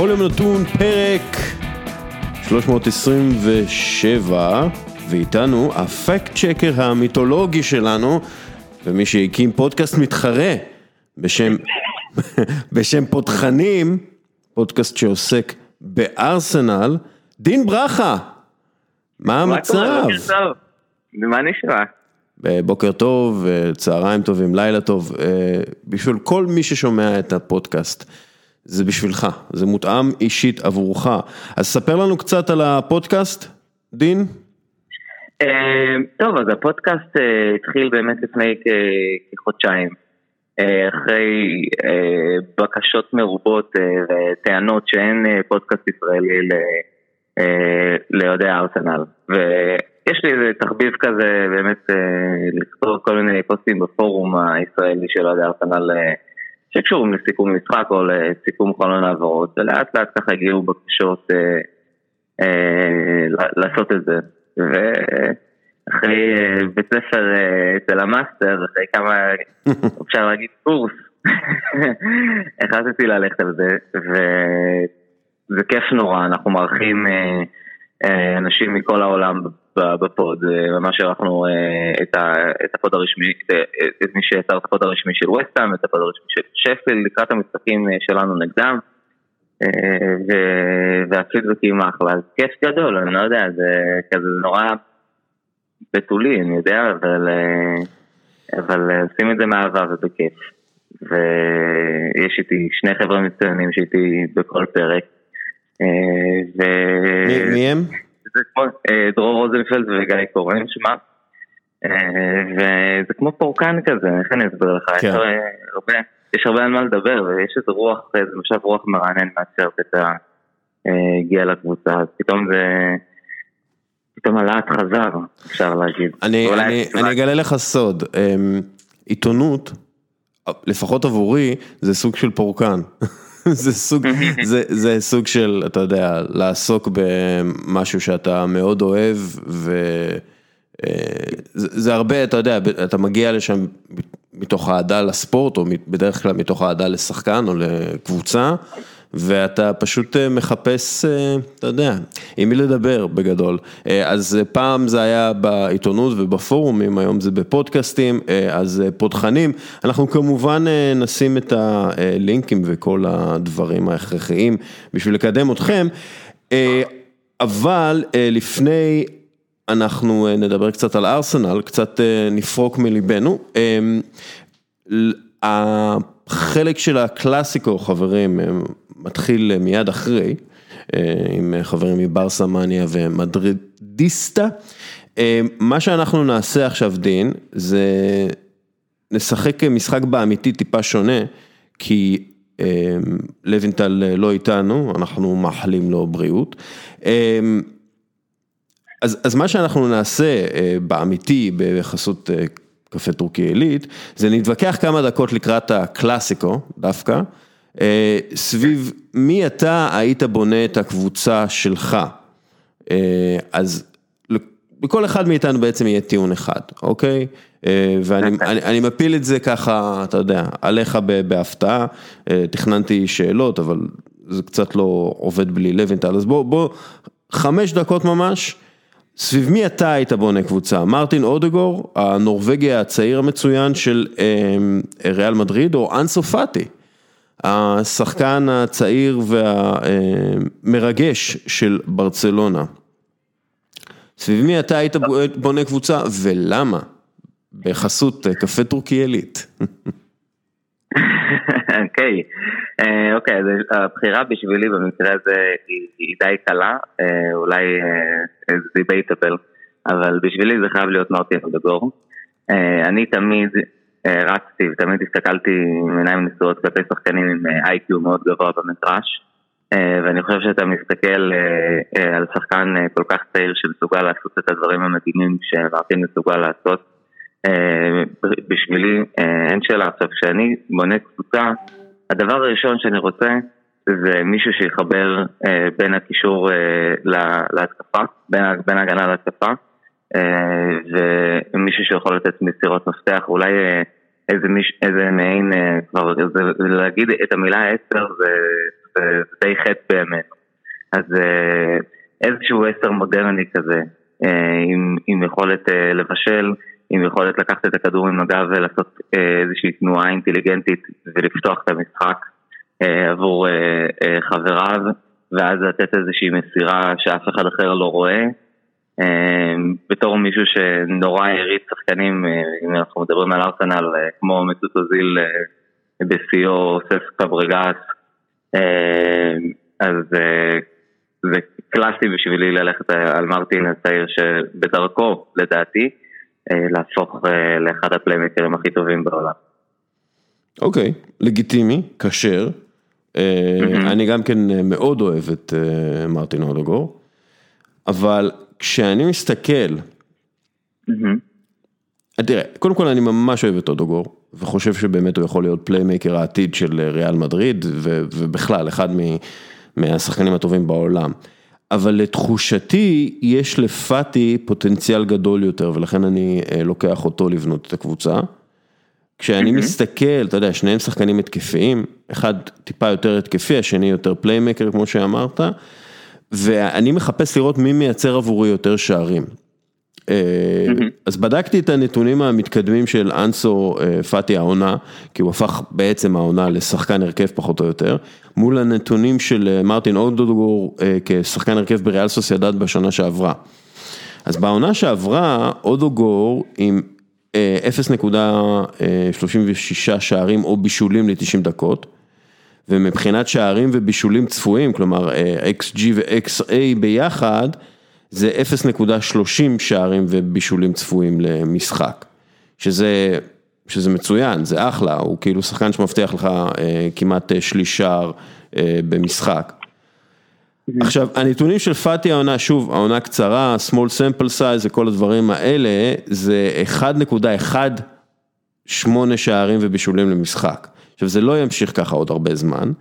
בכל יום נתון פרק 327, ואיתנו הפקט צ'קר המיתולוגי שלנו, ומי שהקים פודקאסט מתחרה בשם, בשם פותחנים, פודקאסט שעוסק בארסנל, דין ברכה, מה המצב? מה נשמע? בוקר טוב, צהריים טובים, לילה טוב, בשביל כל מי ששומע את הפודקאסט, זה בשבילך, זה מותאם אישית עבורך. אז ספר לנו קצת על הפודקאסט, דין. טוב, אז הפודקאסט התחיל באמת לפני כחודשיים, אחרי בקשות מרובות וטענות שאין פודקאסט ישראלי לאוהדי הארסנל. יש לי איזה תחביב כזה באמת לכתוב כל מיני פוסטים בפורום הישראלי של אוהדי ארסנל שקשורים לסיכום משחק או לסיכום חלון העברות ולאט לאט ככה הגיעו בקשות לעשות את זה. ואחרי בית ספר אצל המאסטר, אחרי כמה אפשר להגיד קורס החלטתי ללכת על זה וזה כיף נורא, אנחנו מארחים אנשים מכל העולם בפוד, ממש ערכנו את הפוד הרשמי, את מי שיצר את הפוד הרשמי של ווסטהאם, את הפוד הרשמי של שפילד, לקראת המשחקים שלנו נגדם, והפידבקים אחלה, אז כיף גדול, אני לא יודע, זה כזה נורא בתולי, אני יודע, אבל עושים את זה מאהבה ובכיף, ויש איתי שני חבר'ה מצוינים שאיתי בכל פרק. מי הם? זה כמו דרור רוזנפלד וגיא קורן שמה, וזה כמו פורקן כזה, איך אני אסביר לך, יש הרבה, יש הרבה על מה לדבר ויש איזה רוח, איזה משב רוח מרענן מהצ'רפט הגיע לקבוצה, אז פתאום זה, פתאום הלהט חזר, אפשר להגיד. אני אגלה לך סוד, עיתונות, לפחות עבורי, זה סוג של פורקן. זה סוג, זה, זה סוג של, אתה יודע, לעסוק במשהו שאתה מאוד אוהב, וזה הרבה, אתה יודע, אתה מגיע לשם מתוך אהדה לספורט, או בדרך כלל מתוך אהדה לשחקן או לקבוצה, ואתה פשוט מחפש, אתה יודע, עם מי לדבר בגדול. אז פעם זה היה בעיתונות ובפורומים, היום זה בפודקאסטים, אז פותחנים. אנחנו כמובן נשים את הלינקים וכל הדברים ההכרחיים בשביל לקדם אתכם, אבל לפני אנחנו נדבר קצת על ארסנל, קצת נפרוק מליבנו. החלק של הקלאסיקו, חברים, מתחיל מיד אחרי, עם חברים מברסה מניה ומדרידיסטה. מה שאנחנו נעשה עכשיו, דין, זה נשחק משחק באמיתי טיפה שונה, כי לוינטל לא איתנו, אנחנו מאחלים לו בריאות. אז, אז מה שאנחנו נעשה באמיתי, בחסות קפה טורקי עילית, זה נתווכח כמה דקות לקראת הקלאסיקו, דווקא. סביב מי אתה היית בונה את הקבוצה שלך, אז בכל אחד מאיתנו בעצם יהיה טיעון אחד, אוקיי? ואני מפיל את זה ככה, אתה יודע, עליך בהפתעה, תכננתי שאלות, אבל זה קצת לא עובד בלי לוינטל, אז בוא, בוא, חמש דקות ממש, סביב מי אתה היית בונה קבוצה? מרטין אודגור, הנורבגי הצעיר המצוין של ריאל מדריד, או אנסו פאטי? השחקן הצעיר והמרגש של ברצלונה. סביב מי אתה היית בונה קבוצה ולמה? בחסות קפה טורקי עילית. אוקיי, אוקיי, אז הבחירה בשבילי במקרה הזה היא די קלה, אולי זה דיבייטבל, אבל בשבילי זה חייב להיות מרטין אודגור. אני תמיד רצתי ותמיד הסתכלתי עם עיניים נשואות כלפי שחקנים עם איי-קיו מאוד גבוה במטראש ואני חושב שאתה מסתכל על שחקן כל כך צעיר שמסוגל לעשות את הדברים המדהימים שמרטין מסוגל לעשות בשבילי אין שאלה. עכשיו כשאני בונה קבוצה הדבר הראשון שאני רוצה זה מישהו שיחבר בין הקישור להתקפה, בין ההגנה להתקפה ומישהו שיכול לתת מסירות מפתח, אולי איזה, מיש, איזה מעין, כבר להגיד את המילה עשר זה זה די חטא בימינו. אז איזשהו עשר מודרני כזה, עם, עם יכולת לבשל, עם יכולת לקחת את הכדור עם הגב ולעשות איזושהי תנועה אינטליגנטית ולפתוח את המשחק עבור חבריו, ואז לתת איזושהי מסירה שאף אחד אחר לא רואה. בתור מישהו שנורא הריץ שחקנים, אם אנחנו מדברים על ארסנל, כמו מסות אוזיל בשיאו, סס קברגס, אז זה קלאסי בשבילי ללכת על מרטין הצעיר שבדרכו, לדעתי, להפוך לאחד הפליימקרים הכי טובים בעולם. אוקיי, okay, לגיטימי, כשר. אני גם כן מאוד אוהב את מרטין אודוגור, אבל כשאני מסתכל, mm-hmm. תראה, קודם כל אני ממש אוהב את אודגור, וחושב שבאמת הוא יכול להיות playmaker העתיד של ריאל מדריד, ובכלל, אחד מהשחקנים הטובים בעולם. אבל לתחושתי, יש לפאטי פוטנציאל גדול יותר, ולכן אני לוקח אותו לבנות את הקבוצה. כשאני מסתכל, אתה יודע, שניהם שחקנים התקפיים, אחד טיפה יותר התקפי, השני יותר playmaker, כמו שאמרת, ואני מחפש לראות מי מייצר עבורי יותר שערים. אז בדקתי את הנתונים המתקדמים של אנסו פאטי העונה, כי הוא הפך בעצם העונה לשחקן הרכב פחות או יותר, מול הנתונים של מרטין אודוגור כשחקן הרכב בריאל סוסיידד בשנה שעברה. אז בעונה שעברה, אודוגור עם 0.36 שערים או בישולים ל-90 דקות, ומבחינת שערים ובישולים צפויים, כלומר XG ו-XA ביחד, זה 0.30 שערים ובישולים צפויים למשחק, שזה, שזה מצוין, זה אחלה, הוא כאילו שחקן שמבטיח לך כמעט שליש שער במשחק. עכשיו, הנתונים של פאטי העונה, שוב, העונה קצרה, small sample size וכל הדברים האלה, זה 1.18 שערים ובישולים למשחק. עכשיו, זה לא ימשיך ככה עוד הרבה זמן,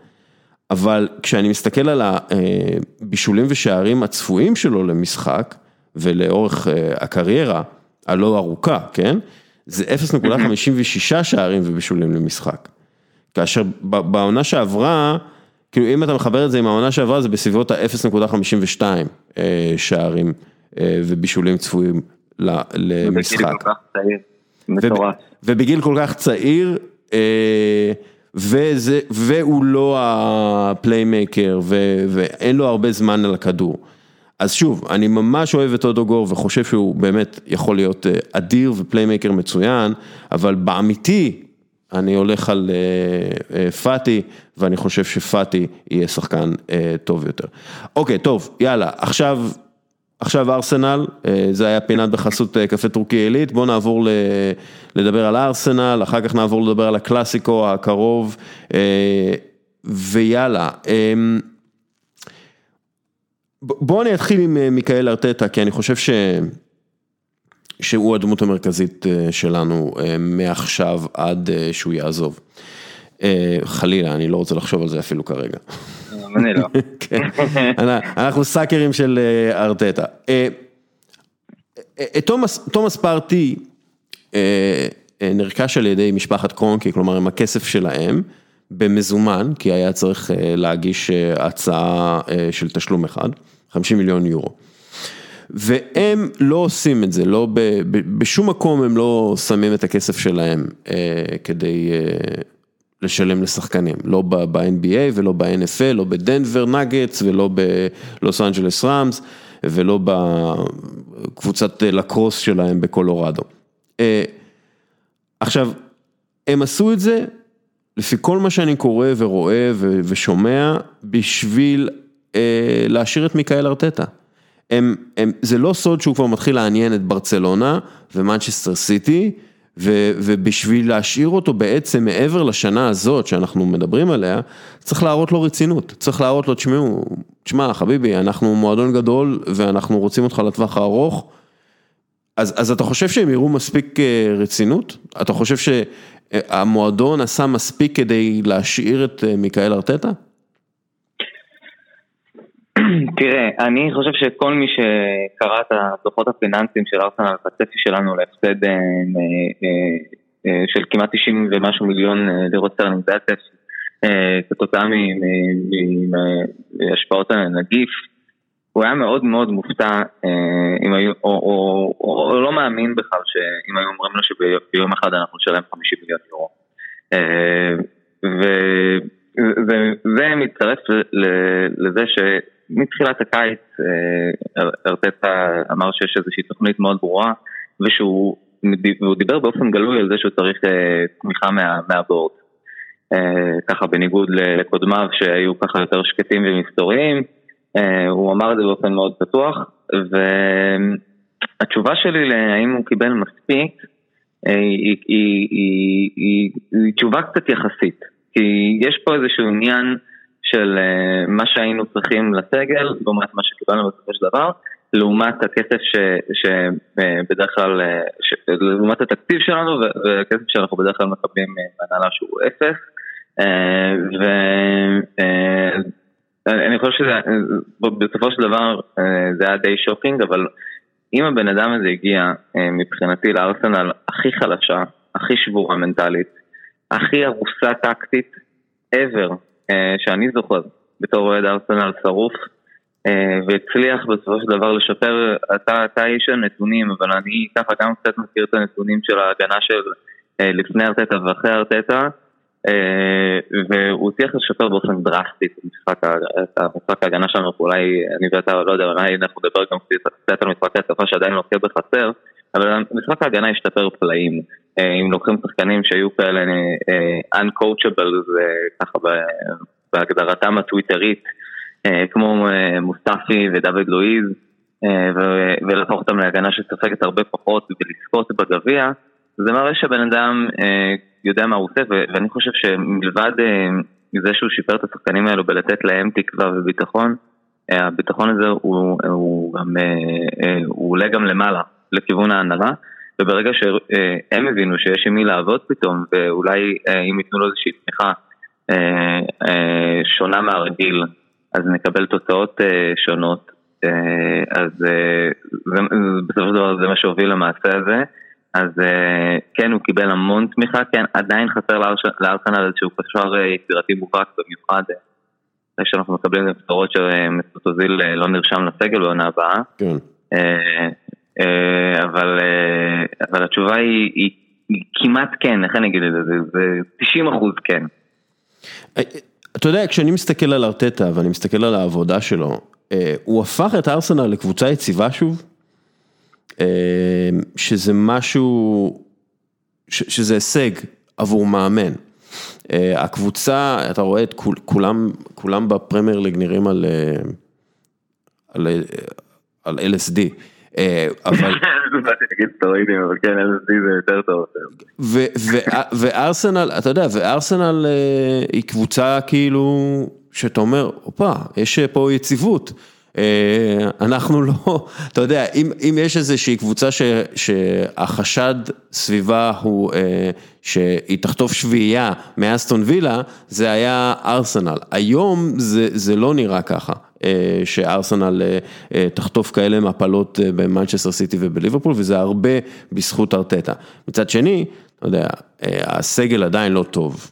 אבל כשאני מסתכל על הבישולים ושערים הצפויים שלו למשחק, ולאורך הקריירה הלא ארוכה, כן? זה 0.56 שערים ובישולים למשחק. כאשר בעונה שעברה, כאילו אם אתה מחבר את זה עם העונה שעברה, זה בסביבות ה-0.52 שערים ובישולים צפויים למשחק. ובגיל כל כך צעיר, צעיר, וזה, והוא לא ה playmaker, ואין לו הרבה זמן על הכדור. אז שוב, אני ממש אוהב את אודגור וחושב שהוא באמת יכול להיות אדיר ו playmaker מצוין, אבל באמיתי, אני הולך על פאטי, ואני חושב שפאטי יהיה שחקן טוב יותר. אוקיי, טוב, יאללה, עכשיו, עכשיו ארסנל, זה היה פינת בחסות קפה טורקי עילית, בואו נעבור לדבר על ארסנל, אחר כך נעבור לדבר על הקלאסיקו הקרוב, ויאללה. בואו אני אתחיל עם מיכאל ארטטה, כי אני חושב ש... שהוא הדמות המרכזית שלנו מעכשיו עד שהוא יעזוב. חלילה, אני לא רוצה לחשוב על זה אפילו כרגע. אני לא. אנחנו סאקרים של ארטטה. תומאס פארטי נרכש על ידי משפחת קרונקי, כלומר עם הכסף שלהם, במזומן, כי היה צריך להגיש הצעה של תשלום אחד, 50 מיליון יורו. והם לא עושים את זה, לא ב, ב, בשום מקום הם לא שמים את הכסף שלהם אה, כדי אה, לשלם לשחקנים, לא ב-NBA ולא ב-NFL, לא בדנבר נגטס ולא בלוס אנג'לס ראמס ולא בקבוצת לקרוס שלהם בקולורדו. אה, עכשיו, הם עשו את זה לפי כל מה שאני קורא ורואה ושומע בשביל אה, להשאיר את מיכאל ארטטה. הם, הם, זה לא סוד שהוא כבר מתחיל לעניין את ברצלונה ומנצ'סטר סיטי, ובשביל להשאיר אותו בעצם מעבר לשנה הזאת שאנחנו מדברים עליה, צריך להראות לו רצינות, צריך להראות לו, תשמעו, תשמע חביבי, אנחנו מועדון גדול ואנחנו רוצים אותך לטווח הארוך, אז, אז אתה חושב שהם יראו מספיק אה, רצינות? אתה חושב שהמועדון עשה מספיק כדי להשאיר את אה, מיכאל ארטטה? תראה, אני חושב שכל מי שקרא את הדוחות הפיננסיים של ארסנל, הצפי שלנו להפסד אה, אה, אה, של כמעט 90 ומשהו מיליון לירות סטרלינג, זה. כתוצאה מהשפעות הנגיף. הוא היה מאוד מאוד מופתע, אם היו, או, או, או, או לא מאמין בכלל שאם היו אומרים לו שביום אחד אנחנו נשלם 50 מיליון יורו. וזה מצטרף לזה שמתחילת הקיץ ארטטה אמר שיש איזושהי תוכנית מאוד ברורה ושהוא דיבר באופן גלוי על זה שהוא צריך תמיכה מה, מהבורד. ככה בניגוד לקודמיו שהיו ככה יותר שקטים ומסתוריים, הוא אמר את זה באופן מאוד פתוח והתשובה שלי להאם הוא קיבל מספיק היא, היא, היא, היא תשובה קצת יחסית. כי יש פה איזשהו עניין של uh, מה שהיינו צריכים לסגל, לעומת מה שקיבלנו בסופו של דבר, לעומת הכסף שבדרך כלל, ש, לעומת התקציב שלנו והכסף שאנחנו בדרך כלל מקבלים בהנהלה שהוא אפס. ואני חושב שבסופו של דבר זה היה די שוקינג, אבל אם הבן אדם הזה הגיע מבחינתי לארסנל הכי חלשה, הכי שבורה מנטלית, הכי ארוסה טקטית ever אה, שאני זוכר בתור אוהד ארסנל שרוף אה, והצליח בסופו של דבר לשפר, אתה, אתה איש הנתונים אבל אני ככה גם קצת מכיר את הנתונים של ההגנה של אה, לפני ארטטה ואחרי ארטטה והוא הצליח לשפר באופן דרסטי את המשחק ההגנה שלנו, אולי אני ואתה לא יודע, אולי אנחנו נדבר גם קצת על משחק ההתקפה שעדיין לוקה בחסר אבל משחק ההגנה השתפר פלאים. אה, אם לוקחים שחקנים שהיו כאלה אה, uncoachable, זה ככה בהגדרתם הטוויטרית, אה, כמו מוסטפי ודוד לואיז, ולהפוך אותם להגנה שסופגת הרבה פחות ולזכות בגביע, זה מראה שהבן אדם יודע מה הוא עושה, ואני חושב שמלבד מזה שהוא שיפר את השחקנים האלו בלתת להם תקווה וביטחון, הביטחון הזה הוא, הוא גם, הוא עולה גם למעלה. לכיוון ההנהלה, וברגע שהם הבינו שיש עם מי לעבוד פתאום, ואולי אה, אם ייתנו לו איזושהי תמיכה אה, אה, שונה מהרגיל, אז נקבל תוצאות שונות, אז בסופו של דבר זה מה שהוביל למעשה הזה. אז כן, הוא קיבל המון תמיכה, כן, עדיין חסר לארסנל איזשהו קשר יצירתי מובהק, במיוחד אחרי שאנחנו מקבלים את הבשורות שמסות אוזיל לא נרשם לסגל בעונה הבאה. כן. אה, אבל, אה, אבל התשובה היא, היא, היא כמעט כן, איך אני אגיד את זה, זה 90 אחוז כן. אה, אתה יודע, כשאני מסתכל על ארטטה ואני מסתכל על העבודה שלו, הוא הפך את ארסנל לקבוצה יציבה שוב, שזה משהו, שזה הישג עבור מאמן. הקבוצה, אתה רואה את כולם, כולם בפרמייר ליג נראים על, על, על LSD. אה, אבל... כן, וארסנל, אתה יודע, וארסנל אה, היא קבוצה כאילו, שאתה אומר, הופה, יש פה יציבות. אה, אנחנו לא, אתה יודע, אם, אם יש איזושהי קבוצה ש, שהחשד סביבה הוא שהיא תחטוף שביעייה מאסטון וילה, זה היה ארסנל. היום זה, זה לא נראה ככה. אה, שארסנל אה, אה, תחטוף כאלה מפלות במנצ'סטר סיטי ובליברפול, וזה הרבה בזכות ארטטה. מצד שני, אתה יודע, הסגל עדיין לא טוב.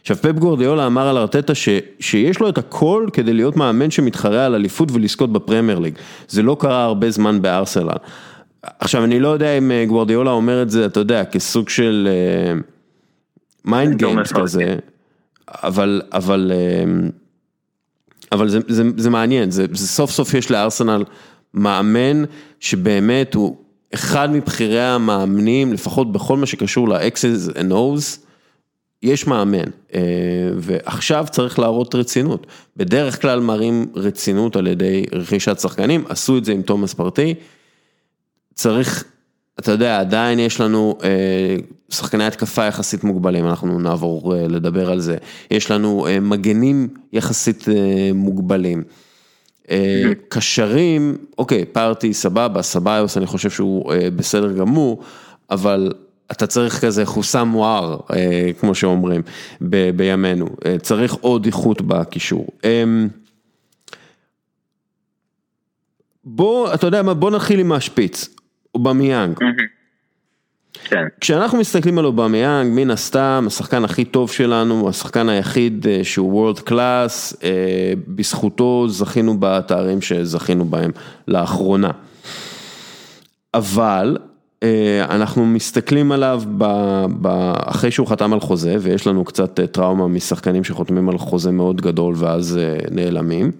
עכשיו פפ גורדיאולה אמר על ארטטה ש, שיש לו את הכל כדי להיות מאמן שמתחרה על אליפות ולזכות בפרמייר ליג. זה לא קרה הרבה זמן בארסנל. עכשיו אני לא יודע אם גורדיאולה אומר את זה, אתה יודע, כסוג של mind games כזה, אבל, אבל אבל זה זה, זה מעניין, זה זה סוף סוף יש לארסנל מאמן שבאמת הוא אחד מבכירי המאמנים, לפחות בכל מה שקשור ל-X's and O's, יש מאמן, אה, ועכשיו צריך להראות רצינות. בדרך כלל מראים רצינות על ידי רכישת שחקנים, עשו את זה עם תומאס פרטי, צריך אתה יודע, עדיין יש לנו אה, שחקני התקפה יחסית מוגבלים, אנחנו נעבור אה, לדבר על זה. יש לנו אה, מגנים יחסית מוגבלים. קשרים, אוקיי, פארטי סבבה, סביוס אני חושב שהוא בסדר גמור, אבל אתה צריך כזה חוסם מואר, כמו שאומרים ב, בימינו, צריך עוד איכות בקישור. בוא, אתה יודע מה, בוא נתחיל עם השפיץ. אובמיאנג. כן. כשאנחנו מסתכלים על אובמיאנג, מן הסתם, השחקן הכי טוב שלנו, השחקן היחיד אה, שהוא world class, בזכותו זכינו בתארים שזכינו בהם לאחרונה. אבל אה, אנחנו מסתכלים עליו ב, ב, אחרי שהוא חתם על חוזה, ויש לנו קצת אה, טראומה משחקנים שחותמים על חוזה מאוד גדול ואז נעלמים.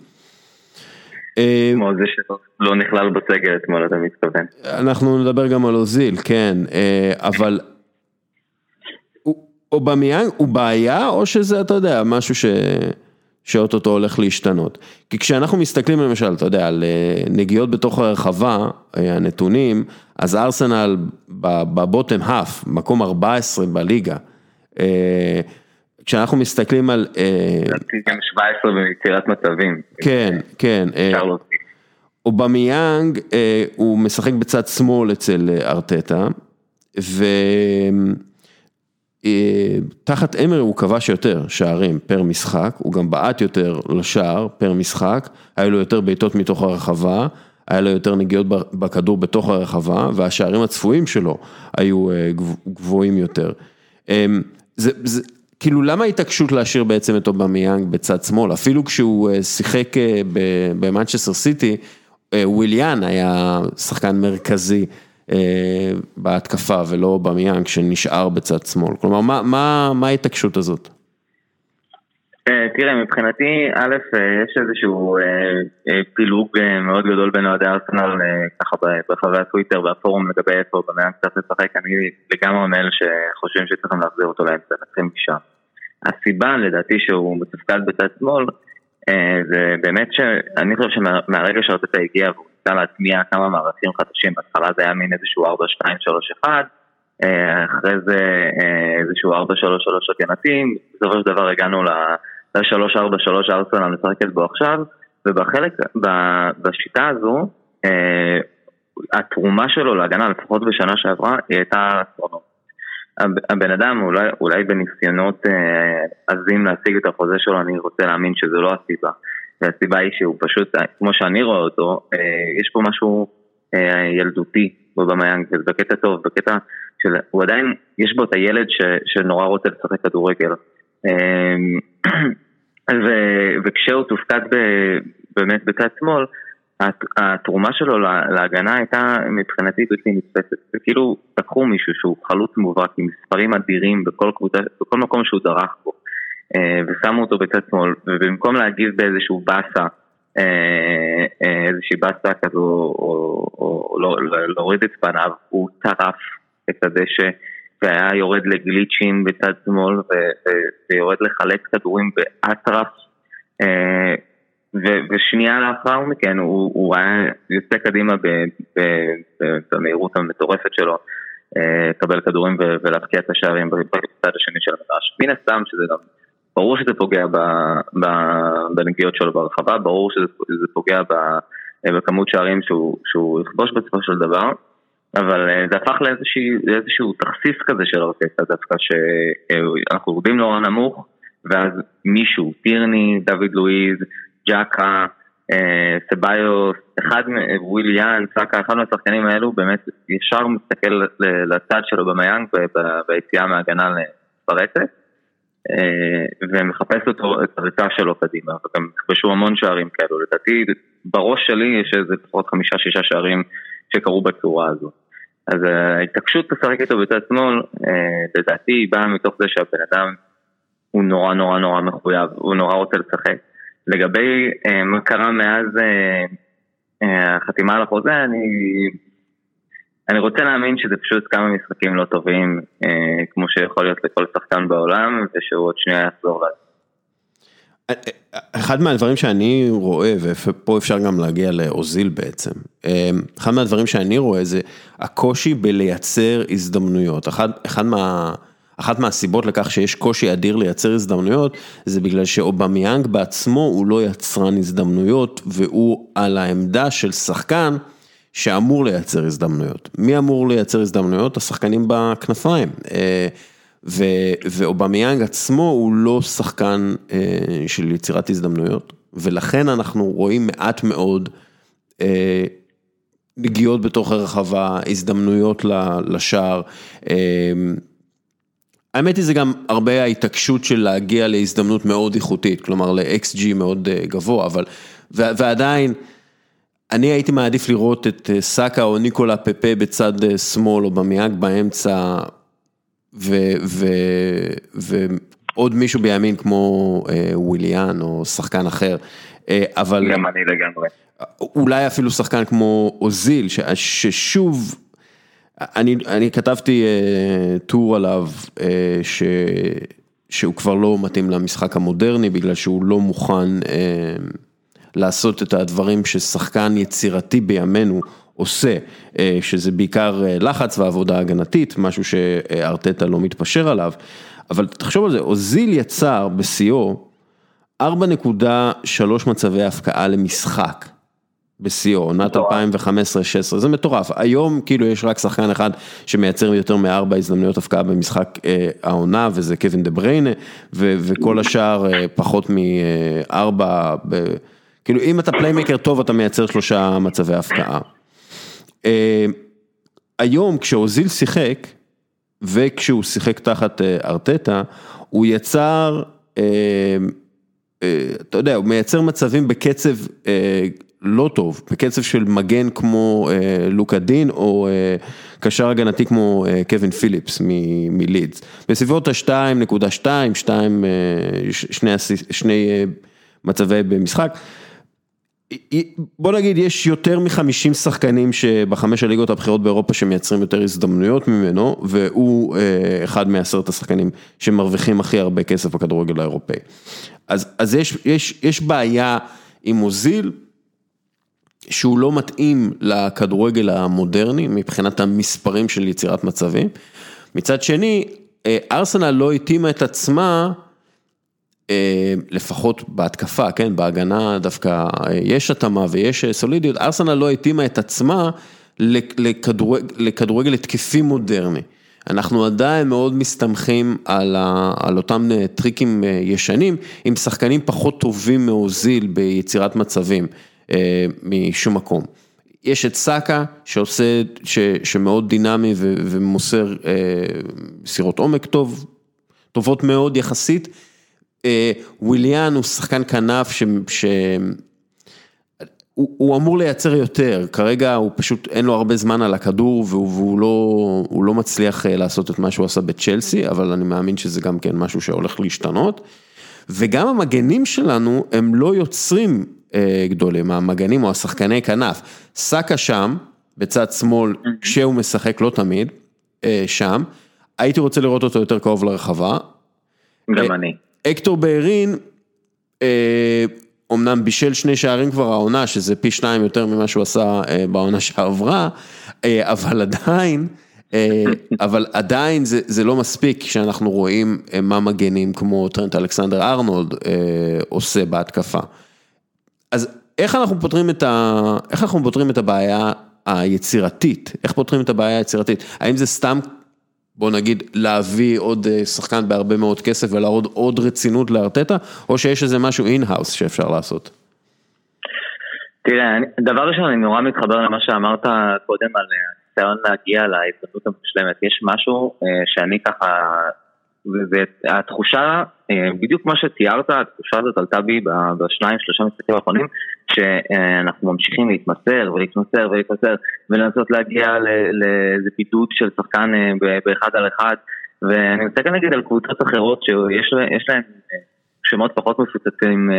כמו זה שלא נכלל בסגל אתמול, אתה מתכוון. אנחנו נדבר גם על אוזיל, כן, אבל אובמיאנג הוא בעיה או שזה, אתה יודע, משהו ש... שאו-טו-טו הולך להשתנות. כי כשאנחנו מסתכלים למשל, אתה יודע, על נגיעות בתוך הרחבה, הנתונים, אז ארסנל ב bottom half, מקום 14 בליגה. כשאנחנו מסתכלים על... לדעתי גם 17 ביצירת מצבים. כן, כן. אפשר להוסיף. אובמיאנג, הוא משחק בצד שמאל אצל ארטטה, ותחת אמרי הוא כבש יותר שערים פר משחק, הוא גם בעט יותר לשער פר משחק, היה לו יותר בעיטות מתוך הרחבה, היה לו יותר נגיעות בכדור בתוך הרחבה, והשערים הצפויים שלו היו גבוהים יותר. זה, זה, כאילו למה ההתעקשות להשאיר בעצם את אובמיאנג בצד שמאל, אפילו כשהוא שיחק במנצ'סטר סיטי, וויליאן היה שחקן מרכזי בהתקפה ולא אובמיאנג שנשאר בצד שמאל, כלומר מה ההתעקשות הזאת? תראה מבחינתי א' יש איזשהו פילוג מאוד גדול בין אוהדי ארסנל ככה ברחבי הטוויטר והפורום לגבי איפה אובמיאנג צריך לשחק, אני לגמרי מאלה שחושבים שצריכים להחזיר אותו לאמצע, נתחיל משם. הסיבה לדעתי שהוא מתפקד בצד שמאל זה באמת שאני חושב שמהרגע שארטטה הגיע והוא ניסה להטמיע כמה מערכים חדשים, בהתחלה זה היה מין איזשהו 4-2-3-1, אחרי זה איזשהו 4-3-3 הגנתי, בסופו של דבר הגענו ל-3-4-3 ארסנל משחקת בו עכשיו, ובחלק, בשיטה הזו, התרומה שלו להגנה, לפחות בשנה שעברה, היא הייתה אסטרונומית. הבן אדם אולי, אולי בניסיונות עזים להשיג את החוזה שלו, אני רוצה להאמין שזו לא הסיבה. והסיבה היא שהוא פשוט, כמו שאני רואה אותו, יש פה משהו ילדותי בבמיינג, בקטע טוב, בקטע של, הוא עדיין, יש בו את הילד ש, שנורא רוצה לשחק כדורגל. ו, וכשהוא תופקד ב, באמת בצד שמאל, התרומה שלו להגנה הייתה מבחינתי בלתי נתפסת, זה כאילו לקחו מישהו שהוא חלוץ מובהק עם מספרים אדירים בכל קבוצה, בכל מקום שהוא דרך בו ושמו אותו בצד שמאל ובמקום להגיב באיזשהו באסה, איזושהי באסה כזו או להוריד את פניו, הוא טרף את הדשא והיה יורד לגליצ'ים בצד שמאל ויורד לחלץ כדורים באטרף ושנייה לאחר מכן הוא, הוא היה יוצא קדימה במהירות המטורפת שלו, לקבל כדורים ולהבקיע את השערים בצד השני של המדרש. מן הסתם שזה גם, ברור שזה פוגע ב, ב, בנגיעות שלו ברחבה, ברור שזה פוגע ב, בכמות שערים שהוא, שהוא יכבוש בסופו של דבר, אבל זה הפך לאיזשהו, תכסיס כזה של ארטטה דווקא, שאנחנו יורדים נורא נמוך, ואז מישהו, טירני, דוד לואיז, ג'קה, סביוס, אחד, וויליאן, סאקה, אחד מהשחקנים האלו באמת ישר מסתכל לצד שלו אובמיאנג ביציאה מהגנה לפרוץ ומחפש אותו, את הריצה שלו קדימה, וגם נכבשו המון שערים כאלו, לדעתי בראש שלי יש איזה לפחות חמישה שישה שערים שקרו בצורה הזו. אז ההתעקשות לשחק איתו בצד שמאל, לדעתי היא באה מתוך זה שהבן אדם הוא נורא נורא נורא מחויב, הוא נורא רוצה לשחק. לגבי אה, מה קרה מאז אה, אה, החתימה על החוזה, אני, אני רוצה להאמין שזה פשוט כמה משחקים לא טובים, אה, כמו שיכול להיות לכל שחקן בעולם, ושהוא עוד שנייה יחזור לזה. אחד מהדברים שאני רואה, ופה אפשר גם להגיע לאוזיל בעצם, אחד מהדברים שאני רואה זה הקושי בלייצר הזדמנויות, אחד, אחד מה... אחת מהסיבות לכך שיש קושי אדיר לייצר הזדמנויות, זה בגלל שאובמיאנג בעצמו הוא לא יצרן הזדמנויות, והוא על העמדה של שחקן שאמור לייצר הזדמנויות. מי אמור לייצר הזדמנויות? השחקנים בכנפיים. ואובמיאנג עצמו הוא לא שחקן של יצירת הזדמנויות, ולכן אנחנו רואים מעט מאוד נגיעות בתוך הרחבה, הזדמנויות לשער. האמת היא זה גם הרבה ההתעקשות של להגיע להזדמנות מאוד איכותית, כלומר ל-XG מאוד גבוה, אבל, ועדיין, אני הייתי מעדיף לראות את סאקה או ניקולה פפה בצד שמאל או במיאק באמצע, ועוד מישהו בימין כמו וויליאן או שחקן אחר, אבל... גם אני לגמרי. אולי אפילו שחקן כמו אוזיל, ששוב, אני, אני כתבתי uh, טור עליו, uh, ש, שהוא כבר לא מתאים למשחק המודרני, בגלל שהוא לא מוכן uh, לעשות את הדברים ששחקן יצירתי בימינו עושה, uh, שזה בעיקר uh, לחץ ועבודה הגנתית, משהו שארטטה לא מתפשר עליו, אבל תחשוב על זה, אוזיל יצר בשיאו 4.3 מצבי הבקעה למשחק. בשיאו, עונת 2015-2016, זה מטורף, היום כאילו יש רק שחקן אחד שמייצר יותר מארבע הזדמנויות הבקעה במשחק אה, העונה וזה קווין דה בריינה וכל השאר אה, פחות מארבע, כאילו אם אתה playmaker טוב אתה מייצר שלושה מצבי הבקעה. אה, היום כשאוזיל שיחק וכשהוא שיחק תחת אה, ארטטה, הוא יצר, אה, אתה יודע, הוא מייצר מצבים בקצב לא טוב, בקצב של מגן כמו לוקה דין או קשר הגנתי כמו קווין פיליפס מלידס. בסביבות ה-2.2, 2, אה, שני, מצבי במשחק. בוא נגיד, יש יותר מחמישים שחקנים שבחמש הליגות הבכירות באירופה שמייצרים יותר הזדמנויות ממנו, והוא אה, אחד מעשרת השחקנים שמרוויחים הכי הרבה כסף בכדורגל האירופאי. אז, אז יש, יש, יש בעיה עם מוזיל, שהוא לא מתאים לכדורגל המודרני מבחינת המספרים של יצירת מצבים. מצד שני, אה, ארסנל לא התאימה את עצמה, לפחות בהתקפה, כן, בהגנה דווקא אה, יש התאמה ויש סולידיות, ארסנל לא התאימה את עצמה לכדורגל התקפי מודרני. אנחנו עדיין מאוד מסתמכים על, ה, על אותם טריקים ישנים, עם שחקנים פחות טובים מאוזיל ביצירת מצבים. אה, משום מקום. יש את סאקה שעושה, ש, שמאוד דינמי ו, ומוסר אה, סירות עומק טוב, טובות מאוד יחסית. אה, וויליאן הוא שחקן כנף ש... ש הוא, הוא אמור לייצר יותר, כרגע הוא פשוט אין לו הרבה זמן על הכדור והוא, והוא לא, לא מצליח לעשות את מה שהוא עשה בצ'לסי, אבל אני מאמין שזה גם כן משהו שהולך להשתנות. וגם המגנים שלנו הם לא יוצרים אה, גדולים, המגנים או השחקני כנף. סאקה שם, בצד שמאל, כשהוא משחק, לא תמיד, אה, שם. הייתי רוצה לראות אותו יותר קרוב לרחבה. גם אה, אני. אקטור בארין, אמנם בישל שני שערים כבר העונה, שזה פי שניים יותר ממה שהוא עשה בעונה שעברה, אבל עדיין, אבל עדיין זה, זה לא מספיק כשאנחנו רואים מה מגנים כמו טרנט אלכסנדר ארנולד עושה בהתקפה. אז איך אנחנו פותרים את ה... איך אנחנו פותרים את הבעיה היצירתית? איך פותרים את הבעיה היצירתית? האם זה סתם, בוא נגיד, להביא עוד אה, שחקן בהרבה מאוד כסף ולהראות עוד רצינות לארטטה, או שיש איזה משהו in-house שאפשר לעשות? תראה, דבר ראשון, אני נורא מתחבר למה שאמרת קודם על הניסיון להגיע להזדמנות המושלמת. יש משהו אה, שאני ככה והתחושה, אה, בדיוק מה שתיארת, התחושה הזאת עלתה בי בשניים שלושה משחקים האחרונים, שאנחנו ממשיכים להתמסר ולהתמסר ולהתמסר ולנסות להגיע לאיזה בידוד של שחקן אה, באחד על אחד. ואני רוצה גם להגיד על קבוצות אחרות שיש להן אה, שמות פחות מפוצצים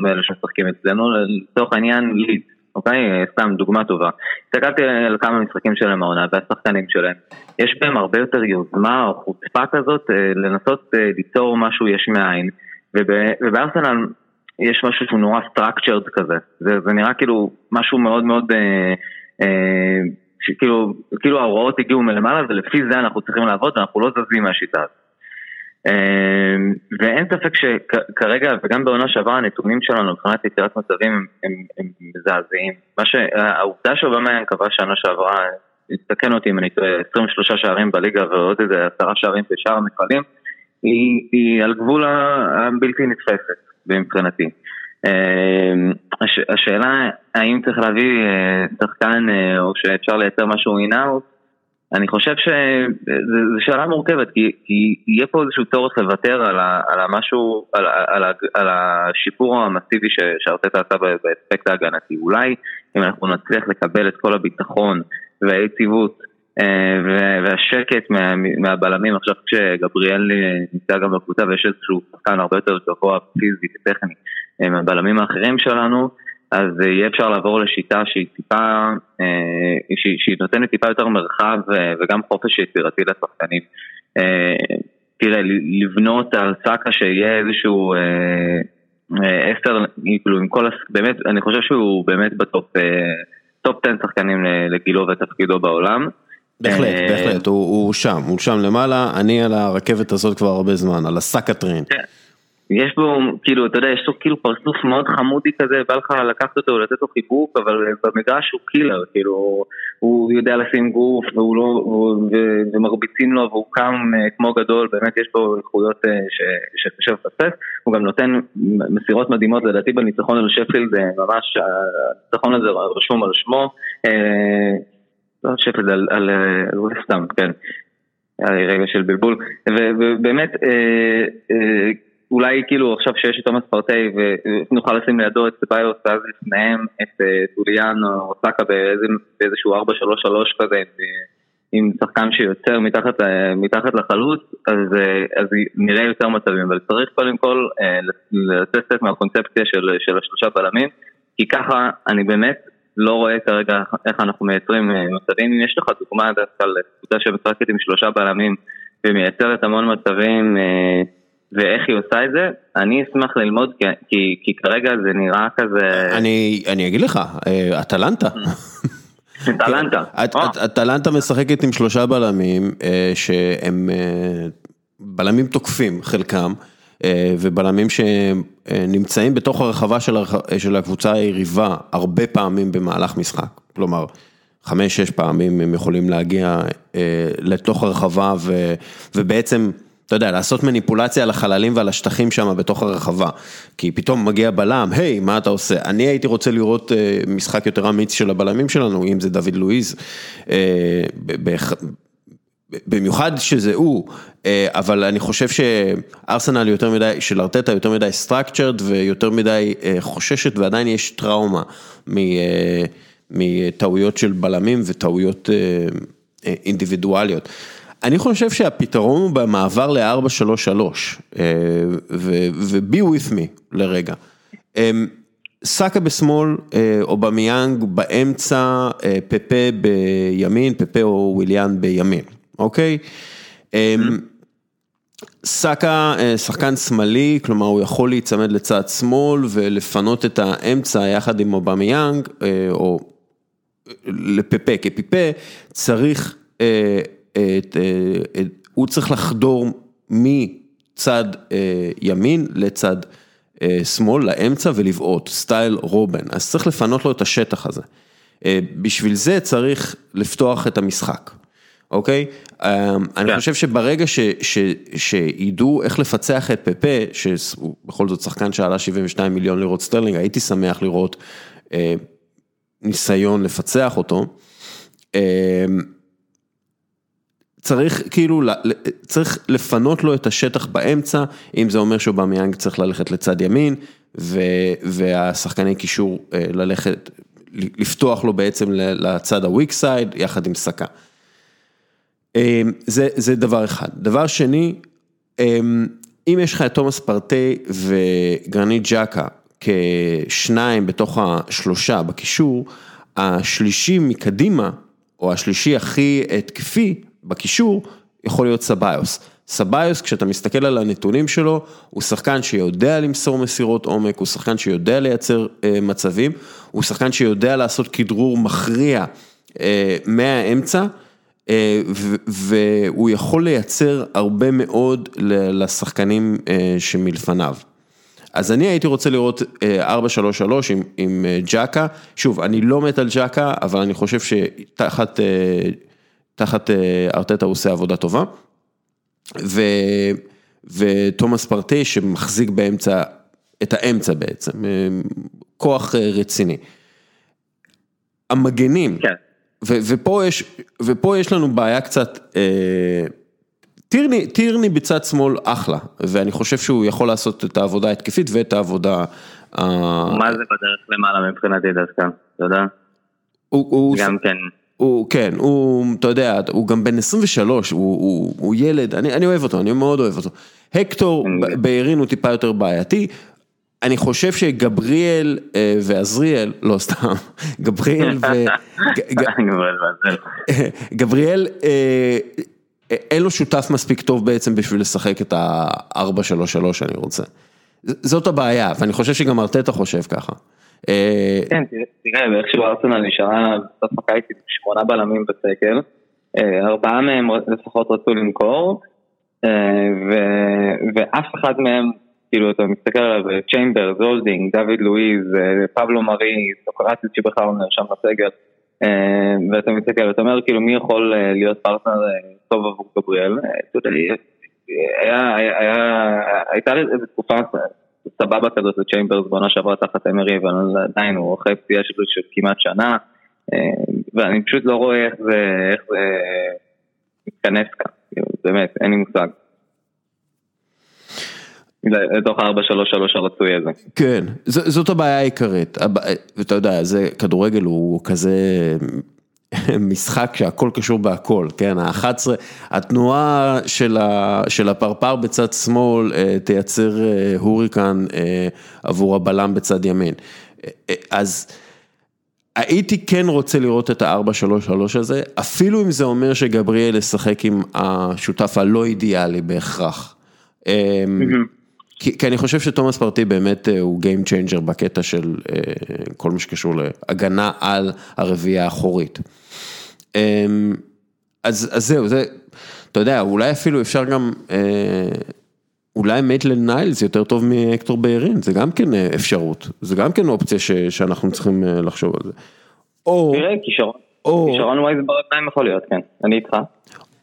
מאלה שמשחקים אצלנו, לצורך העניין ליד אוקיי? סתם דוגמה טובה. הסתכלתי על כמה משחקים שלהם העונה והשחקנים שלהם. יש בהם הרבה יותר יוזמה או חוצפה כזאת אה, לנסות אה, ליצור משהו יש מאין. ובארסנל יש משהו שהוא נורא structured כזה. זה, זה נראה כאילו משהו מאוד מאוד... אה, אה, שכאילו, כאילו ההוראות הגיעו מלמעלה ולפי זה אנחנו צריכים לעבוד ואנחנו לא זזים מהשיטה הזאת. אמ, ואין ספק שכרגע, וגם בעונה שעברה, הנתונים שלנו מבחינת יצירת מצבים הם, מזעזעים. העובדה שאובמה קבע שנה שעברה, תתקן אותי אם אני טועה, 23 שערים בליגה ועוד איזה עשרה שערים בשאר המפעלים, היא, על גבול הבלתי נתפסת מבחינתי. השאלה האם צריך להביא שחקן או שאפשר לייצר משהו אינאוט אני חושב שזו שאלה מורכבת, כי, כי יהיה פה איזשהו צורך לוותר על, ה, על המשהו, על, על, על השיפור המסיבי שארטטה עשה באספקט ההגנתי. אולי אם אנחנו נצליח לקבל את כל הביטחון והיציבות אה, והשקט מה, מהבלמים, עכשיו כשגבריאל נמצא גם בקבוצה ויש איזשהו שחקן הרבה יותר גבוה פיזי וטכני אה, מהבלמים האחרים שלנו, אז אה, יהיה אפשר לעבור לשיטה שהיא טיפה, אה, שהיא, שהיא נותנת טיפה יותר מרחב אה, וגם חופש יצירתי לשחקנים. תראה, לבנות על סאקה שיהיה איזשהו עשר, כאילו עם כל, באמת, אני חושב שהוא באמת בטופ, טופ 10 שחקנים לגילו ותפקידו בעולם. בהחלט, בהחלט, הוא, הוא שם, הוא שם למעלה, אני על הרכבת הזאת כבר הרבה זמן, על הסאקה train. כן. יש בו, כאילו, אתה יודע, יש לו כאילו פרצוף מאוד חמודי כזה, בא לך לקחת אותו ולתת לו חיבוק, אבל במגרש הוא killer, כאילו, הוא יודע לשים גוף, והוא לא, הוא, ומרביצים לו, והוא קם אה, כמו גדול, באמת יש בו איכויות אה, שקשה לפספס, הוא גם נותן מסירות מדהימות, לדעתי בניצחון על שפילד, ממש, הניצחון הזה רשום על שמו, אה, לא שפילד, על, על, על וסטאם, כן. רגע של בלבול, ובאמת, אולי כאילו עכשיו שיש את תומאס פרטי ונוכל לשים לידו את ביוס ואז לפניהם את טוליאן אה, או סאקה באיזשהו 4-3-3 כזה עם שחקן שיוצר מתחת, מתחת לחלוץ אז, אה, אז נראה יותר מצבים. אבל צריך קודם כל אה, לצאת מהקונספציה של, של השלושה בלמים כי ככה אני באמת לא רואה כרגע איך אנחנו מייצרים מצבים. אם יש לך דוגמה דווקא לקבוצה שמשחקת עם שלושה בלמים ומייצרת המון מצבים ואיך היא עושה את זה, אני אשמח ללמוד כי, כי, כי כרגע זה נראה כזה... אני, אני אגיד לך, אה, אטלנטה. אטלנטה. אטלנטה משחקת עם שלושה בלמים אה, שהם אה, בלמים תוקפים חלקם. ובלמים שנמצאים בתוך הרחבה של הקבוצה היריבה הרבה פעמים במהלך משחק, כלומר חמש-שש פעמים הם יכולים להגיע לתוך הרחבה ובעצם אתה יודע, לעשות מניפולציה על החללים ועל השטחים שם בתוך הרחבה. כי פתאום מגיע בלם, היי, מה אתה עושה? אני הייתי רוצה לראות אה, משחק יותר אמיץ של הבלמים שלנו, אם זה דוד לואיז. אה, במיוחד שזה הוא, אה, אבל אני חושב שארסנל יותר מדי, של ארטטה יותר מדי structured ויותר מדי חוששת ועדיין יש טראומה מטעויות של בלמים וטעויות אינדיבידואליות. אני חושב שהפתרון הוא במעבר ל-433, אה, ו-be with me לרגע. אמ, סאקה בשמאל, אה, אובמיאנג באמצע, אה, פפה בימין, פפה או וויליאן בימין, אוקיי? סאקה שחקן שמאלי, כלומר הוא יכול להיצמד לצד שמאל ולפנות את האמצע יחד עם אובמיאנג, או לפפה כי פפה, צריך אה, הוא צריך לחדור מצד אה, ימין לצד אה, שמאל, לאמצע ולבעוט, style רובן, אז צריך לפנות לו את השטח הזה. בשביל זה צריך לפתוח את המשחק, אוקיי? אני כן. חושב שברגע ש, ש, שידעו איך לפצח את פפה, שהוא בכל זאת שחקן שעלה 72 מיליון לירות סטרלינג, הייתי שמח לראות ניסיון לפצח אותו. צריך כאילו, צריך לפנות לו את השטח באמצע, אם זה אומר שאובמיאנג צריך ללכת לצד ימין, והשחקני קישור אה, ללכת, לפתוח לו בעצם לצד ה weak side, יחד עם סאקה. אמ, זה, זה דבר אחד. דבר שני, אמ, אם יש לך את תומאס פרטי וגרניט ג'אקה כשניים בתוך השלושה בקישור, השלישי מקדימה, או השלישי הכי התקפי, בקישור יכול להיות סביוס. סביוס, כשאתה מסתכל על הנתונים שלו, הוא שחקן שיודע למסור מסירות עומק, הוא שחקן שיודע לייצר אה, מצבים, הוא שחקן שיודע לעשות כדרור מכריע אה, מהאמצע, אה, והוא יכול לייצר הרבה מאוד לשחקנים אה, שמלפניו. אז אני הייתי רוצה לראות 4-3-3 אה, עם, עם אה, ג'קה, שוב, אני לא מת על ג'קה, אבל אני חושב שתחת... אה, תחת אה, ארטטה הוא עושה עבודה טובה. ו... ותומאס פרטי שמחזיק באמצע את האמצע בעצם, כוח רציני. המגנים, כן. ו- ופה, יש, ופה יש לנו בעיה קצת, אה, טירני, טירני בצד שמאל אחלה, ואני חושב שהוא יכול לעשות את העבודה ההתקפית ואת העבודה... מה זה בדרך למעלה מבחינתי דווקא, אתה יודע? הוא, הוא גם כן. הוא, כן, הוא, אתה יודע, הוא גם בן 23, הוא, הוא, הוא ילד, אני, אני אוהב אותו, אני מאוד אוהב אותו. הקטור בעירין הוא טיפה יותר בעייתי, אני חושב שגבריאל אה, ועזריאל, לא סתם, גבריאל ו... גבריאל, אה, אין לו שותף מספיק טוב בעצם בשביל לשחק את ה-4-3-3 שאני רוצה. זאת הבעיה, ואני חושב שגם ארטטה חושב ככה. אה, כן, תראה, ואיכשהו ארסנל נשארה בסוף הקיץ עם שמונה בלמים בסגל, ארבעה מהם לפחות רצו למכור, ואף אחד מהם כאילו אתה מסתכל עליו, צ'יימבר, זולדינג, דוד לואיז, אה, פבלו מארי, סוקרטיס שבכלל לא נרשם לסגל, אה, ואתה מסתכל, אתה אומר כאילו מי יכול אה, להיות פרטנר טוב עבור גבריאל, הייתה איזו תקופה סבבה כזאת לצ'יימברס בעונה שעברה תחת אמרי, אבל עדיין הוא אחרי פציעה של כמעט שנה, ואני פשוט לא רואה איך זה מתכנס כאן, כאילו, באמת, אין לי מושג. לתוך ה-4-3-3 הרצוי הזה. כן, זאת הבעיה העיקרית, ואתה יודע, זה, כדורגל הוא כזה משחק שהכל קשור בהכל, כן, ה-11, התנועה של, ה, של הפרפר בצד שמאל אה, תייצר אה, הוריקן אה, עבור הבלם בצד ימין. אז הייתי כן רוצה לראות את ה-4-3-3 הזה, אפילו אם זה אומר שגבריאל ישחק עם השותף הלא אידיאלי בהכרח. Mm-hmm. כי, כי אני חושב שתומאס פרטי באמת אה, הוא Game Changer בקטע של אה, כל מה שקשור להגנה על הרביעייה האחורית. אמ, אז, אז זהו, זה, אתה יודע, אולי אפילו אפשר גם, אה, אולי מייטלן ניילס יותר טוב מהקטור ביירין, זה גם כן אפשרות, זה גם כן אופציה ש, שאנחנו צריכים לחשוב על זה. או... תראה, כישרון, כישרון wise ברגליים יכול להיות, כן, אני איתך.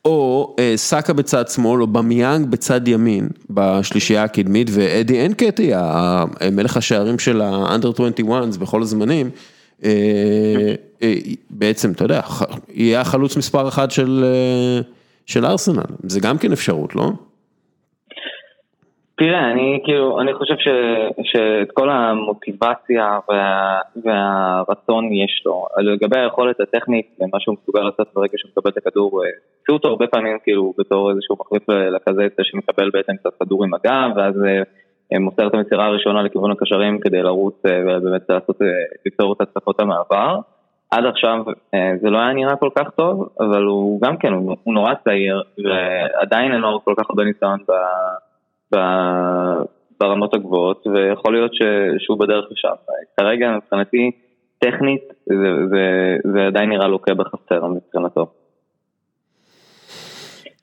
או אה, סאקה בצד שמאל, או במיאנג בצד ימין, בשלישייה הקדמית, ואדי אנקטי, מלך השערים של האנדר 21 בכל הזמנים, אה, אה, בעצם, אתה יודע, יהיה החלוץ מספר אחת של ארסנל, זה גם כן אפשרות, לא? תראה, אני כאילו, אני חושב ש, שאת כל המוטיבציה וה, והרצון יש לו. לגבי היכולת הטכנית ומה שהוא מסוגל לעשות ברגע שהוא מקבל את הכדור, עשו אותו הרבה פעמים כאילו בתור איזשהו מחליף לקזט שמקבל בעצם קצת כדור עם הגב, ואז אה, מוסר את המסירה הראשונה לכיוון הקשרים כדי לרוץ אה, ובאמת לעשות, אה, ליצור את הצלחות המעבר. עד עכשיו זה לא היה נראה כל כך טוב, אבל הוא גם כן, הוא, הוא נורא צעיר, ועדיין אין לו כל כך הרבה ניסיון ב... ברמות הגבוהות, ויכול להיות שהוא בדרך לשם. כרגע מבחינתי, טכנית, זה, זה, זה עדיין נראה לוקה בחסר מבחינתו.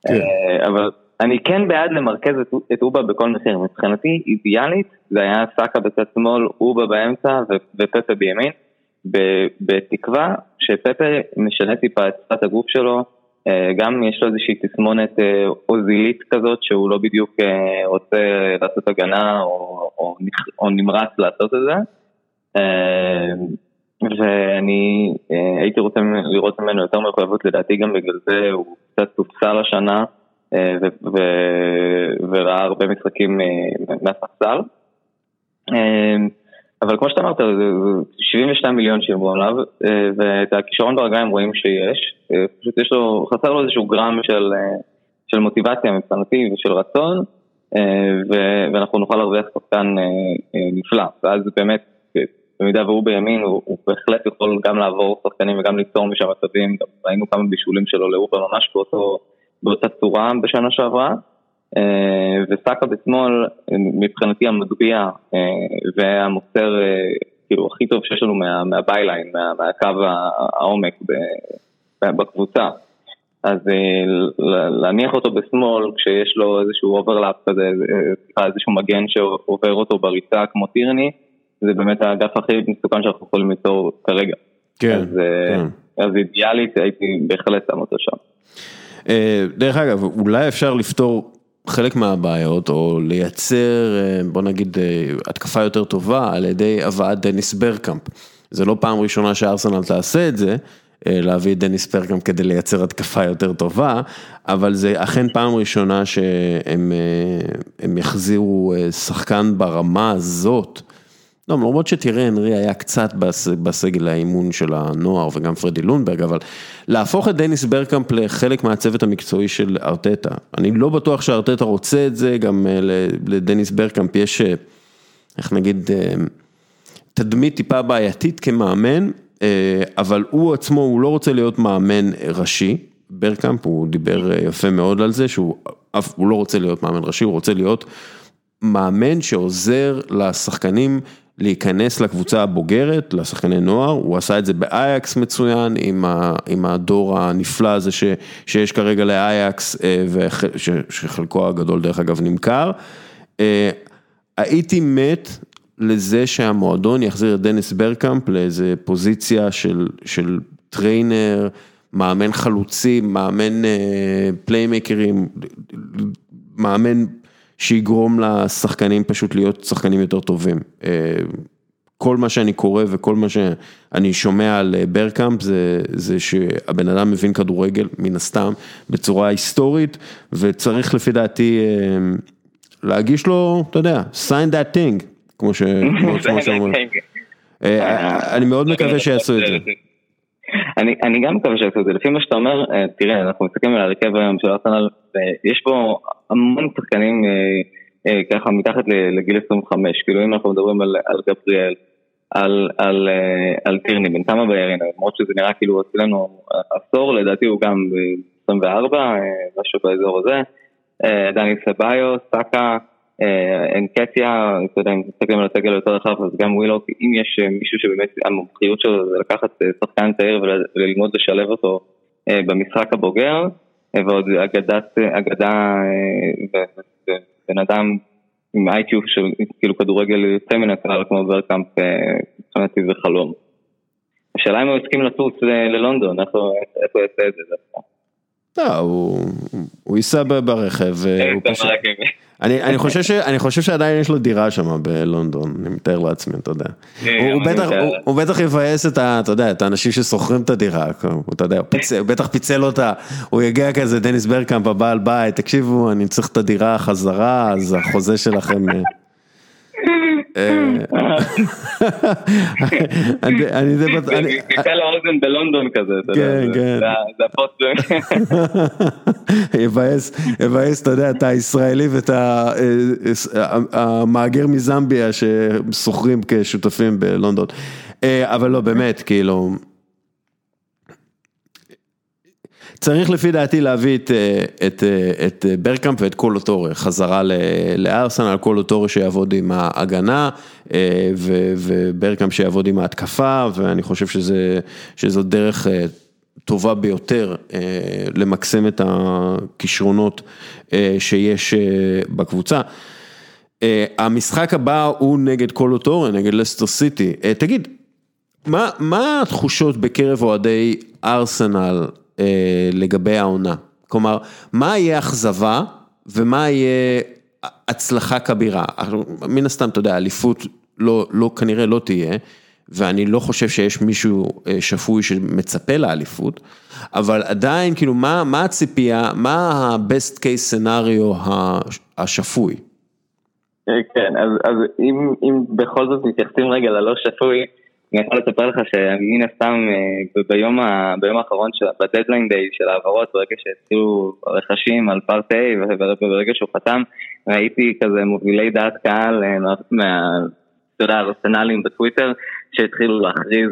כן. אה, אבל אני כן בעד למרכז את, את אובה בכל מחיר, מבחינתי אידיאלית זה היה סאקה בצד שמאל, אובה באמצע ופפה בימין, בתקווה שפפה משנה טיפה את שפת הגוף שלו, אה, גם יש לו איזושהי תסמונת אה, אוזילית כזאת שהוא לא בדיוק אה, רוצה לעשות הגנה או, או, או נמרץ לעשות את זה. ואני הייתי רוצה לראות ממנו יותר מחויבות, לדעתי גם בגלל זה הוא קצת תופסל השנה וראה הרבה משחקים מהספסל. אבל כמו שאתה אמרת, 72 מיליון שילמו עליו, אה, ואת הכישרון ברגליים רואים שיש, אה, פשוט יש לו, חסר לו איזשהו גרם של, אה, של מוטיבציה מבחינתי ושל רצון, ואנחנו נוכל להרוויח שחקן נפלא, ואז באמת, במידה והוא בימין, הוא, הוא בהחלט יכול גם לעבור שחקנים וגם ליצור משם מצבים, ראינו כמה בישולים שלו לאובה ממש באותו, באותה צורה בשנה שעברה. אה, וסאקה בשמאל, מבחינתי המטווח אה, והמוסר כאילו הכי טוב שיש לנו מה byline, מהקו העומק בקבוצה. אז אה, להניח אותו בשמאל כשיש לו איזשהו overlap כזה, איזשהו מגן שעובר אותו בריצה כמו טירני, זה באמת האגף הכי מסוכן שאנחנו יכולים ליצור כרגע. כן. אז, כן. אז אידיאלית הייתי בהחלט שם אותו שם. דרך אגב, אולי אפשר לפתור חלק מהבעיות, או לייצר, בוא נגיד, התקפה יותר טובה על ידי הבאת דניס ברקאמפ. זה לא פעם ראשונה שארסנל תעשה את זה, להביא את דניס ברקאמפ כדי לייצר התקפה יותר טובה, אבל זה אכן פעם ראשונה שהם יחזירו שחקן ברמה הזאת. לא, למרות שתראה, הנרי היה קצת בסגל האימון של הנוער וגם פרדי לונברג, אבל להפוך את דניס ברקאמפ לחלק מהצוות המקצועי של ארטטה, אני לא בטוח שארטטה רוצה את זה, גם לדניס ברקאמפ יש, איך נגיד, תדמית טיפה בעייתית כמאמן, אבל הוא עצמו, הוא לא רוצה להיות מאמן ראשי, ברקאמפ, הוא דיבר יפה מאוד על זה, שהוא לא רוצה להיות מאמן ראשי, הוא רוצה להיות מאמן שעוזר לשחקנים להיכנס לקבוצה הבוגרת, לשחקני נוער, הוא עשה את זה באייקס מצוין, עם הדור הנפלא הזה שיש כרגע לאייקס, שחלקו הגדול דרך אגב נמכר. הייתי מת לזה שהמועדון יחזיר את דניס ברקאמפ לאיזה פוזיציה של trainer, מאמן חלוצים, מאמן פליימייקרים, מאמן שיגרום לשחקנים פשוט להיות שחקנים יותר טובים. כל מה שאני קורא וכל מה שאני שומע על ברקאמפ זה שהבן אדם מבין כדורגל מן הסתם בצורה היסטורית וצריך לפי דעתי להגיש לו, אתה יודע, sign that thing, כמו שאומרים. אני מאוד מקווה שיעשו את זה. אני, אני גם מקווה שיעשו את זה, לפי מה שאתה אומר, תראה, אנחנו מסתכלים על הרכב היום של ארסנל, ויש פה המון שחקנים ככה מתחת לגיל 25, כאילו אם אנחנו מדברים על, על גבריאל, על, על, על טירני, בן כמה ביירינה, למרות שזה נראה כאילו אצלנו עשור, לדעתי הוא גם ב-24, משהו באזור הזה, דני סביוס, סאקה, אנקטיה, אתה יודע, אם מסתכלים על הסגל יותר רחב, אז גם ווילוק, אם יש מישהו שבאמת המומחיות שלו זה לקחת שחקן צעיר וללמוד לשלב אותו במשחק הבוגר, ועוד אגדת, אגדה ובן אדם עם איי-קיו של כאילו כדורגל יוצא מן הכלל כמו ברקאמפ, מבחינתי זה חלום. השאלה אם הוא הסכים לטוס ללונדון, איך הוא יעשה את זה דווקא. לא, הוא ייסע ברכב, אני חושב שעדיין יש לו דירה שם בלונדון, אני מתאר לעצמי, אתה יודע. הוא בטח יבאס את האנשים ששוכרים את הדירה, אתה יודע, הוא בטח פיצל אותה, הוא יגיע כזה, דניס ברקאמפ, הבעל בית, תקשיבו, אני צריך את הדירה חזרה, אז החוזה שלכם... אני זה בטוח, חיכה לאוזן בלונדון כזה, כן, כן, זה הפוסט, יבאס, אתה יודע, אתה הישראלי ואתה המהגר מזמביה ששוכרים כשותפים בלונדון, אבל לא, באמת, כאילו. צריך לפי דעתי להביא את ברקאמפ ואת קולוטורי חזרה לארסנל, קולוטורי שיעבוד עם ההגנה וברקאמפ שיעבוד עם ההתקפה ואני חושב שזו דרך טובה ביותר למקסם את הכישרונות שיש בקבוצה. המשחק הבא הוא נגד קולו טורה, נגד לסטר סיטי, תגיד, מה התחושות בקרב אוהדי ארסנל? לגבי העונה, כלומר, מה יהיה אכזבה ומה יהיה הצלחה כבירה, מן הסתם, אתה יודע, אליפות לא, לא, כנראה לא תהיה, ואני לא חושב שיש מישהו שפוי שמצפה לאליפות, אבל עדיין, כאילו, מה, מה הציפייה, מה ה-best case scenario השפוי? כן, אז, אז אם, אם בכל זאת מתייחסים רגע ללא שפוי, אני יכול לספר לך שמן הסתם ביום, ביום האחרון, של, בדדליין דיי של העברות, ברגע שהתחילו רכשים על פארט איי וברגע שהוא חתם, ראיתי כזה מובילי דעת קהל מה, אתה יודע, ארסנלים בטוויטר, שהתחילו להכריז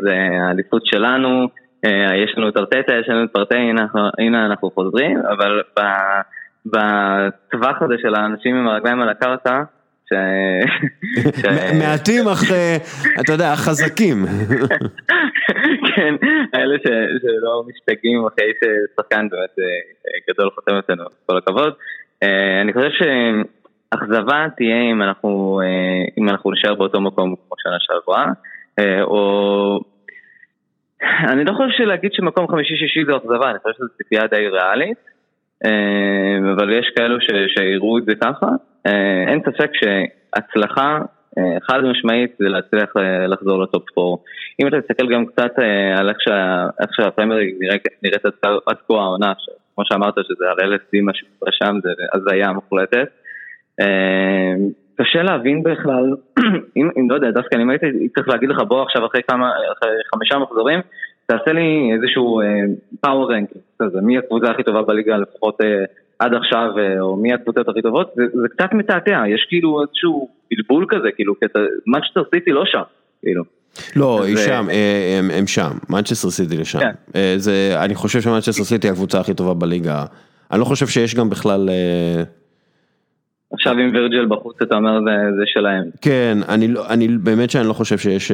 האליפות שלנו, יש לנו את ארטטה, יש לנו את פרטי, הנה, הנה אנחנו חוזרים, אבל בטווח הזה של האנשים עם הרגליים על הקרקע, מעטים אך, אתה יודע, חזקים. כן, האלה שלא משתגעים אחרי ששחקן באמת גדול חותם אצלנו, כל הכבוד. אני חושב שאכזבה תהיה אם אנחנו, אם אנחנו נשאר באותו מקום כמו שנה שעברה, או... אני לא חושב שלהגיד שמקום חמישי-שישי זה אכזבה, אני חושב שזו ציפייה די ריאלית. אבל יש כאלו שיראו את זה ככה. אין ספק שהצלחה חד משמעית זה להצליח לחזור לטופ 4. אם אתה תסתכל גם קצת על איך שהפרמייר נראית עד כה העונה, כמו שאמרת שזה הרי LSD מה שקורה שם זה הזיה מוחלטת. קשה להבין בכלל, אם, אם לא יודע, דווקא אם הייתי צריך להגיד לך בוא עכשיו אחרי כמה, אחרי חמישה מחזורים, תעשה לי איזשהו פאוור רנק, מי הקבוצה הכי טובה בליגה לפחות אה, עד עכשיו, אה, או מי הקבוצות הכי טובות, זה, זה קצת מתעתע, יש כאילו איזשהו בלבול כזה, כאילו, מנצ'סטר סיטי לא שם, כאילו. לא, היא שם, אה, הם, הם שם, מנצ'סטר סיטי לשם. כן. זה, אני חושב שמנצ'סטר סיטי הקבוצה הכי טובה בליגה. אני לא חושב שיש גם בכלל... עכשיו עם וירג'ל בחוץ אתה אומר זה, זה שלהם. כן, אני, לא, אני באמת שאני לא חושב שיש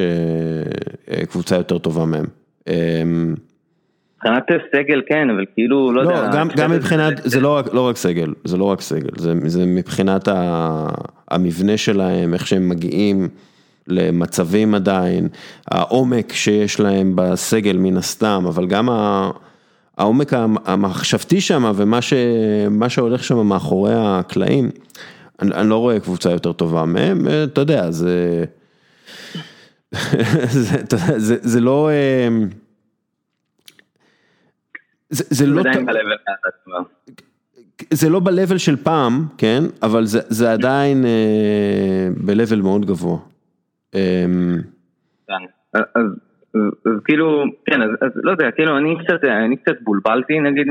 קבוצה יותר טובה מהם. מבחינת סגל כן, אבל כאילו, לא, לא יודע. גם, גם מבחינת, זה לא רק, לא רק סגל, זה לא רק סגל, זה, זה מבחינת ה, המבנה שלהם, איך שהם מגיעים למצבים עדיין, העומק שיש להם בסגל מן הסתם, אבל גם ה... העומק המחשבתי שם ומה ש, שהולך שם מאחורי הקלעים, אני, אני לא רואה קבוצה יותר טובה מהם, אתה יודע, זה, זה, זה, זה לא... אמ, זה, לא... זה לא ב-level של פעם, כן, אבל זה, זה עדיין אה, ב-level מאוד גבוה. אה, כן, אז, כאילו, כן, אז, לא יודע, כאילו אני קצת, קצת בולבלתי נגיד,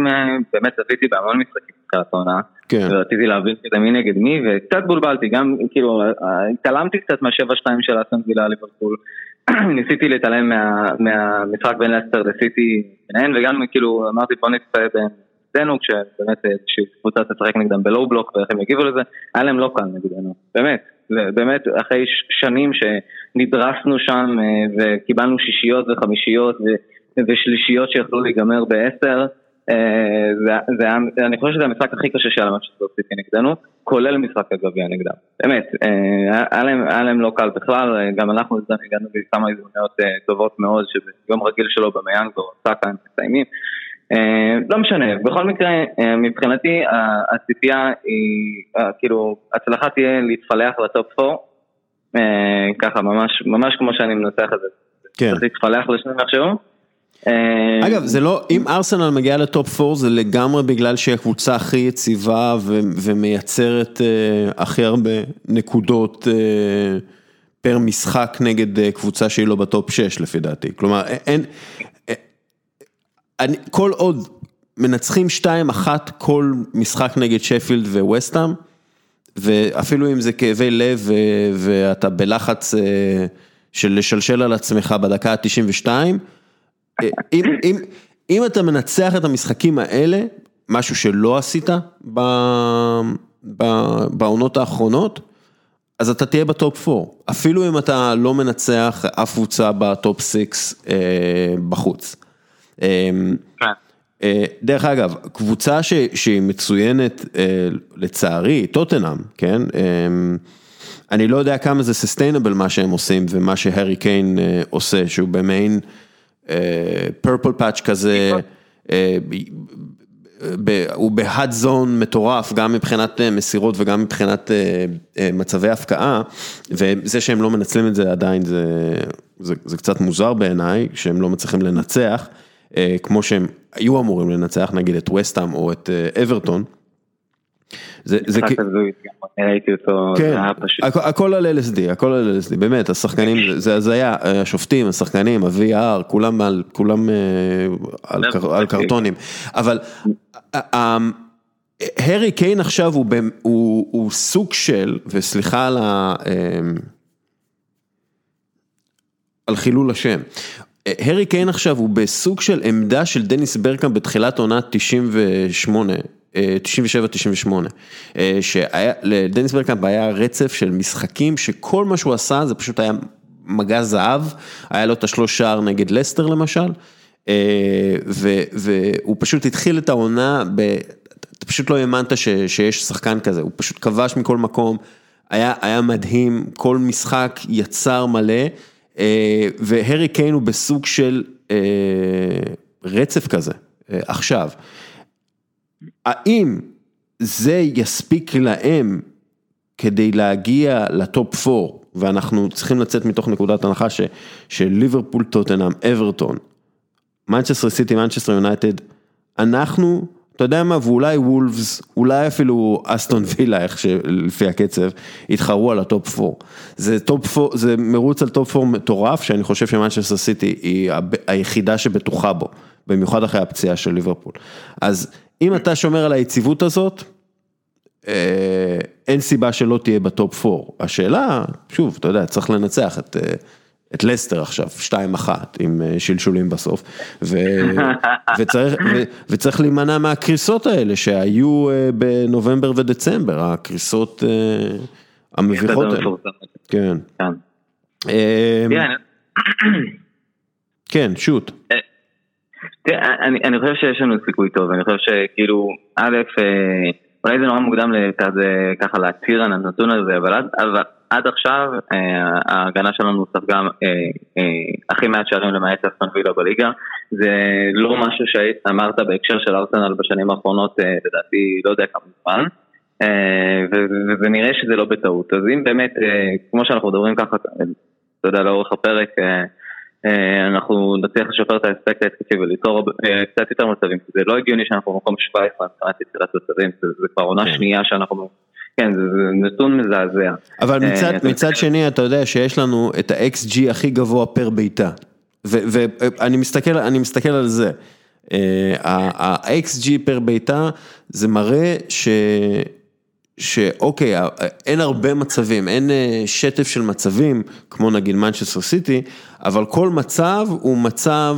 באמת צפיתי בהמון משחקים בתחילת העונה, כן. ורציתי להבין כזה מי נגד מי, וקצת בולבלתי, גם כאילו, התעלמתי קצת מהשבע שתיים של אסון וילה ליברפול. ניסיתי להתעלם מה, מהמשחק בין לסטר לסיטי ביניהן וגם כאילו אמרתי בוא נצפה בינינו כשבאמת איזושהי קבוצה תשחק נגדם בלואו בלוק ואיך הם יגיבו לזה, היה להם לא קל נגדנו, באמת, באמת אחרי שנים שנדרסנו שם אה, וקיבלנו שישיות וחמישיות ושלישיות שיכלו להיגמר בעשר אה, זה, זה, אני חושב שזה המשחק הכי קשה שהיה למצ'סטר סיטי נגדנו, כולל משחק הגביע נגדם. באמת, אה, היה להם, היה להם לא קל בכלל, אה, גם אנחנו הגענו בכמה הזדמנויות טובות מאוד, שביום רגיל שלו במיאנג סאקה הם מסיימים. לא משנה, בכל מקרה, מבחינתי הציפייה היא, כאילו, הצלחה תהיה להתפלח לטופ 4, ככה ממש, ממש כמו שאני מנצח את זה. כן. להתפלח לשני איכשהו. אה, אגב, זה לא, אם ארסנל מגיעה לטופ 4 זה לגמרי בגלל שהיא הקבוצה הכי יציבה ומייצרת אה, הכי הרבה נקודות אה, פר משחק נגד קבוצה שהיא לא בטופ 6 לפי דעתי. כלומר, אין, אני, כל עוד מנצחים 2-1 כל משחק נגד שפילד וווסטאם, ואפילו אם זה כאבי לב ואתה בלחץ של לשלשל על עצמך בדקה ה-92, אם, אם, אם אתה מנצח את המשחקים האלה, משהו שלא עשית ב, ב, בעונות האחרונות, אז אתה תהיה בטופ 4, אפילו אם אתה לא מנצח אף קבוצה בטופ 6 אה, בחוץ. אה, כן. אה, דרך אגב, קבוצה ש, שהיא מצוינת אה, לצערי, טוטנאם, כן? אה, אני לא יודע כמה זה sustainable מה שהם עושים ומה שהארי קיין אה, עושה, שהוא במעין... פרפל פאץ' כזה, אה, הוא בהאד זון מטורף, גם מבחינת אה, מסירות וגם מבחינת אה, מצבי הפקעה, וזה שהם לא מנצלים את זה עדיין זה, זה, זה קצת מוזר בעיניי, שהם לא מצליחים לנצח, כמו שהם היו אמורים לנצח, נגיד את וסטאם או את אברטון. זה, זה הזוי, ראיתי אותו, כן, הכל על LSD, הכל על LSD, באמת, השחקנים, זה הזיה, השופטים, השחקנים, ה-VR, כולם על, כולם אה, על, על קרטונים, אבל הארי קיין עכשיו הוא, הוא, הוא סוג של, וסליחה על ה... אה, על חילול השם. הארי קיין עכשיו הוא בסוג של עמדה של דניס ברקאם בתחילת עונה 98, 97-98, אה, שלדניס ברקאמפ היה רצף של משחקים שכל מה שהוא עשה זה פשוט היה מגע זהב, היה לו את השלוש שער נגד לסטר למשל, אה, והוא פשוט התחיל את העונה, אתה פשוט לא האמנת שיש שחקן כזה, הוא פשוט כבש מכל מקום, היה, היה מדהים, כל משחק יצר מלא, והרי קיין הוא בסוג של רצף כזה, עכשיו. האם זה יספיק להם כדי להגיע לטופ 4, ואנחנו צריכים לצאת מתוך נקודת הנחה של ליברפול, טוטנאם, אברטון, מנצ'סטר סיטי, מנצ'סטר יונייטד, אנחנו, אתה יודע מה, ואולי וולפס, אולי אפילו אסטון וילה, איך שלפי הקצב, יתחרו על הטופ 4. זה טופ 4, זה מרוץ על טופ 4 מטורף, שאני חושב שמנצ'סטר סיטי היא היחידה שבטוחה בו, במיוחד אחרי הפציעה של ליברפול. אז אם אתה שומר על היציבות הזאת, אה, אין סיבה שלא תהיה בטופ 4. השאלה, שוב, אתה יודע, צריך לנצח את... אה, את לסטר עכשיו, 2-1 עם אה, שלשולים בסוף, ו, וצריך, ו, וצריך להימנע מהקריסות האלה שהיו בנובמבר ודצמבר, הקריסות המביכות האלה. כן. כן. כן, שוט. תראה, אני, אני חושב שיש לנו סיכוי טוב, אני חושב שכאילו, א', אולי זה נורא מוקדם ככה להצהיר על הנתון הזה, אבל אבל עד עכשיו אה, ההגנה שלנו ספגה אה, אה, הכי מעט שערים למעט אסטון וילה בליגה. זה לא משהו שאמרת בהקשר של ארסנל בשנים האחרונות, לדעתי לא יודע כמה זמן. אה, ונראה שזה לא בטעות. אז אם באמת, כמו שאנחנו מדברים ככה, אתה יודע, לאורך הפרק, אנחנו נצליח לשפר את האספקט ההתקפי וליצור קצת יותר מצבים, זה לא הגיוני שאנחנו במקום 17 מבחינת יצירת מצבים, זה כבר עונה כן. שנייה שאנחנו... כן, זה נתון מזעזע. אבל אה, מצד, מצד שני, אתה יודע שיש לנו את ה-XG הכי גבוה פר בעיטה. ואני מסתכל, מסתכל על זה. ה-XG פר בעיטה, זה מראה ש... שאוקיי, אין הרבה מצבים, אין אה, שטף של מצבים, כמו נגיד מנצ'סטר סיטי, אבל כל מצב הוא מצב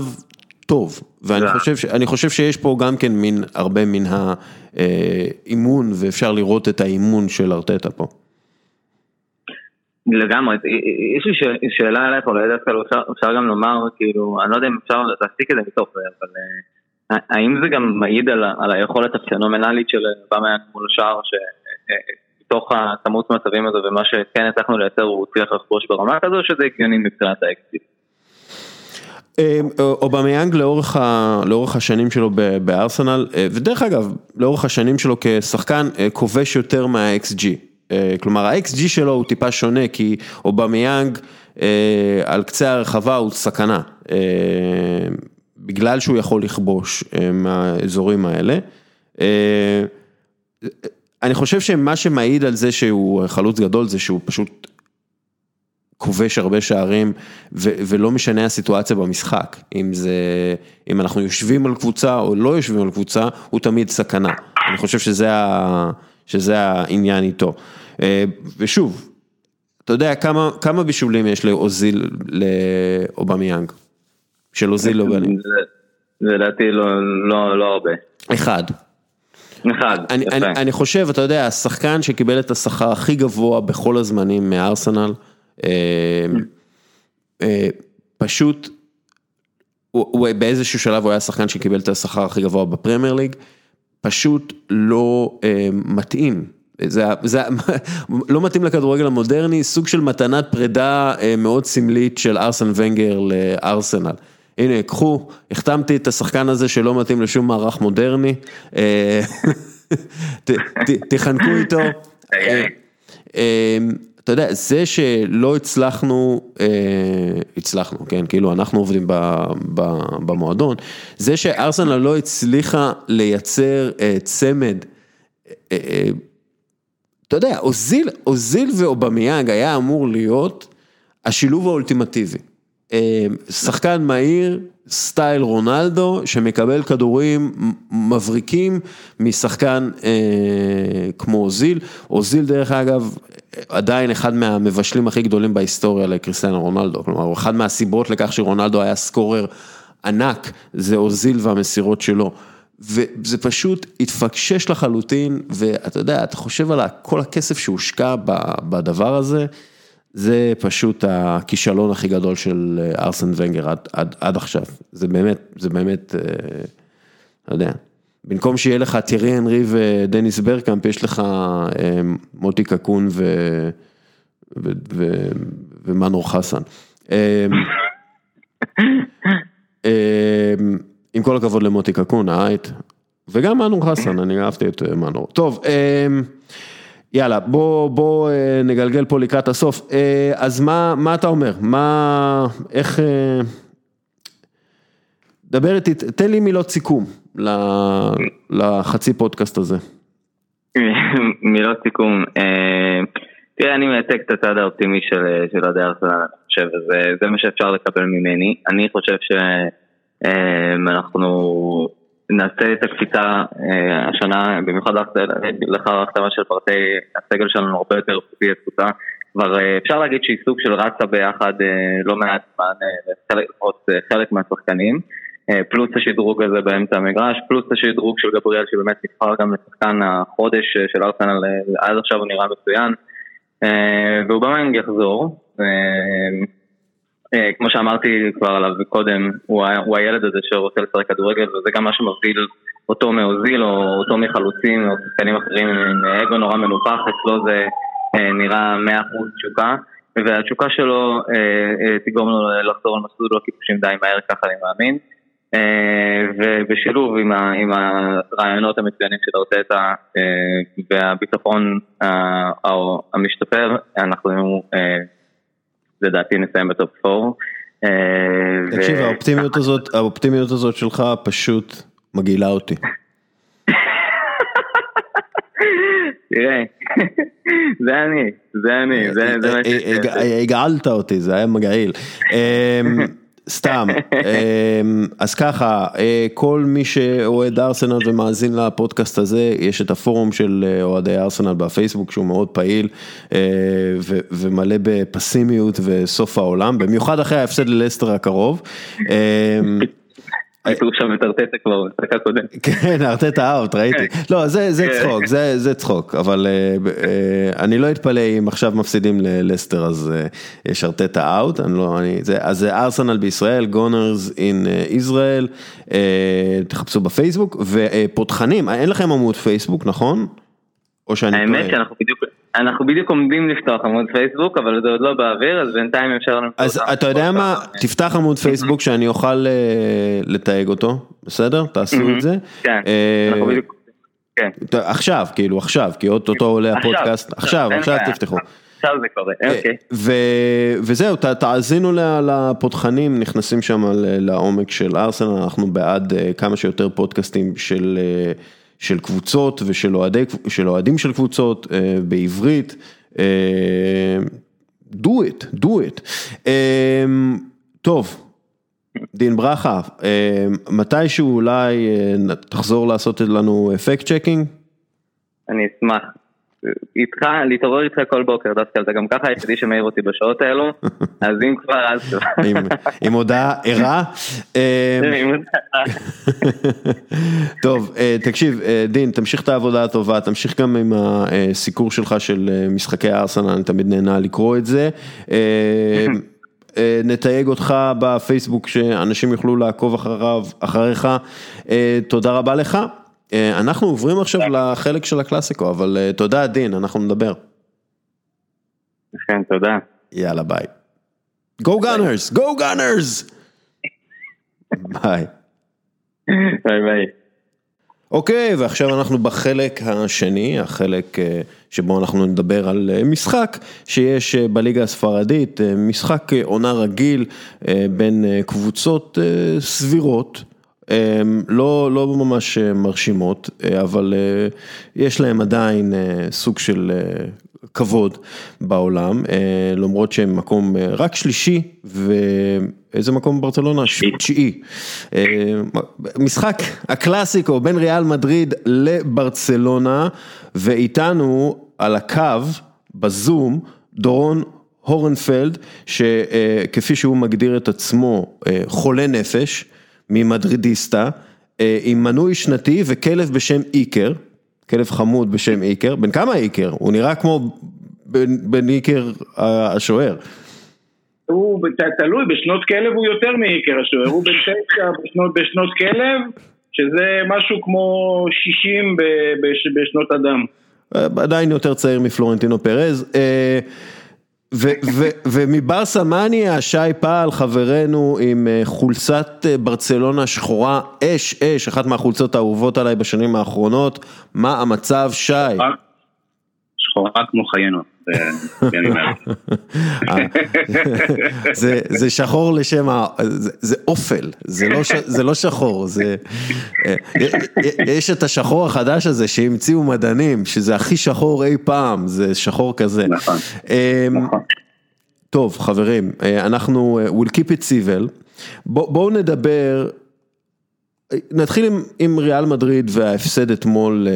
טוב, ואני חושב, חושב שיש פה גם כן מין, הרבה מן האימון, ואפשר לראות את האימון של ארטטה פה. לגמרי, יש לי שאלה אליך, אולי דווקא אפשר גם לומר, כאילו, אני לא יודע אם אפשר להסיק את זה מתוך זה, אבל אה, האם זה גם מעיד על היכולת הפנומנלית של באמה מול השער, בתוך הכמות מצבים הזו ומה שכן הצלחנו לייצר הוא הצליח לכבוש ברמה כזו שזה הגיוני מבחינת האקסיט. אמ, אובמיאנג לאורך, ה, לאורך השנים שלו בארסנל, אה, ודרך אגב, לאורך השנים שלו כשחקן אה, כובש יותר מה-XG. אה, כלומר ה-XG שלו הוא טיפה שונה כי אובמיאנג על קצה הרחבה הוא סכנה. בגלל שהוא יכול לכבוש מהאזורים האלה. אני חושב שמה שמעיד על זה שהוא חלוץ גדול זה שהוא פשוט כובש הרבה שערים ולא משנה הסיטואציה במשחק, אם זה, אם אנחנו יושבים על קבוצה או לא יושבים על קבוצה, הוא תמיד סכנה. אני חושב שזה, ה, שזה העניין איתו. אה, ושוב, אתה יודע כמה, כמה בישולים יש לאוזיל, לאובמיאנג? של אוזיל לאובמיאנג? לדעתי לא, לא, לא הרבה. אחד. אחד, אני, יפה. אני, אני חושב, אתה יודע, השחקן שקיבל את השכר הכי גבוה בכל הזמנים מארסנל, פשוט, הוא, הוא, באיזשהו שלב הוא היה שחקן שקיבל את השכר הכי גבוה בפרמייר ליג, פשוט לא אה, מתאים. זה, זה לא מתאים לכדורגל המודרני, סוג של מתנת פרידה אה, מאוד סמלית של ארסן ונגר לארסנל. הנה, קחו, החתמתי את השחקן הזה שלא מתאים לשום מערך מודרני, אה, תחנקו איתו. אה, אה, אתה יודע, זה שלא הצלחנו, הצלחנו, כן, כאילו אנחנו עובדים במועדון, זה שארסנל לא הצליחה לייצר צמד, אתה יודע, אוזיל, אוזיל ואובמיאנג היה אמור להיות השילוב האולטימטיבי. אה, שחקן מהיר, סטייל רונלדו, שמקבל כדורים מבריקים משחקן אה, כמו אוזיל. אוזיל דרך אגב, עדיין אחד מהמבשלים הכי גדולים בהיסטוריה לקריסטיאנו רונלדו. כלומר, אחד מהסיבות לכך שרונלדו היה scorer ענק, זה אוזיל והמסירות שלו. וזה פשוט התפקשש לחלוטין, ואתה יודע, אתה חושב על כל הכסף שהושקע בדבר הזה. זה פשוט הכישלון הכי גדול של אה, ארסן ונגר עד, עד, עד עכשיו, זה באמת, זה באמת, אה, לא יודע, במקום שיהיה לך טירי הנרי ודניס ברקאמפ, יש לך אה, מוטי קקון ו, ו, ו, ומנור חסן. עם כל הכבוד למוטי קקון, האייט, וגם מנור חסן, אני אהבתי את מנור. טוב, יאללה, בוא, בוא נגלגל פה לקראת הסוף. אז מה, מה אתה אומר? מה, איך... דבר איתי, תן לי מילות סיכום לחצי פודקאסט הזה. מילות סיכום, תראה אני מייצג את הצד האופטימי של אוהדי ארסנל, אני חושב, וזה מה שאפשר לקבל ממני, אני חושב שאנחנו נעשה את הקפיצה השנה, במיוחד לאחר ההחתמה של פרטי הסגל שלנו הרבה יותר פי התקופה, כבר אפשר להגיד שהיא סוג של רצה ביחד לא מעט זמן, לפחות חלק מהשחקנים. פלוס השדרוג הזה באמצע המגרש, פלוס השדרוג של גבריאל שבאמת נבחר גם לשחקן החודש של ארסנל, עד עכשיו הוא נראה מצוין, והוא באמת יחזור, כמו שאמרתי כבר עליו קודם, הוא, הוא הילד הזה שרוצה לשחק כדורגל וזה גם מה שמבדיל אותו מאוזיל או אותו מחלוצים או שחקנים אחרים עם אגו נורא מנופח, אצלו זה נראה 100% תשוקה. והתשוקה שלו תגרום לו לחזור על מסלול הכיפושים די מהר, ככה אני מאמין. ובשילוב עם, ה, עם הרעיונות המצוינים של ארטטה והביטחון המשתפר, אנחנו לדעתי נסיים בטופ 4. תקשיב, האופטימיות הזאת, האופטימיות הזאת שלך פשוט מגעילה אותי. תראה, זה אני, זה אני, זה מה ש... הגעלת אותי, זה היה מגעיל. סתם, אז ככה, כל מי שאוהד ארסנל ומאזין לפודקאסט הזה, יש את הפורום של אוהדי ארסנל בפייסבוק שהוא מאוד פעיל ומלא בפסימיות וסוף העולם, במיוחד אחרי ההפסד ללסטר הקרוב. הייתי שם את ארטטה כבר במשחק הקודם. כן, ארטטה אאוט, ראיתי. לא, זה צחוק, זה צחוק, אבל אני לא אתפלא אם עכשיו מפסידים ללסטר אז יש ארטטה אאוט, אז זה ארסנל בישראל, גונרס אין ישראל, תחפשו בפייסבוק, ופותחנים, אין לכם עמוד פייסבוק, נכון? או שאני טועה? האמת שאנחנו בדיוק... אנחנו בדיוק עומדים לפתוח עמוד פייסבוק, אבל זה עוד לא באוויר, אז בינתיים אפשר לנו... אז אתה יודע מה, תפתח עמוד פייסבוק שאני אוכל לתייג אותו, בסדר? תעשו את זה. כן, אנחנו בדיוק... כן. עכשיו, כאילו עכשיו, כי אוטוטו עולה הפודקאסט, עכשיו, עכשיו תפתחו. עכשיו זה קורה, אוקיי. וזהו, תאזינו לתותחנים, נכנסים שם לעומק של ארסנל, אנחנו בעד כמה שיותר פודקאסטים של... של קבוצות ושל אוהדי, של אוהדים של קבוצות בעברית. do it, do it. טוב, דין ברכה, מתישהו אולי תחזור לעשות לנו fact checking? אני אשמח. איתך, להתעורר איתך כל בוקר, דווקא אתה גם ככה היחידי שמעיר אותי בשעות האלו, אז אם כבר אז כבר. עם הודעה ערה. טוב, תקשיב, דין, תמשיך את העבודה הטובה, תמשיך גם עם הסיקור שלך של משחקי הארסנל, אני תמיד נהנה לקרוא את זה. נתייג אותך בפייסבוק שאנשים יוכלו לעקוב אחריו, אחריך, תודה רבה לך. אנחנו עוברים עכשיו לחלק של הקלאסיקו, אבל תודה דין, אנחנו נדבר. כן, תודה. יאללה ביי. Go Gunners, Go Gunners! ביי. ביי ביי. אוקיי, ועכשיו אנחנו בחלק השני, החלק שבו אנחנו נדבר על משחק שיש בליגה הספרדית, משחק עונה רגיל בין קבוצות סבירות. לא לא ממש מרשימות, אבל יש להם עדיין סוג של כבוד בעולם, למרות שהם מקום רק שלישי, ואיזה מקום ברצלונה? תשיעי. משחק הקלאסיקו בין ריאל מדריד לברצלונה, ואיתנו על הקו, בזום, דורון הורנפלד, שכפי שהוא מגדיר את עצמו, חולה נפש. ממדרידיסטה, עם מנוי שנתי וכלב בשם איקר, כלב חמוד בשם איקר, בן כמה איקר? הוא נראה כמו בן איקר השוער. הוא תלוי, בשנות כלב הוא יותר מאיקר השוער, הוא בן תשע בשנות, בשנות כלב, שזה משהו כמו 60 בשנות אדם. עדיין יותר צעיר מפלורנטינו פרז. ומברסה מה נהיה שי פעל חברנו עם אה, חולצת אה, ברצלונה שחורה אש אש, אחת מהחולצות האהובות עליי בשנים האחרונות, מה המצב שי? שחורה כמו חיינו. זה שחור לשם, זה אופל, זה לא שחור, יש את השחור החדש הזה שהמציאו מדענים, שזה הכי שחור אי פעם, זה שחור כזה. נכון, אמ, נכון. טוב חברים, אנחנו, we'll keep it civil, בואו נדבר, נתחיל עם ריאל מדריד וההפסד אתמול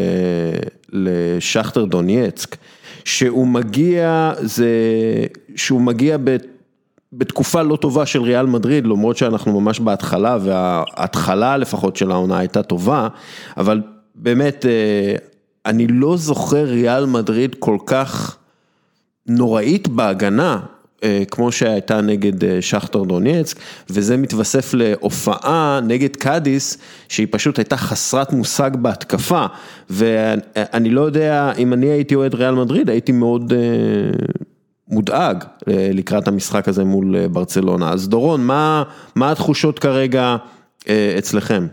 לשכטר דונייצק. שהוא מגיע, זה, שהוא מגיע ב, בתקופה לא טובה של ריאל מדריד, למרות שאנחנו ממש בהתחלה, וההתחלה לפחות של העונה הייתה טובה, אבל באמת, אה, אני לא זוכר ריאל מדריד כל כך נוראית בהגנה, אה, כמו שהייתה נגד אה, שכטר דונייצק, וזה מתווסף להופעה נגד קאדיס, שהיא פשוט הייתה חסרת מושג בהתקפה, ואני לא יודע, אם אני הייתי אוהד ריאל מדריד, הייתי מאוד אה, מודאג לקראת המשחק הזה מול ברצלונה. אז דורון, מה, מה התחושות כרגע אצלכם?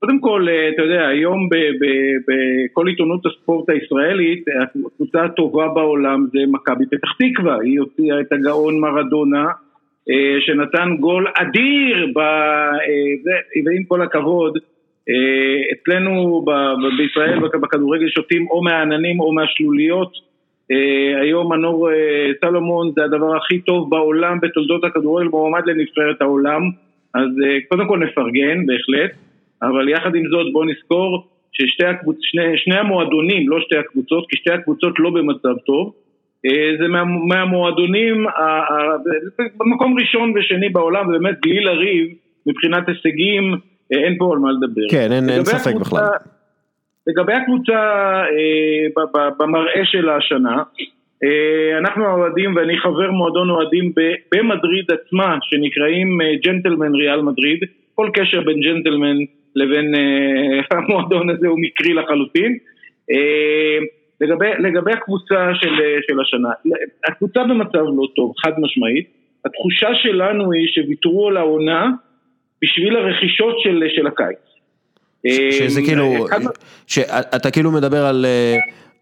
קודם כל, אה, אתה יודע, היום בכל עיתונות הספורט הישראלית, הקבוצה הטובה בעולם זה מכבי פתח תקווה, היא הוציאה את הגאון מרדונה, אה, שנתן גול אדיר, ב... אה, ועם כל הכבוד, אצלנו בישראל בכדורגל שותים או מהעננים או מהשלוליות, היום מנור סלומון זה הדבר הכי טוב בעולם בתולדות הכדורגל, מועמד לנבחרת העולם, אז קודם כל נפרגן, בהחלט. אבל יחד עם זאת בואו נזכור ששני הקבוצ... שני, שני המועדונים, לא שתי הקבוצות, כי שתי הקבוצות לא במצב טוב, אה, זה מה, מהמועדונים במקום ראשון ושני בעולם, ובאמת בלי לריב, מבחינת הישגים, אה, אין פה על מה לדבר. כן, אין, אין ספק הקבוצה, בכלל. לגבי הקבוצה אה, במראה של השנה, אנחנו האוהדים ואני חבר מועדון אוהדים במדריד עצמה שנקראים ג'נטלמן ריאל מדריד, כל קשר בין ג'נטלמן לבין uh, המועדון הזה הוא מקרי לחלוטין. Uh, לגבי, לגבי הקבוצה של, של השנה, הקבוצה במצב לא טוב, חד משמעית. התחושה שלנו היא שוויתרו על העונה בשביל הרכישות של, של הקיץ. שזה כאילו, שאתה כאילו מדבר על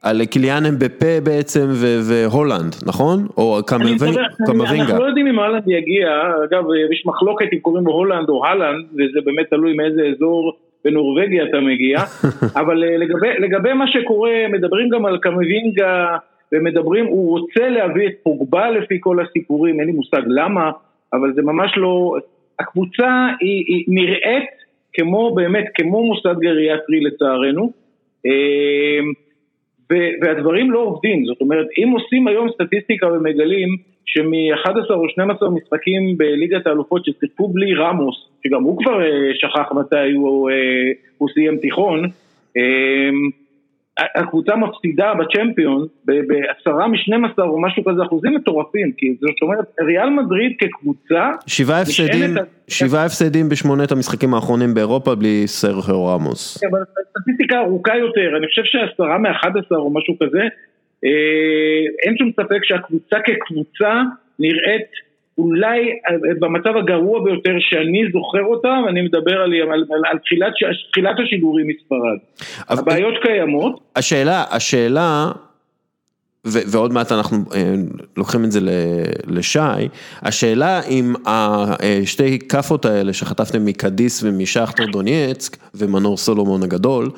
על קיליאן אמבפה בעצם והולנד, נכון? או קמבינגה. אנחנו לא יודעים אם הולנד יגיע, אגב יש מחלוקת אם קוראים לו הולנד או הלנד, וזה באמת תלוי מאיזה אזור בנורבגיה אתה מגיע, אבל אה, לגבי, לגבי מה שקורה, מדברים גם על קמבינגה, ומדברים, הוא רוצה להביא את פוגבה לפי כל הסיפורים, אין לי מושג למה, אבל זה ממש לא, הקבוצה היא, היא נראית כמו באמת, כמו מוסד גריאטרי לצערנו. והדברים לא עובדים, זאת אומרת, אם עושים היום סטטיסטיקה ומגלים שמ-11 או 12 משחקים בליגת האלופות ששיחקו בלי רמוס, שגם הוא כבר אה, שכח מתי הוא, אה, הוא סיים תיכון, אה, הקבוצה מפסידה בצ'מפיון בעשרה משנים עשר או משהו כזה אחוזים מטורפים, כי זאת אומרת, ריאל מדריד כקבוצה... שבעה הפסדים, שבעה הפסדים בשמונת המשחקים האחרונים באירופה בלי סרחיו רמוס. כן, אבל סטטיסטיקה ארוכה יותר, אני חושב שעשרה מאחד עשר או משהו כזה, אה, אין שום ספק שהקבוצה כקבוצה נראית אולי אה, במצב הגרוע ביותר שאני זוכר אותם, אני מדבר על, על, על, על תחילת, תחילת השידורים מספרד. הבעיות קיימות. השאלה, השאלה, ו, ועוד מעט אנחנו אה, לוקחים את זה לשי, השאלה אם השתי אה, כאפות האלה שחטפתם מקדיס ומשכטר דונייצק ומנור סולומון הגדול,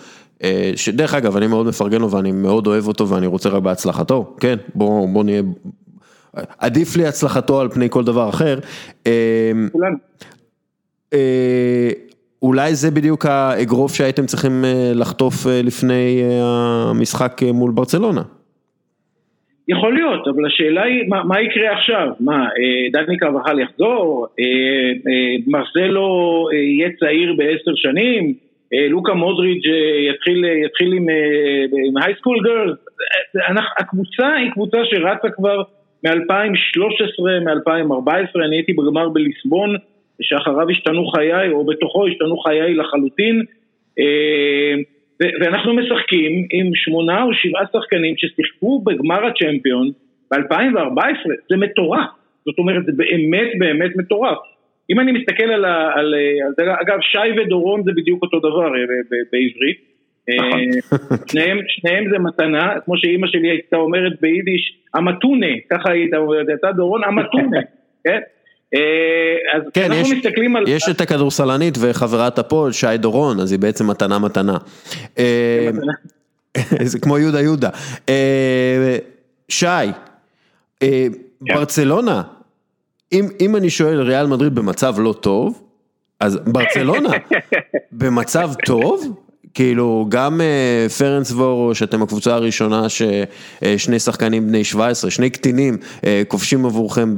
שדרך אגב אני מאוד מפרגן לו ואני מאוד אוהב אותו ואני רוצה רק בהצלחתו, כן, בוא, בוא נהיה עדיף לי הצלחתו על פני כל דבר אחר. אמ, אה, אולי זה בדיוק האגרוף שהייתם צריכים אה, לחטוף אה, לפני המשחק מול ברצלונה. יכול להיות, אבל השאלה היא, מה, מה יקרה עכשיו? מה, דני קרבחל יחזור? מרסלו יהיה צעיר בעשר שנים? לוקה מודריץ' יתחיל, יתחיל עם, עם הייסקול גרלס? הקבוצה היא קבוצה שרצה כבר מ-2013, מ-2014, אני הייתי בגמר בליסבון, שאחריו השתנו חיי, או בתוכו השתנו חיי לחלוטין, אה, ואנחנו משחקים עם שמונה או שבעה שחקנים ששיחקו בגמר הצ'מפיון, ב-2014 זה מטורף, זאת אומרת זה באמת באמת מטורף. אם אני מסתכל על, ה, על, על, אגב שי ודורון זה בדיוק אותו דבר אה, בעברית. שניהם, שניהם זה מתנה, כמו שאימא שלי הייתה אומרת ביידיש, המתונה, ככה הייתה אומרת, אתה דורון המתונה, כן? אז כן, אנחנו יש, מסתכלים על... יש את הכדורסלנית וחברת הפועל, שי דורון, אז היא בעצם מתנה מתנה. זה כמו יהודה יהודה. שי, כן. ברצלונה, אם אני שואל ריאל מדריד במצב לא טוב, אז ברצלונה במצב טוב, כאילו גם פרנס וורו שאתם הקבוצה הראשונה ששני שחקנים בני 17, שני קטינים כובשים עבורכם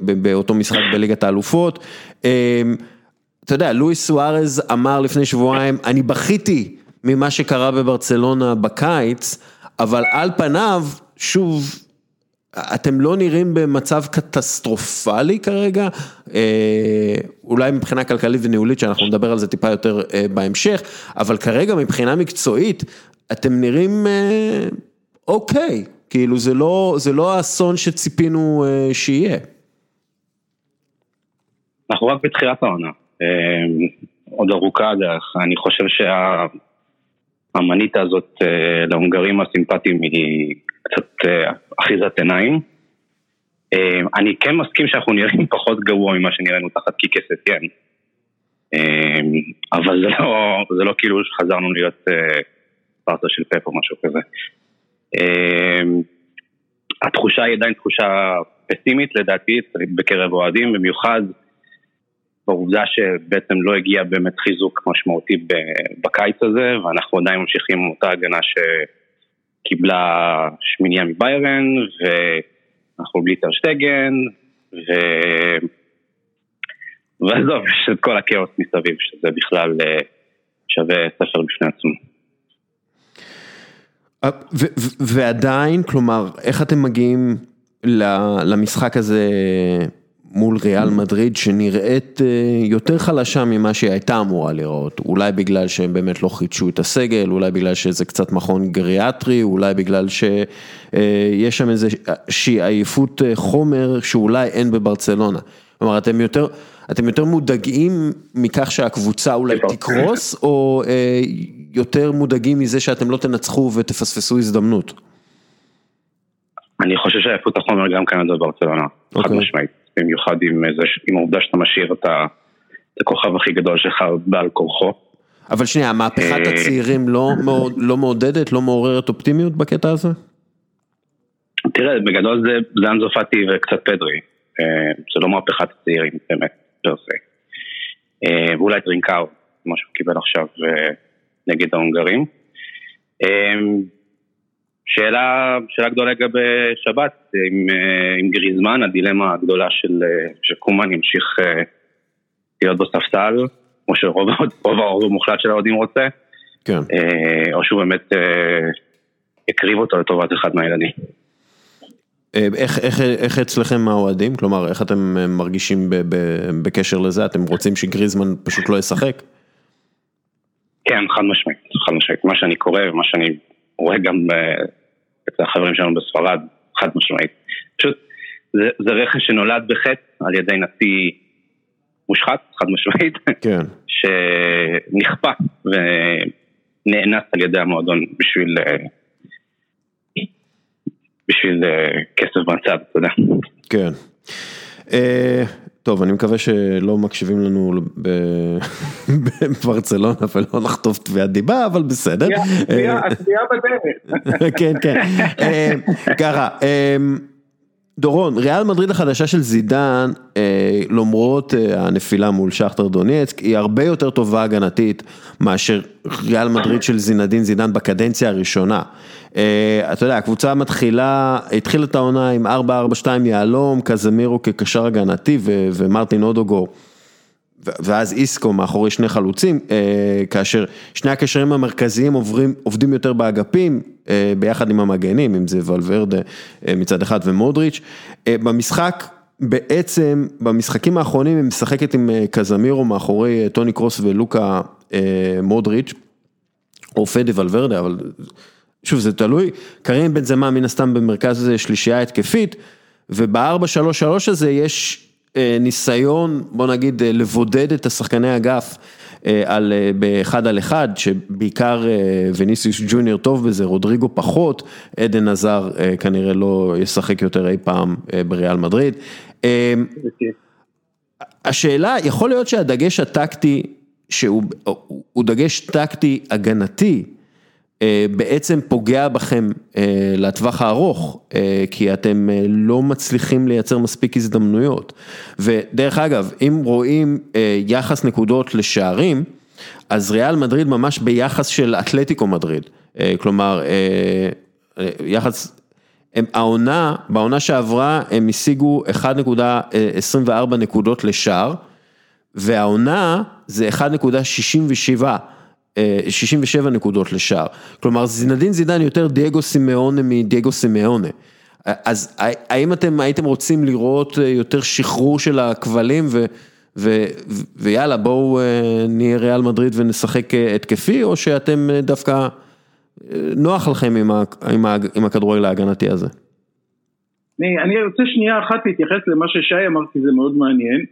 באותו משחק בליגת האלופות. אתה יודע, לואיס סוארז אמר לפני שבועיים, אני בכיתי ממה שקרה בברצלונה בקיץ, אבל על פניו, שוב, אתם לא נראים במצב קטסטרופלי כרגע, אולי מבחינה כלכלית וניהולית, שאנחנו נדבר על זה טיפה יותר בהמשך, אבל כרגע מבחינה מקצועית, אתם נראים אוקיי, כאילו זה לא, זה לא האסון שציפינו שיהיה. אנחנו רק בתחילת העונה, עוד ארוכה הדרך, אני חושב שהמנית הזאת להונגרים הסימפטיים היא קצת אה, אחיזת עיניים. אה, אני כן מסכים שאנחנו נראים פחות גרוע ממה שנראינו תחת קיקס אתיין. אה, אבל זה לא, זה לא כאילו שחזרנו להיות פרטה של פפ או משהו כזה. התחושה היא עדיין תחושה פסימית לדעתי בקרב אוהדים, במיוחד בעובדה שבעצם לא הגיע באמת חיזוק משמעותי בקיץ הזה, ואנחנו עדיין ממשיכים עם אותה הגנה ש... קיבלה שמיניה מביירן, ואנחנו בלי טרשטגן, ו... ועזוב, יש את כל הכאוס מסביב, שזה בכלל אה, שווה ספר בפני עצמו. אה, ועדיין, כלומר, איך אתם מגיעים למשחק הזה מול ריאל מדריד שנראית אה, יותר חלשה ממה שהיא הייתה אמורה לראות, אולי בגלל שהם באמת לא חידשו את הסגל, אולי בגלל שזה קצת מכון גריאטרי, אולי בגלל שיש אה, שם איזושהי עייפות אה, חומר שאולי אין בברצלונה. כלומר, אתם יותר, אתם יותר מודאגים מכך שהקבוצה אולי תקרוס, או יותר מודאגים מזה שאתם לא תנצחו ותפספסו הזדמנות? אני חושב שעייפות החומר גם כאן בברצלונה, חד אוקיי. משמעית. במיוחד עם, איזה, עם העובדה שאתה משאיר את הכוכב הכי גדול שלך בעל כורחו. אבל שנייה, מהפכת אה, הצעירים לא, לא מעודדת, לא מעוררת אופטימיות בקטע הזה? תראה, בגדול זה, זה אנזופטי וקצת פדרי. אה, זה לא מהפכת הצעירים, באמת, פר סי. אה, ואולי טרינקאו, מה שהוא קיבל עכשיו נגד ההונגרים. שאלה, שאלה גדולה לגבי שבת, עם, אה, עם גריזמן, הדילמה הגדולה של שקומן ימשיך אה, להיות בספסל, כמו שרוב הרוב המוחלט של האוהדים רוצה, כן. אה, או שהוא באמת יקריב אותו לטובת אחד מהילדים. איך, איך, איך אצלכם האוהדים? כלומר, איך אתם מרגישים ב, ב, בקשר לזה? אתם רוצים שגריזמן פשוט לא ישחק? כן, חד משמעית, חד משמעית. מה שאני קורא ומה שאני רואה גם אצל החברים שלנו בספרד, חד משמעית. פשוט זה, זה רכש שנולד בחטא על ידי נשיא מושחת, חד משמעית, כן. שנכפה ונאנס על ידי המועדון בשביל, בשביל כסף בצד, אתה יודע. כן. טוב, אני מקווה שלא מקשיבים לנו בברצלונה ולא נחטוף תביעת דיבה, אבל בסדר. התביעה בדרך. כן, כן. ככה, אה, דורון, ריאל מדריד החדשה של זידן, אה, למרות הנפילה מול שכטר דונייצק, היא הרבה יותר טובה הגנתית מאשר ריאל מדריד של זינדין זידן בקדנציה הראשונה. אה, אתה יודע, הקבוצה מתחילה, התחילה את העונה עם 4-4-2 יהלום, קזמירו כקשר הגנתי ומרטין אודוגו. ואז איסקו מאחורי שני חלוצים, אה, כאשר שני הקשרים המרכזיים עוברים, עובדים יותר באגפים, אה, ביחד עם המגנים, אם זה ולוורדה מצד אחד ומודריץ'. במשחק, בעצם, במשחקים האחרונים היא משחקת עם קזמירו מאחורי טוני קרוס ולוקה מודריץ', או פדי ולוורדה, אבל שוב זה תלוי, קרים בן זמה מן הסתם במרכז שלישייה התקפית, וב-4-3-3 הזה יש ניסיון, בוא נגיד, לבודד את השחקני אגף. על, באחד על אחד, שבעיקר וניסיוס ג'וניור טוב בזה, רודריגו פחות, עדן עזר כנראה לא ישחק יותר אי פעם בריאל מדריד. השאלה, יכול להיות שהדגש הטקטי, שהוא דגש טקטי הגנתי, בעצם פוגע בכם לטווח הארוך, כי אתם לא מצליחים לייצר מספיק הזדמנויות. ודרך אגב, אם רואים יחס נקודות לשערים, אז ריאל מדריד ממש ביחס של אתלטיקו מדריד. כלומר, יחס, העונה, בעונה שעברה הם השיגו 1.24 נקודות לשער, והעונה זה 1.67. 67 נקודות לשער, כלומר זינדין זידן יותר דייגו סימאונה מדייגו סימאונה, אז האם אתם הייתם רוצים לראות יותר שחרור של הכבלים ויאללה בואו נהיה ריאל מדריד ונשחק התקפי, או שאתם דווקא נוח לכם עם הכדורגל ההגנתי הזה? אני רוצה שנייה אחת להתייחס למה ששי אמר כי זה מאוד מעניין.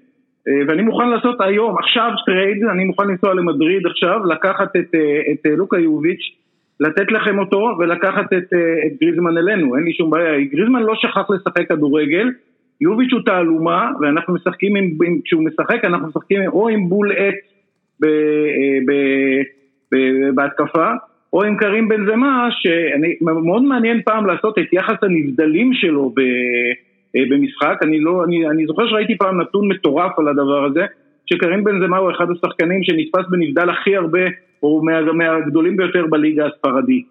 ואני מוכן לעשות היום, עכשיו טרייד, אני מוכן לנסוע למדריד עכשיו, לקחת את, את לוקה יוביץ', לתת לכם אותו ולקחת את, את גריזמן אלינו, אין לי שום בעיה, גריזמן לא שכח לשחק כדורגל, יוביץ' הוא תעלומה ואנחנו משחקים, עם, כשהוא משחק אנחנו משחקים או עם בול עץ בהתקפה, או עם קרים בן זמה, שמאוד מעניין פעם לעשות את יחס הנבדלים שלו ב... במשחק, אני לא, אני, אני זוכר שראיתי פעם נתון מטורף על הדבר הזה, שקרים בן זמה הוא אחד השחקנים שנתפס בנבדל הכי הרבה, או מה, מהגדולים ביותר בליגה הספרדית.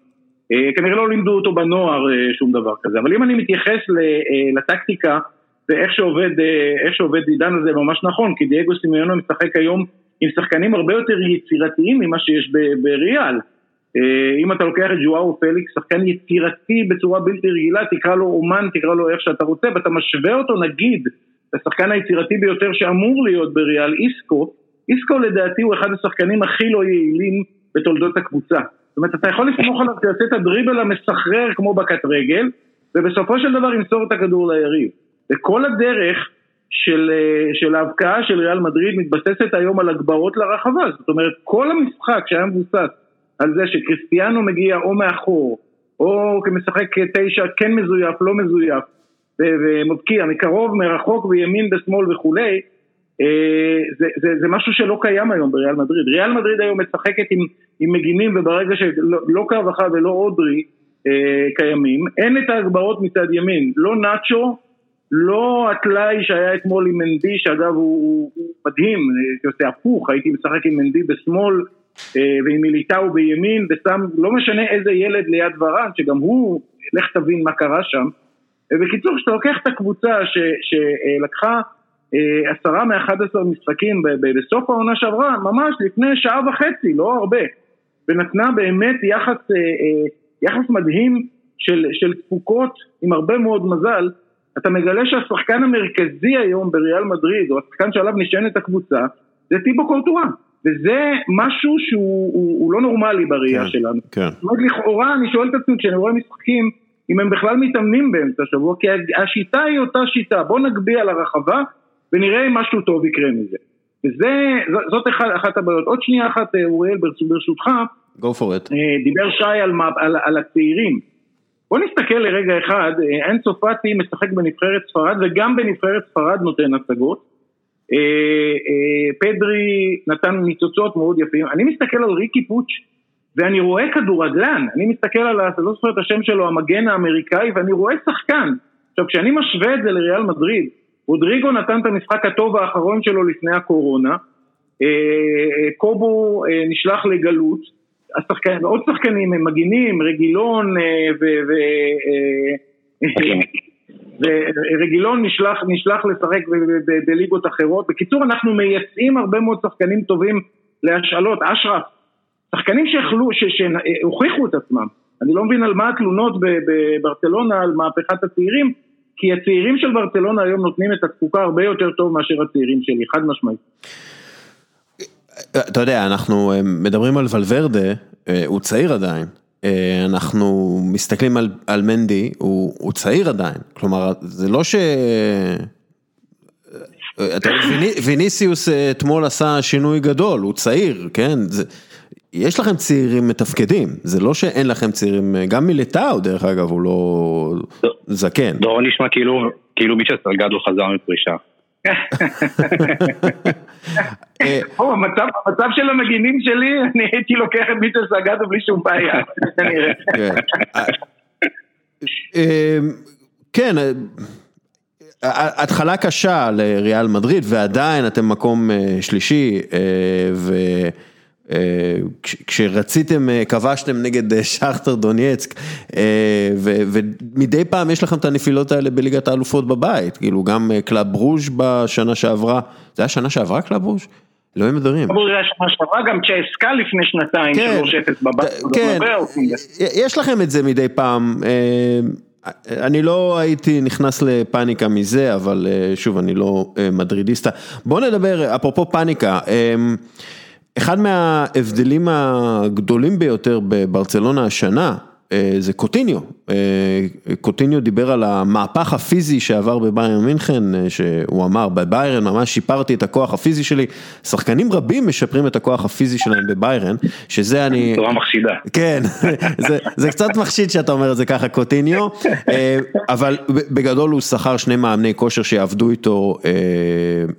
כנראה לא לימדו אותו בנוער שום דבר כזה, אבל אם אני מתייחס לטקטיקה ואיך שעובד, שעובד עידן הזה ממש נכון, כי דייגו סימיונו משחק היום עם שחקנים הרבה יותר יצירתיים ממה שיש בריאל. אם אתה לוקח את ג'וארו פליקס, שחקן יצירתי בצורה בלתי רגילה, תקרא לו אומן, תקרא לו איך שאתה רוצה, ואתה משווה אותו נגיד לשחקן היצירתי ביותר שאמור להיות בריאל, איסקו, איסקו לדעתי הוא אחד השחקנים הכי לא יעילים בתולדות הקבוצה. זאת אומרת, אתה יכול לסמוך עליו שיעשה את הדריבל המסחרר כמו בקט רגל, ובסופו של דבר ימסור את הכדור ליריב. וכל הדרך של, של ההבקעה של ריאל מדריד מתבססת היום על הגברות לרחבה, זאת אומרת, כל המשחק שהיה מבוסס על זה שקריסטיאנו מגיע או מאחור, או כמשחק תשע כן מזויף, לא מזויף, ומבקיע מקרוב, מרחוק וימין בשמאל וכולי, זה, זה, זה משהו שלא קיים היום בריאל מדריד. ריאל מדריד היום משחקת עם, עם מגינים וברגע שלא לא קו אחד ולא אודרי אה, קיימים, אין את ההגברות מצד ימין, לא נאצ'ו, לא הטלאי שהיה אתמול עם מנדי, שאגב הוא, הוא מדהים, זה עושה הפוך, הייתי משחק עם מנדי בשמאל ועם מיליטאו בימין, ושם לא משנה איזה ילד ליד ורן, שגם הוא, לך תבין מה קרה שם. ובקיצור, כשאתה לוקח את הקבוצה ש, שלקחה עשרה מאחד עשר משחקים בסוף העונה שעברה, ממש לפני שעה וחצי, לא הרבה, ונתנה באמת יחס, יחס מדהים של, של תפוקות עם הרבה מאוד מזל, אתה מגלה שהשחקן המרכזי היום בריאל מדריד, או השחקן שעליו נשענת הקבוצה, זה טיבו קורטורה. וזה משהו שהוא הוא, הוא לא נורמלי בראייה כן, שלנו. כן. זאת אומרת, לכאורה אני שואל את עצמי כשאני רואה משחקים, אם הם בכלל מתאמנים באמצע השבוע, כי השיטה היא אותה שיטה, בוא נגביה לרחבה ונראה אם משהו טוב יקרה מזה. וזה, זאת אחת, אחת הבעיות. עוד שנייה אחת, אוריאל, ברשותך, Go for it. דיבר שי על, על, על הצעירים. בוא נסתכל לרגע אחד, אין צופתי משחק בנבחרת ספרד וגם בנבחרת ספרד נותן הצגות. פדרי נתן ניצוצות מאוד יפים, אני מסתכל על ריקי פוץ' ואני רואה כדורגלן, אני מסתכל על, אתה לא זוכר את השם שלו, המגן האמריקאי, ואני רואה שחקן. עכשיו כשאני משווה את זה לריאל מדריד, רודריגו נתן את המשחק הטוב האחרון שלו לפני הקורונה, קובו נשלח לגלות, השחקן, עוד שחקנים הם מגינים, רגילון ו... ו ורגילון נשלח, נשלח לשחק בליגות אחרות. בקיצור, אנחנו מייצאים הרבה מאוד שחקנים טובים להשאלות. אשרף, שחקנים שיכלו, שהוכיחו את עצמם. אני לא מבין על מה התלונות בברצלונה, על מהפכת הצעירים, כי הצעירים של ברצלונה היום נותנים את התפוקה הרבה יותר טוב מאשר הצעירים שלי, חד משמעית. אתה יודע, אנחנו מדברים על ולוורדה, הוא צעיר עדיין. אנחנו מסתכלים על, על מנדי, הוא, הוא צעיר עדיין, כלומר זה לא ש... אתה יודע, ויניסיוס אתמול עשה שינוי גדול, הוא צעיר, כן? זה, יש לכם צעירים מתפקדים, זה לא שאין לכם צעירים, גם מליטאו דרך אגב, הוא לא זקן. דורון לא, נשמע כאילו, כאילו מישהו סרגדו חזר מפרישה. המצב של המגינים שלי, אני הייתי לוקח את מיטל סגדו בלי שום בעיה, כן. אמ, כן, התחלה קשה לריאל מדריד ועדיין אתם מקום אה, שלישי אה, ו... אה, כשרציתם, אה, כבשתם נגד אה, שכטר דונייצק, ומדי פעם יש לכם את הנפילות האלה בליגת האלופות בבית, כאילו גם קלאב ברוז' בשנה שעברה, זה היה שנה שעברה קלאב ברוז'? אלוהים אדירים. קלאב ברוז' היה שנה שעברה, גם צ'סקה לפני שנתיים, 3-0 כן. בבית. כן, יש לכם את זה מדי פעם. אני לא הייתי נכנס לפאניקה מזה, אבל שוב, אני לא מדרידיסטה. בואו נדבר, אפרופו פאניקה. אחד מההבדלים הגדולים ביותר בברצלונה השנה אה, זה קוטיניו, קוטיניו דיבר על המהפך הפיזי שעבר בביירן מינכן, אה, שהוא אמר בביירן ממש שיפרתי את הכוח הפיזי שלי, שחקנים רבים משפרים את הכוח הפיזי שלהם בביירן, שזה אני... תורה מחשידה. כן, זה, זה קצת מחשיד שאתה אומר את זה ככה קוטיניו, אבל בגדול הוא שכר שני מאמני כושר שיעבדו איתו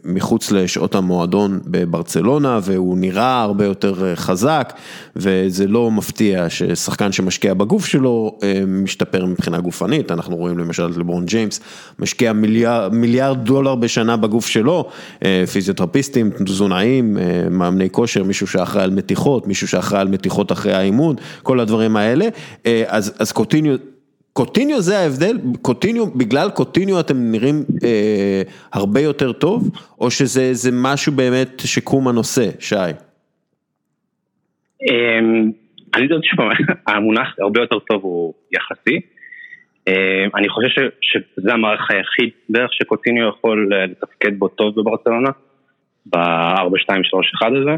מחוץ לשעות המועדון בברצלונה, והוא נראה הרבה יותר חזק, וזה לא מפתיע ששחקן שמשקיע בגוף, שלו אה, משתפר מבחינה גופנית, אנחנו רואים למשל את לברון ג'יימס משקיע מיליארד, מיליארד דולר בשנה בגוף שלו, אה, פיזיותרפיסטים, תזונאים, אה, מאמני כושר, מישהו שאחראי על מתיחות, מישהו שאחראי על מתיחות אחרי האימון, כל הדברים האלה, אז, אז קוטיניו קוטיניו זה ההבדל, קוטיניו, בגלל קוטיניו אתם נראים אה, הרבה יותר טוב, או שזה משהו באמת שקום הנושא, שי? אני יודע שהמונח הרבה יותר טוב הוא יחסי. אה, אני חושב שזה המערך היחיד בערך שקוטיניו יכול אה, לתפקד בו טוב בברצלונה, ב-4-2-3-1 הזה.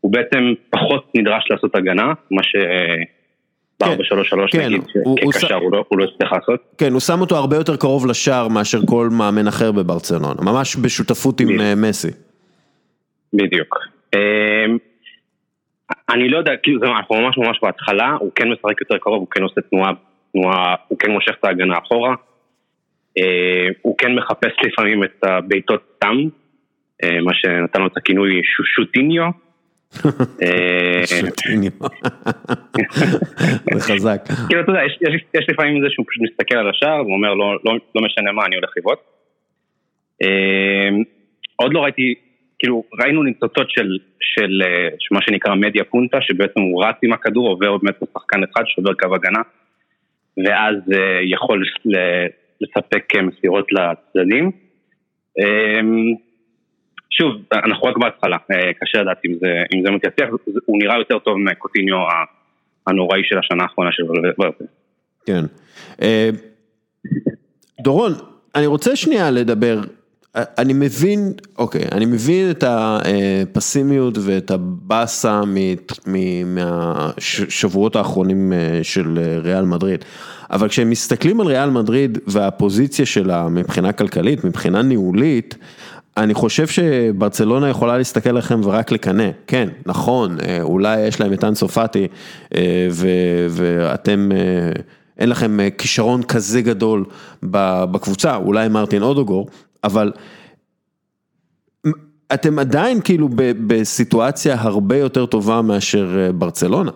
הוא בעצם פחות נדרש לעשות הגנה, מה ש... ב-4-3-3 כן, נגיד, כקשר הוא לא, לא הצליח לעשות. כן, הוא שם אותו הרבה יותר קרוב לשער מאשר כל מאמן אחר בברצלונה, ממש בשותפות עם אה, מסי. בדיוק. אני לא יודע, כאילו אנחנו ממש ממש בהתחלה, הוא כן משחק יותר קרוב, הוא כן עושה תנועה, תנועה, הוא כן מושך את ההגנה אחורה, אה, הוא כן מחפש לפעמים את הבעיטות תם, אה, מה שנתן לו את הכינוי שוטיניו. אה, שוטיניו, זה חזק. כאילו אתה יודע, יש לפעמים זה שהוא פשוט מסתכל על השער, הוא אומר לא, לא, לא משנה מה, אני הולך לבעוט. עוד לא ראיתי כאילו ראינו ניצוצות של, של, אה, של מה שנקרא מדיה פונטה, שבעצם הוא רץ עם הכדור, עובר באמת לשחקן אחד, שובר קו הגנה, ואז uh, יכול לספק אה, מסירות לצדדים. Um, שוב, אנחנו רק בהתחלה, קשה לדעת אם זה, אם זה מתייצח, הוא נראה יותר טוב מקוטיניו הנוראי של השנה האחרונה של ולברטה. כן. דורון, אני רוצה שנייה לדבר אני מבין, אוקיי, אני מבין את הפסימיות ואת הבאסה מהשבועות האחרונים אה, של אה, ריאל מדריד, אבל כשהם מסתכלים על ריאל מדריד והפוזיציה שלה מבחינה כלכלית, מבחינה ניהולית, אני חושב שברצלונה יכולה להסתכל עליכם ורק לקנא, כן, נכון, אה, אולי יש להם את אנסו פאטי ואתם... אין לכם כישרון כזה גדול בקבוצה, אולי מרטין אודוגור, אבל אתם עדיין כאילו בסיטואציה הרבה יותר טובה מאשר אה, ברצלונה.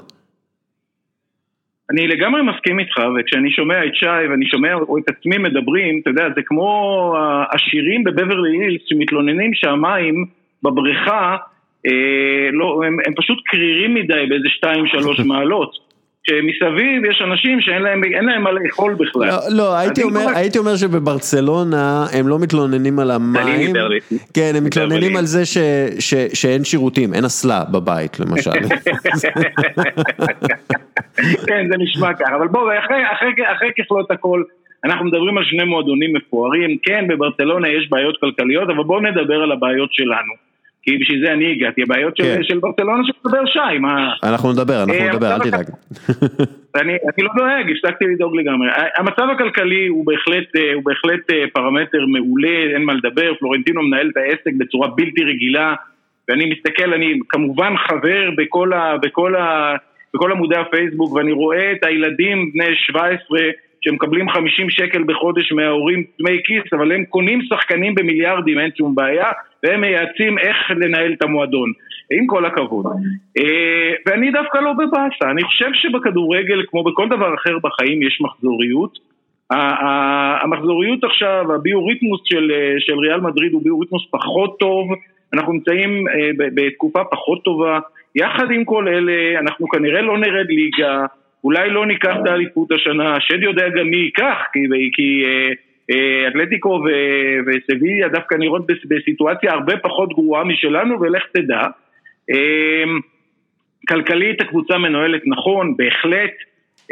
אני לגמרי מסכים איתך, וכשאני שומע את שי ואני שומע או את עצמי מדברים, אתה יודע, זה כמו השירים בבברלי הילס שמתלוננים שהמים בבריכה, אה, לא, הם, הם פשוט קרירים מדי באיזה 2-3 מעלות. שמסביב יש אנשים שאין להם, להם מה לאכול בכלל. לא, לא הייתי, אומר, כבר... הייתי אומר שבברצלונה הם לא מתלוננים על המים, כן, הם מתלוננים על זה ש, ש, שאין שירותים, אין אסלה בבית למשל. כן, זה נשמע ככה, אבל בואו, אחרי, אחרי, אחרי ככלות הכל, אנחנו מדברים על שני מועדונים מפוארים, כן, בברצלונה יש בעיות כלכליות, אבל בואו נדבר על הבעיות שלנו. כי בשביל זה אני הגעתי, הבעיות של, כן. של ברצלונה שמדבר שי, מה... אנחנו נדבר, אנחנו אה, נדבר, אל תדאג. אני, אני לא דואג, הפסקתי לדאוג לגמרי. המצב הכלכלי הוא בהחלט, אה, הוא בהחלט אה, פרמטר מעולה, אין מה לדבר, פלורנטינו מנהל את העסק בצורה בלתי רגילה, ואני מסתכל, אני כמובן חבר בכל, ה, בכל, ה, בכל עמודי הפייסבוק, ואני רואה את הילדים בני 17 שמקבלים 50 שקל בחודש מההורים דמי כיס, אבל הם קונים שחקנים במיליארדים, אין שום בעיה, והם מייעצים איך לנהל את המועדון. עם כל הכבוד. אה, ואני דווקא לא בבאסה, אני חושב שבכדורגל, כמו בכל דבר אחר בחיים, יש מחזוריות. המחזוריות עכשיו, הביוריתמוס של, אה, של ריאל מדריד הוא ביוריתמוס פחות טוב, אנחנו נמצאים אה, בתקופה פחות טובה. יחד עם כל אלה, אנחנו כנראה לא נרד ליגה, אולי לא ניקח את האליפות השנה, השד יודע גם מי ייקח, כי, כי אתלטיקו ו- וסביליה דווקא נראות בס- בסיטואציה הרבה פחות גרועה משלנו, ולך תדע. אמ, כלכלית הקבוצה מנוהלת נכון, בהחלט.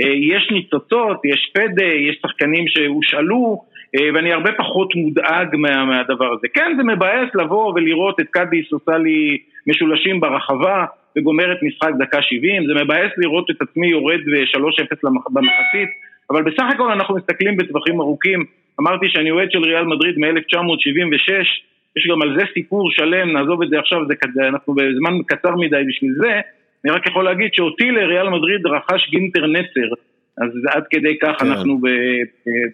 אה, יש ניצוצות, יש פדה, יש שחקנים שהושאלו, אה, ואני הרבה פחות מודאג מה, מהדבר הזה. כן, זה מבאס לבוא ולראות את קאדיס עושה לי משולשים ברחבה וגומרת משחק דקה 70, זה מבאס לראות את עצמי יורד ב-3-0 במחצית, אבל בסך הכל אנחנו מסתכלים בטווחים ארוכים. אמרתי שאני אוהד של ריאל מדריד מ-1976, יש גם על זה סיפור שלם, נעזוב את זה עכשיו, זה כזה, אנחנו בזמן קצר מדי בשביל זה. אני רק יכול להגיד שאותי לריאל מדריד רכש גינטר נצר, אז עד כדי כך כן. אנחנו ב,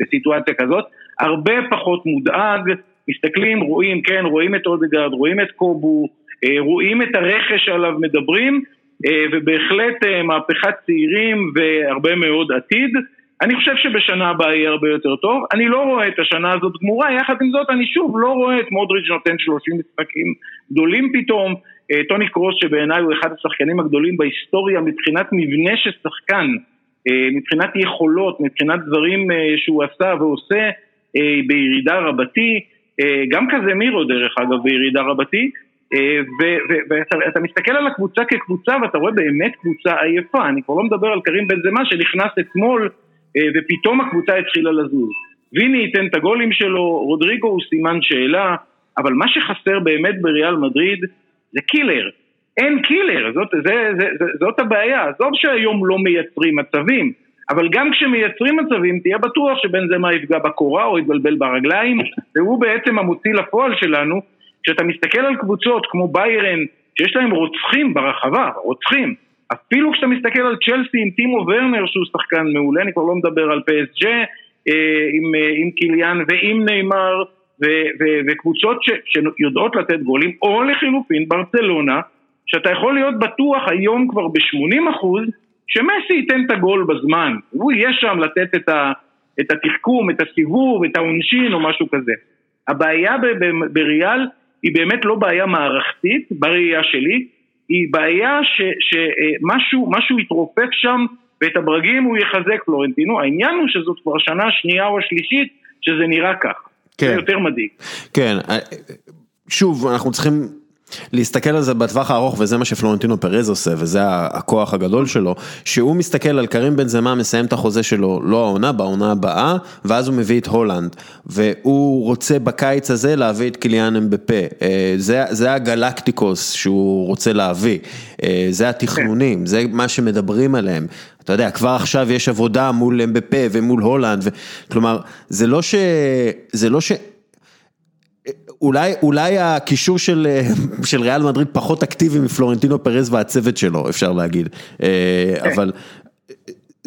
בסיטואציה כזאת. הרבה פחות מודאג, מסתכלים, רואים, כן, רואים את אודגרד, רואים את קובו, אה, רואים את הרכש שעליו מדברים, אה, ובהחלט אה, מהפכת צעירים והרבה מאוד עתיד. אני חושב שבשנה הבאה יהיה הרבה יותר טוב. אני לא רואה את השנה הזאת גמורה, יחד עם זאת אני שוב לא רואה את מודריץ' נותן 30 משחקים גדולים פתאום. אה, טוני קרוס שבעיניי הוא אחד השחקנים הגדולים בהיסטוריה מבחינת מבנה של שחקן, אה, מבחינת יכולות, מבחינת דברים אה, שהוא עשה ועושה בירידה רבתי, גם כזה מירו דרך אגב בירידה רבתי, ואתה אתה מסתכל על הקבוצה כקבוצה ואתה רואה באמת קבוצה עייפה, אני כבר לא מדבר על קרים בן זמה שנכנס אתמול ופתאום הקבוצה התחילה לזוז. ויני ייתן את הגולים שלו, רודריגו הוא סימן שאלה, אבל מה שחסר באמת בריאל מדריד זה קילר. אין קילר, זאת, זה, זה, זה, זאת הבעיה. עזוב שהיום לא מייצרים מצבים, אבל גם כשמייצרים מצבים, תהיה בטוח שבן זה מה יפגע בקורה או יתבלבל ברגליים, והוא בעצם המוציא לפועל שלנו. כשאתה מסתכל על קבוצות כמו ביירן, שיש להם רוצחים ברחבה, רוצחים, אפילו כשאתה מסתכל על צ'לסי עם טימו ורנר שהוא שחקן מעולה, אני כבר לא מדבר על PSG אה, עם, אה, עם קיליאן ועם נאמר ו- ו- וקבוצות ש- שיודעות לתת גולים, או לחילופין ברצלונה, שאתה יכול להיות בטוח היום כבר ב-80% שמסי ייתן את הגול בזמן, הוא יהיה שם לתת את, ה- את התחכום, את הסיבוב, את העונשין או משהו כזה. הבעיה בריאל היא באמת לא בעיה מערכתית, בראייה שלי, היא בעיה שמשהו משהו יתרופף שם ואת הברגים הוא יחזק פלורנטינו, העניין הוא שזאת כבר השנה השנייה או השלישית שזה נראה כך, כן. זה יותר מדאיג. כן, אה, שוב, אנחנו צריכים להסתכל על זה בטווח הארוך, וזה מה שפלורנטינו פרז עושה, וזה הכוח הגדול שלו, שהוא מסתכל על קרים בן זמה, מסיים את החוזה שלו, לא העונה, בעונה הבאה, ואז הוא מביא את הולנד, והוא רוצה בקיץ הזה להביא את קיליאן אמבפה, אה, זה, זה הגלקטיקוס שהוא רוצה להביא, אה, זה התכנונים, זה מה שמדברים עליהם. אתה יודע, כבר עכשיו יש עבודה מול אמבפה ומול הולנד, ו... כלומר, זה לא ש... זה לא ש... אולי, אולי הקישור של, של ריאל מדריד פחות אקטיבי מפלורנטינו פרז והצוות שלו, אפשר להגיד. אה, אבל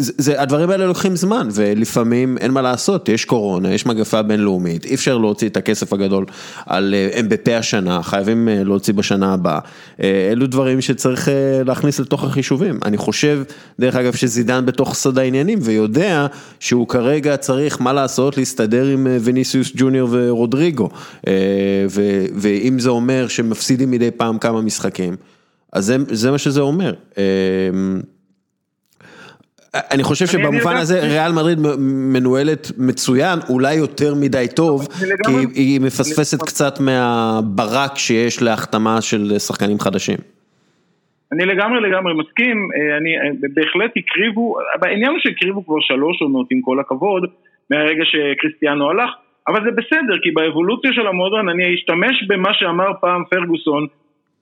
זה, הדברים האלה לוקחים זמן, ולפעמים אין מה לעשות, יש קורונה, יש מגפה בינלאומית, אי אפשר להוציא את הכסף הגדול על אמבפה השנה, חייבים אה, להוציא בשנה הבאה. אה, אלו דברים שצריך אה, להכניס לתוך החישובים. אני חושב, דרך אגב, שזידן בתוך סוד העניינים, ויודע שהוא כרגע צריך, מה לעשות, להסתדר עם אה, ויניסיוס ג'וניור ורודריגו. ו, ואם זה אומר שמפסידים מדי פעם כמה משחקים, אז זה, זה מה שזה אומר. אני חושב שבמובן הזה ריאל מדריד מנוהלת מצוין, אולי יותר מדי טוב, כי היא מפספסת קצת מהברק שיש להחתמה של שחקנים חדשים. אני לגמרי לגמרי מסכים, אני בהחלט הקריבו, העניין הוא שהקריבו כבר שלוש עונות עם כל הכבוד, מהרגע שקריסטיאנו הלך, אבל זה בסדר, כי באבולוציה של המועדון אני אשתמש במה שאמר פעם פרגוסון,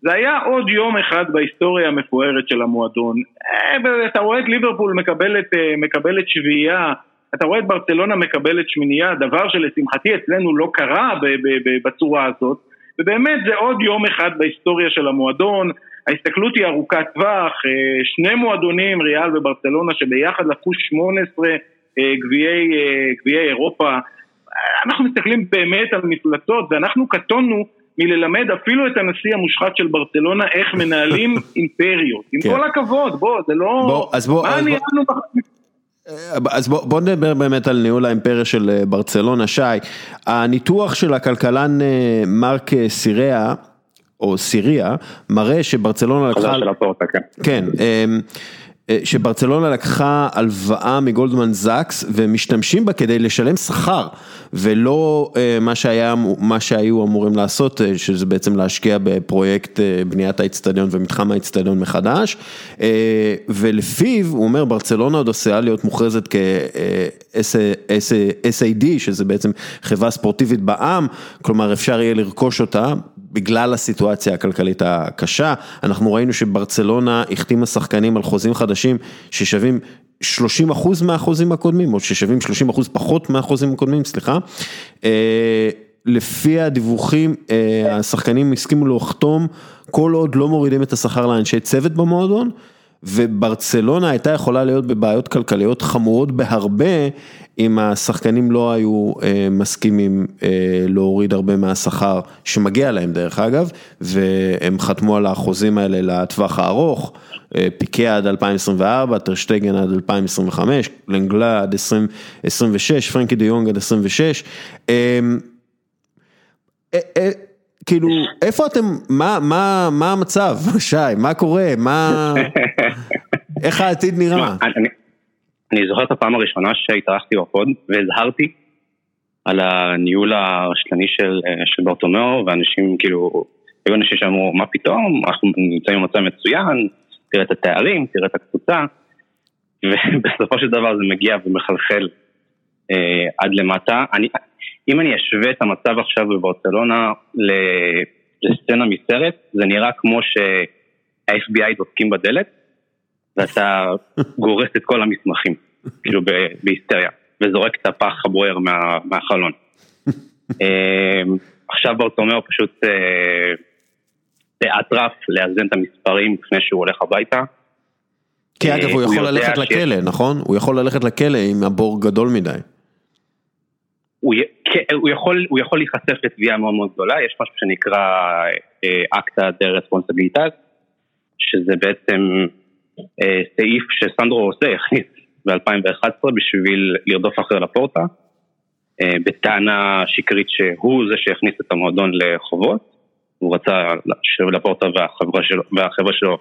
זה היה עוד יום אחד בהיסטוריה המפוארת של המועדון. אה, אתה רואה את ליברפול מקבלת, אה, מקבלת שביעייה, אתה רואה את ברצלונה מקבלת שמינייה, דבר שלשמחתי אצלנו לא קרה בצורה הזאת, ובאמת זה עוד יום אחד בהיסטוריה של המועדון, ההסתכלות היא ארוכת טווח, אה, שני מועדונים, ריאל וברצלונה, שביחד לקחו 18 גביעי אירופה, אנחנו מסתכלים באמת על מפלצות, ואנחנו קטונו מללמד אפילו את הנשיא המושחת של ברצלונה איך מנהלים אימפריות. עם כן. כל הכבוד, בוא, זה לא... בוא, אז בוא... מה ניהלנו... אז בוא, בוא נדבר באמת על ניהול האימפריה של אה, ברצלונה, שי. הניתוח של הכלכלן אה, מרק סיריה, או סיריה, מראה שברצלונה לקחה... חזר של הפורטה, כן. כן. אה, שברצלונה לקחה הלוואה מגולדמן זקס ומשתמשים בה כדי לשלם שכר ולא אה, מה שהיה, מה שהיו אמורים לעשות, אה, שזה בעצם להשקיע בפרויקט בניית האצטדיון ומתחם האצטדיון מחדש ולפיו, הוא אומר, ברצלונה עוד עשויה להיות מוכרזת כ-SAD, שזה בעצם חברה ספורטיבית בעם, כלומר אפשר יהיה לרכוש אותה בגלל הסיטואציה הכלכלית הקשה, אנחנו ראינו שברצלונה החתימה שחקנים על חוזים חדשים ששווים 30 אחוז מהחוזים הקודמים, או ששווים 30 אחוז פחות מהחוזים הקודמים, סליחה. אה, לפי הדיווחים, אה, השחקנים הסכימו לחתום כל עוד לא מורידים את השכר לאנשי צוות במועדון. וברצלונה הייתה יכולה להיות בבעיות כלכליות חמורות בהרבה אם השחקנים לא היו אה, מסכימים אה, להוריד הרבה מהשכר שמגיע להם דרך אגב, והם חתמו על החוזים האלה לטווח הארוך, אה, פיקה עד 2024, טרשטגן עד 2025, לנגלה עד 2026, פרנקי דה יונג עד 26. כאילו, איפה אתם, מה, מה, מה המצב, שי, מה קורה, מה, איך העתיד נראה? אני, אני זוכר את הפעם הראשונה שהתארחתי בפוד והזהרתי על הניהול הרשלני של, של ברטומיאו, ואנשים כאילו, היו אנשים שאמרו, מה פתאום, אנחנו נמצאים במצב מצוין, תראה את התארים, תראה את הקבוצה, ובסופו של דבר זה מגיע ומחלחל אה, עד למטה. אני, אם אני אשווה את המצב עכשיו בברצלונה לסצנה מסרט, זה נראה כמו שה-FBI דופקים בדלת, ואתה גורס את כל המסמכים, כאילו בהיסטריה, וזורק את הפח הבוער מה, מהחלון. אמ, עכשיו ברטומיאו פשוט אה, באטרף לאזן את המספרים לפני שהוא הולך הביתה. כי אגב הוא יכול ללכת לכלא, נכון? הוא יכול ללכת לכלא אם הבור גדול מדי. הוא, כן, יכול, הוא יכול להיחשף לתביעה מאוד מאוד גדולה, יש משהו שנקרא acta de responsabilidades, שזה בעצם אה, סעיף שסנדרו רוסיי, הכניס ב-2011 בשביל לרדוף אחרי לפורטה, אה, בטענה שקרית שהוא זה שהכניס את המועדון לחובות, הוא רצה שלפורטה והחברה שלו, שלו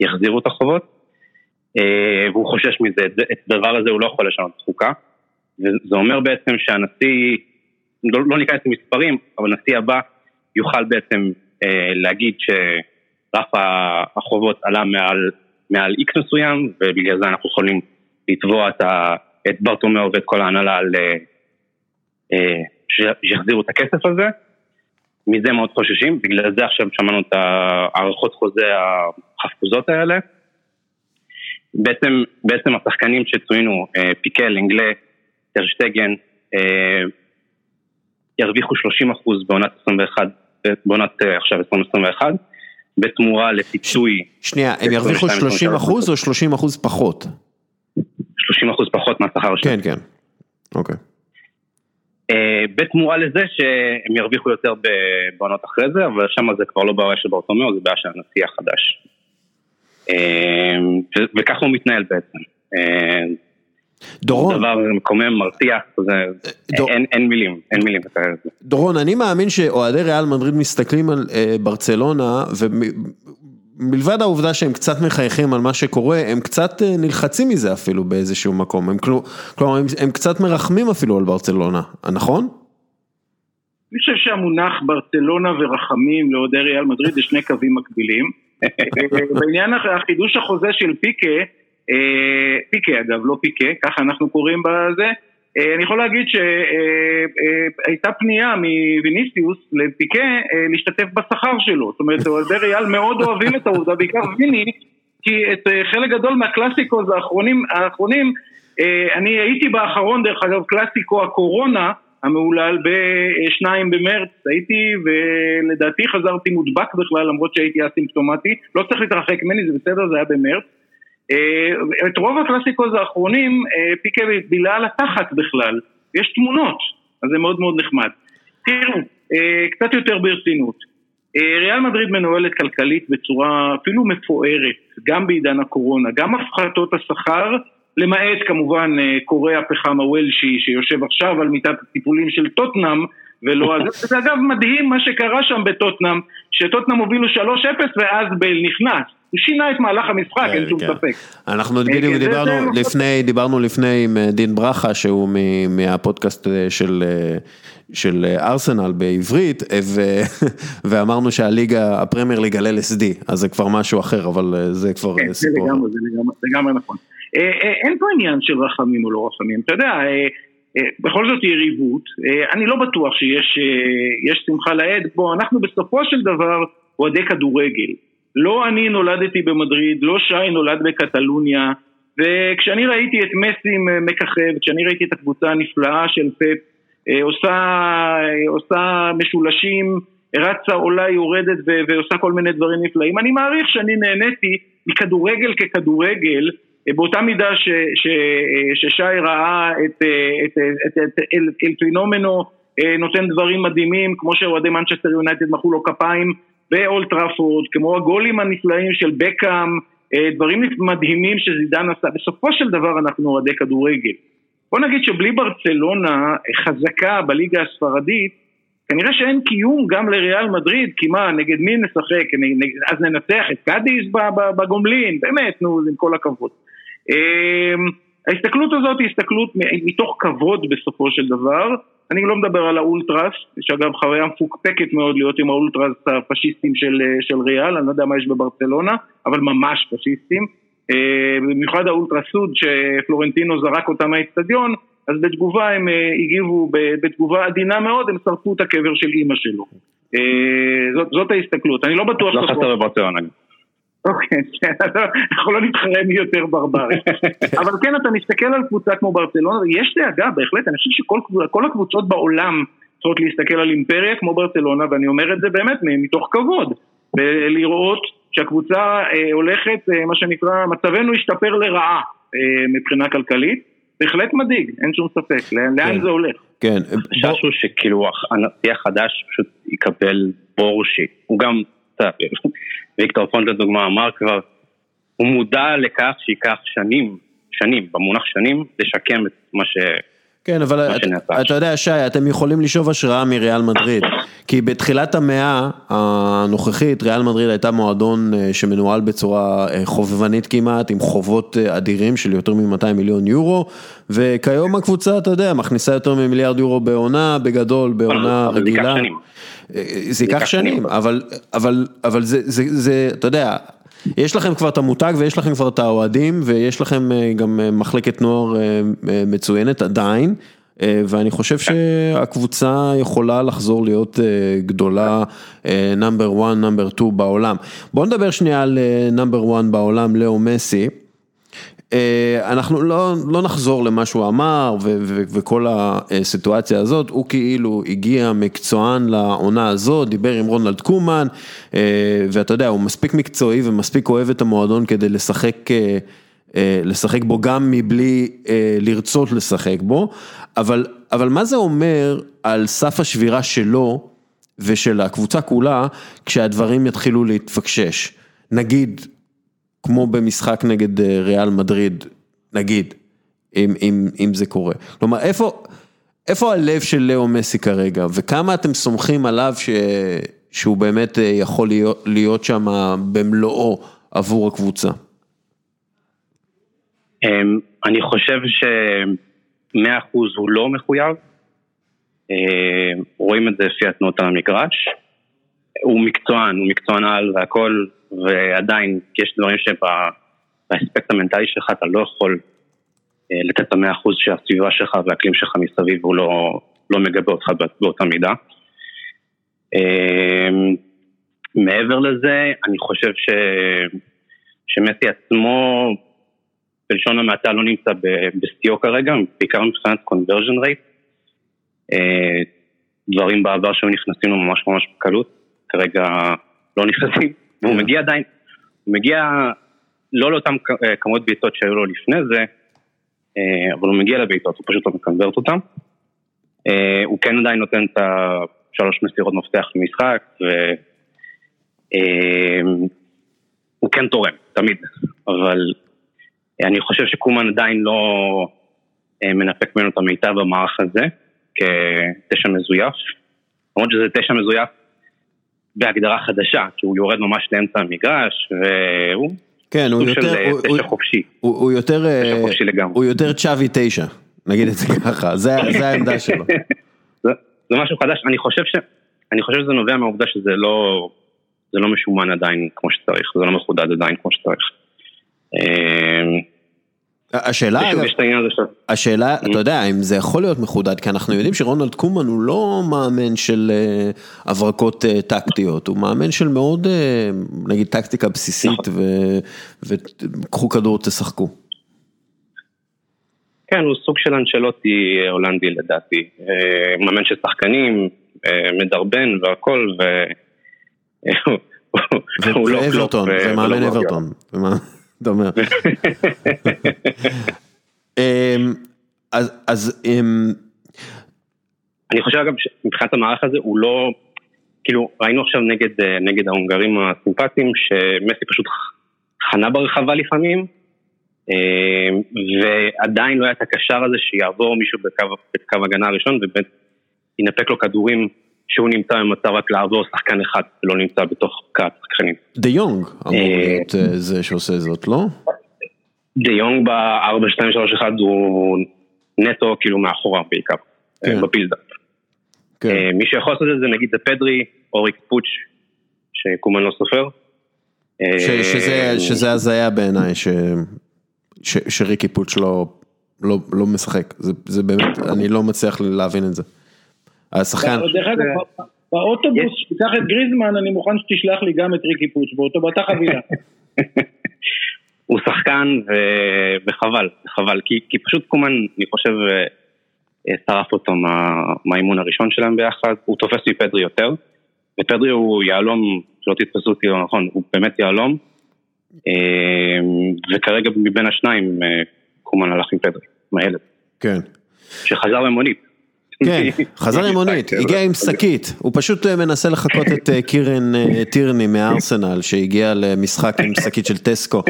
יחזירו את החובות, אה, והוא חושש מזה, את הדבר הזה הוא לא יכול לשנות חוקה. וזה אומר בעצם שהנשיא, לא, לא ניכנס למספרים, אבל הנשיא הבא יוכל בעצם אה, להגיד שרף החובות עלה מעל, מעל איקס מסוים, ובגלל זה אנחנו יכולים לתבוע את, ה, את ברטומיאו ואת כל ההנהלה על אה, אה, שיחזירו את הכסף הזה. מזה מאוד חוששים, בגלל זה עכשיו שמענו את הערכות חוזה החפוזות האלה. בעצם, בעצם השחקנים שצוינו, אה, פיקל, אנגלה, טרשטגן אה, ירוויחו 30 אחוז בעונת 21, בעונת עכשיו 2021, בתמורה לפיצוי. שנייה, הם ירוויחו 30 אחוז או 30 אחוז פחות? 30 אחוז פחות מהשכר שלהם. כן, כן, אוקיי. אה, בתמורה לזה שהם ירוויחו יותר בעונות אחרי זה, אבל שם זה כבר לא בעיה של ברטומיאו, זה בעיה של הנשיא החדש. וככה הוא מתנהל בעצם. דורון. דבר מקומם, מרתיע, זה, דור... אין, אין מילים, אין מילים. דורון, אני מאמין שאוהדי ריאל מדריד מסתכלים על אה, ברצלונה, ומלבד העובדה שהם קצת מחייכים על מה שקורה, הם קצת אה, נלחצים מזה אפילו באיזשהו מקום, הם, כלומר הם, הם קצת מרחמים אפילו על ברצלונה, נכון? אני חושב שהמונח ברצלונה ורחמים לאוהדי ריאל מדריד זה שני קווים מקבילים. אה, בעניין החידוש החוזה של פיקה, אה, פיקה אגב, לא פיקה, ככה אנחנו קוראים בזה, אני יכול להגיד שהייתה פנייה מוויניסיוס לפיקה להשתתף בשכר שלו, זאת אומרת אוהדי ריאל מאוד אוהבים את העובדה, בעיקר ויני, כי את חלק גדול מהקלאסיקות האחרונים, האחרונים אני הייתי באחרון דרך אגב קלאסיקו הקורונה המהולל בשניים במרץ הייתי ולדעתי חזרתי מודבק בכלל למרות שהייתי אסימפטומטי. לא צריך להתרחק ממני זה בסדר זה היה במרץ את רוב הקלאסיקוז האחרונים פיקה בילה על התחת בכלל. יש תמונות אז זה מאוד מאוד נחמד. תראו קצת יותר ברצינות. ריאל מדריד מנוהלת כלכלית בצורה אפילו מפוארת גם בעידן הקורונה גם הפחתות השכר למעט כמובן קורא הפחם הוולשי שיושב עכשיו על מיטת הטיפולים של טוטנאם ולא, זה. אגב מדהים מה שקרה שם בטוטנאם, שטוטנאם הובילו 3-0 ואז בל נכנס, הוא שינה את מהלך המשחק, אין שום ספק. אנחנו בדיוק דיברנו לפני, דיברנו לפני עם דין ברכה שהוא מהפודקאסט של של ארסנל בעברית ואמרנו שהליגה, הפרמייר ליג על LSD, אז זה כבר משהו אחר, אבל זה כבר סיפור. זה לגמרי נכון. אין פה עניין של רחמים או לא רחמים, אתה יודע, בכל זאת יריבות, אני לא בטוח שיש שמחה לאיד, בוא, אנחנו בסופו של דבר אוהדי כדורגל. לא אני נולדתי במדריד, לא שי נולד בקטלוניה, וכשאני ראיתי את מסי מככב, כשאני ראיתי את הקבוצה הנפלאה של פפ, עושה, עושה משולשים, רצה, עולה, יורדת ועושה כל מיני דברים נפלאים, אני מעריך שאני נהניתי מכדורגל ככדורגל, באותה מידה ש, ש, ששי ראה את, את, את, את אל, אל פינומנו נותן דברים מדהימים כמו שאוהדי מנצ'סטר יונייטד מחאו לו כפיים באולטראפורד, כמו הגולים הנפלאים של בקאם, דברים מדהימים שזידן עשה, בסופו של דבר אנחנו אוהדי כדורגל. בוא נגיד שבלי ברצלונה חזקה בליגה הספרדית, כנראה שאין קיום גם לריאל מדריד, כי מה, נגד מי נשחק, אז ננצח את קאדיס בגומלין, באמת, נו, עם כל הכבוד. ההסתכלות הזאת היא הסתכלות מתוך כבוד בסופו של דבר, אני לא מדבר על האולטרס, יש אגב חוויה מפוקפקת מאוד להיות עם האולטרס הפשיסטים של, של ריאל, אני לא יודע מה יש בברצלונה, אבל ממש פשיסטים, במיוחד האולטרס סוד שפלורנטינו זרק אותם מהאצטדיון, אז בתגובה הם הגיבו, בתגובה עדינה מאוד, הם שרפו את הקבר של אימא שלו. זאת, זאת ההסתכלות, אני לא בטוח... לא חסר בברצלונה. אוקיי, אנחנו לא נתחרה מי יותר ברברי. אבל כן, אתה מסתכל על קבוצה כמו ברצלונה, יש דאגה, בהחלט, אני חושב שכל הקבוצות בעולם צריכות להסתכל על אימפריה כמו ברצלונה, ואני אומר את זה באמת מתוך כבוד, ולראות שהקבוצה הולכת, מה שנקרא, מצבנו השתפר לרעה מבחינה כלכלית, בהחלט מדאיג, אין שום ספק, לאן זה הולך. כן, החשש הוא שכאילו הנשיא החדש פשוט יקבל בור שהוא גם... ויקטור פונט לדוגמה אמר כבר, הוא מודע לכך שייקח שנים, שנים, במונח שנים, לשקם את מה ש... כן, אבל אתה, אתה יודע, שי, אתם יכולים לשאוב השראה מריאל מדריד, כי בתחילת המאה הנוכחית, ריאל מדריד הייתה מועדון שמנוהל בצורה חובבנית כמעט, עם חובות אדירים של יותר מ-200 מיליון יורו, וכיום הקבוצה, אתה יודע, מכניסה יותר ממיליארד יורו בעונה, בגדול, בעונה רגילה. זה ייקח שנים. זה ייקח שנים, אבל, אבל, אבל זה, זה, זה, אתה יודע, יש לכם כבר את המותג ויש לכם כבר את האוהדים ויש לכם גם מחלקת נוער מצוינת עדיין, ואני חושב שהקבוצה יכולה לחזור להיות גדולה נאמבר 1, נאמבר 2 בעולם. בואו נדבר שנייה על נאמבר 1 בעולם, לאו מסי. אנחנו לא, לא נחזור למה שהוא אמר וכל הסיטואציה הזאת, הוא כאילו הגיע מקצוען לעונה הזאת, דיבר עם רונלד קומן, ואתה יודע, הוא מספיק מקצועי ומספיק אוהב את המועדון כדי לשחק, לשחק בו גם מבלי לרצות לשחק בו, אבל, אבל מה זה אומר על סף השבירה שלו ושל הקבוצה כולה, כשהדברים יתחילו להתפקשש? נגיד, כמו במשחק נגד ריאל מדריד, נגיד, אם, אם, אם זה קורה. כלומר, איפה, איפה הלב של לאו מסי כרגע, וכמה אתם סומכים עליו ש, שהוא באמת יכול להיות, להיות שם במלואו עבור הקבוצה? אני חושב שמאה אחוז הוא לא מחויב, רואים את זה לפי התנועות על המגרש, הוא מקצוען, הוא מקצוען על והכל ועדיין יש דברים שבאספקט המנטלי שלך אתה לא יכול לתת את המאה אחוז שהסביבה שלך והאקלים שלך מסביב הוא לא, לא מגבה אותך באותה מידה. מעבר לזה, אני חושב ש... שמסי עצמו, בלשון המעטה, לא נמצא בשיאו כרגע, בעיקר מבחינת conversion rate. דברים בעבר שהיו נכנסים לו ממש ממש בקלות, כרגע לא נכנסים, והוא כן. מגיע עדיין, הוא מגיע לא לאותן אה, כמות בעיטות שהיו לו לפני זה, אה, אבל הוא מגיע לבעיטות, הוא פשוט לא מקנברט אותן. אה, הוא כן עדיין נותן את השלוש מסירות מפתח למשחק, והוא כן תורם, תמיד, אבל אני חושב שקומן עדיין לא מנפק ממנו את המיטב במערך הזה. כתשע מזויף, למרות שזה תשע מזויף בהגדרה חדשה, כי הוא יורד ממש לאמצע המגרש, והוא כן, הוא יותר, של הוא, תשע חופשי. הוא, הוא יותר, תשע אה, חופשי לגמרי. הוא יותר צ'אבי תשע, נגיד את זה ככה, זה, זה העמדה שלו. זה, זה משהו חדש, אני חושב ש... אני חושב שזה נובע מהעובדה שזה לא, זה לא משומן עדיין כמו שצריך, זה לא מחודד עדיין כמו שצריך. השאלה, השאלה, mm-hmm. אתה יודע, אם זה יכול להיות מחודד, כי אנחנו יודעים שרונלד קומן הוא לא מאמן של אה, הברקות אה, טקטיות, הוא מאמן של מאוד, אה, נגיד, טקטיקה בסיסית, נכון. וקחו כדור, תשחקו. כן, הוא סוג של אנשלוטי הולנדי לדעתי, מאמן של שחקנים, מדרבן והכל, ו... ואברטון, ומאמן אברטון. אתה אומר. אמ, אז אמ, אני חושב אגב שמבחינת המערך הזה הוא לא, כאילו ראינו עכשיו נגד, אה, נגד ההונגרים הסימפטיים שמסי פשוט חנה ברחבה לפעמים אמ, ועדיין לא היה את הקשר הזה שיעבור מישהו בקו, בקו הגנה הראשון ובאמת ינפק לו כדורים שהוא נמצא במצב רק לעבור שחקן אחד ולא נמצא בתוך קהת שחקנים. דה יונג אמור אה, להיות אה, זה שעושה זאת, לא? דה יונג ב-4, 2, 3, 1 הוא נטו כאילו מאחורה בעיקר, אה, כן. בפילדה. כן. מי שיכול לעשות את זה נגיד זה פדרי, אוריק פוץ', שקומן לא סופר. שזה הזיה בעיניי, שריקי פוץ' לא, לא, לא משחק, זה באמת, אני לא מצליח להבין את זה. השחקן. דרך אגב, באוטובוס, תיקח את גריזמן, אני מוכן שתשלח לי גם את ריקי פוץ' באותו, באותה חבילה. הוא שחקן וחבל, חבל, כי, כי פשוט קומן, אני חושב, אה, שרף אותו מה, מהאימון הראשון שלהם ביחד, הוא תופס מפדרי יותר, ופדרי הוא יהלום, שלא תתפסו אותי לא נכון, הוא באמת יהלום, אה, וכרגע מבין השניים אה, קומן הלך עם פדרי, עם הילד. כן. שחזר במונית. כן, חזר עם מונית, הגיע עם שקית, הוא פשוט אה, מנסה לחקות את אה, קירן אה, טירני מארסנל שהגיע למשחק עם שקית של טסקו.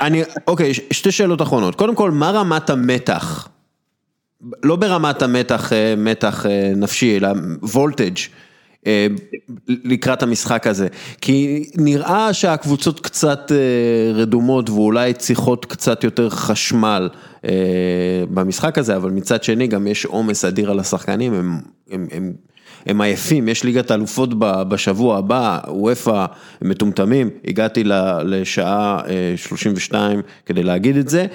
אני, אוקיי, שתי שאלות אחרונות, קודם כל, מה רמת המתח? לא ברמת המתח, מתח נפשי, אלא וולטג' לקראת המשחק הזה, כי נראה שהקבוצות קצת אה, רדומות ואולי צריכות קצת יותר חשמל אה, במשחק הזה, אבל מצד שני גם יש עומס אדיר על השחקנים, הם, הם, הם, הם עייפים, יש ליגת אלופות בשבוע הבא, וופא, מטומטמים, הגעתי לשעה 32 כדי להגיד את זה.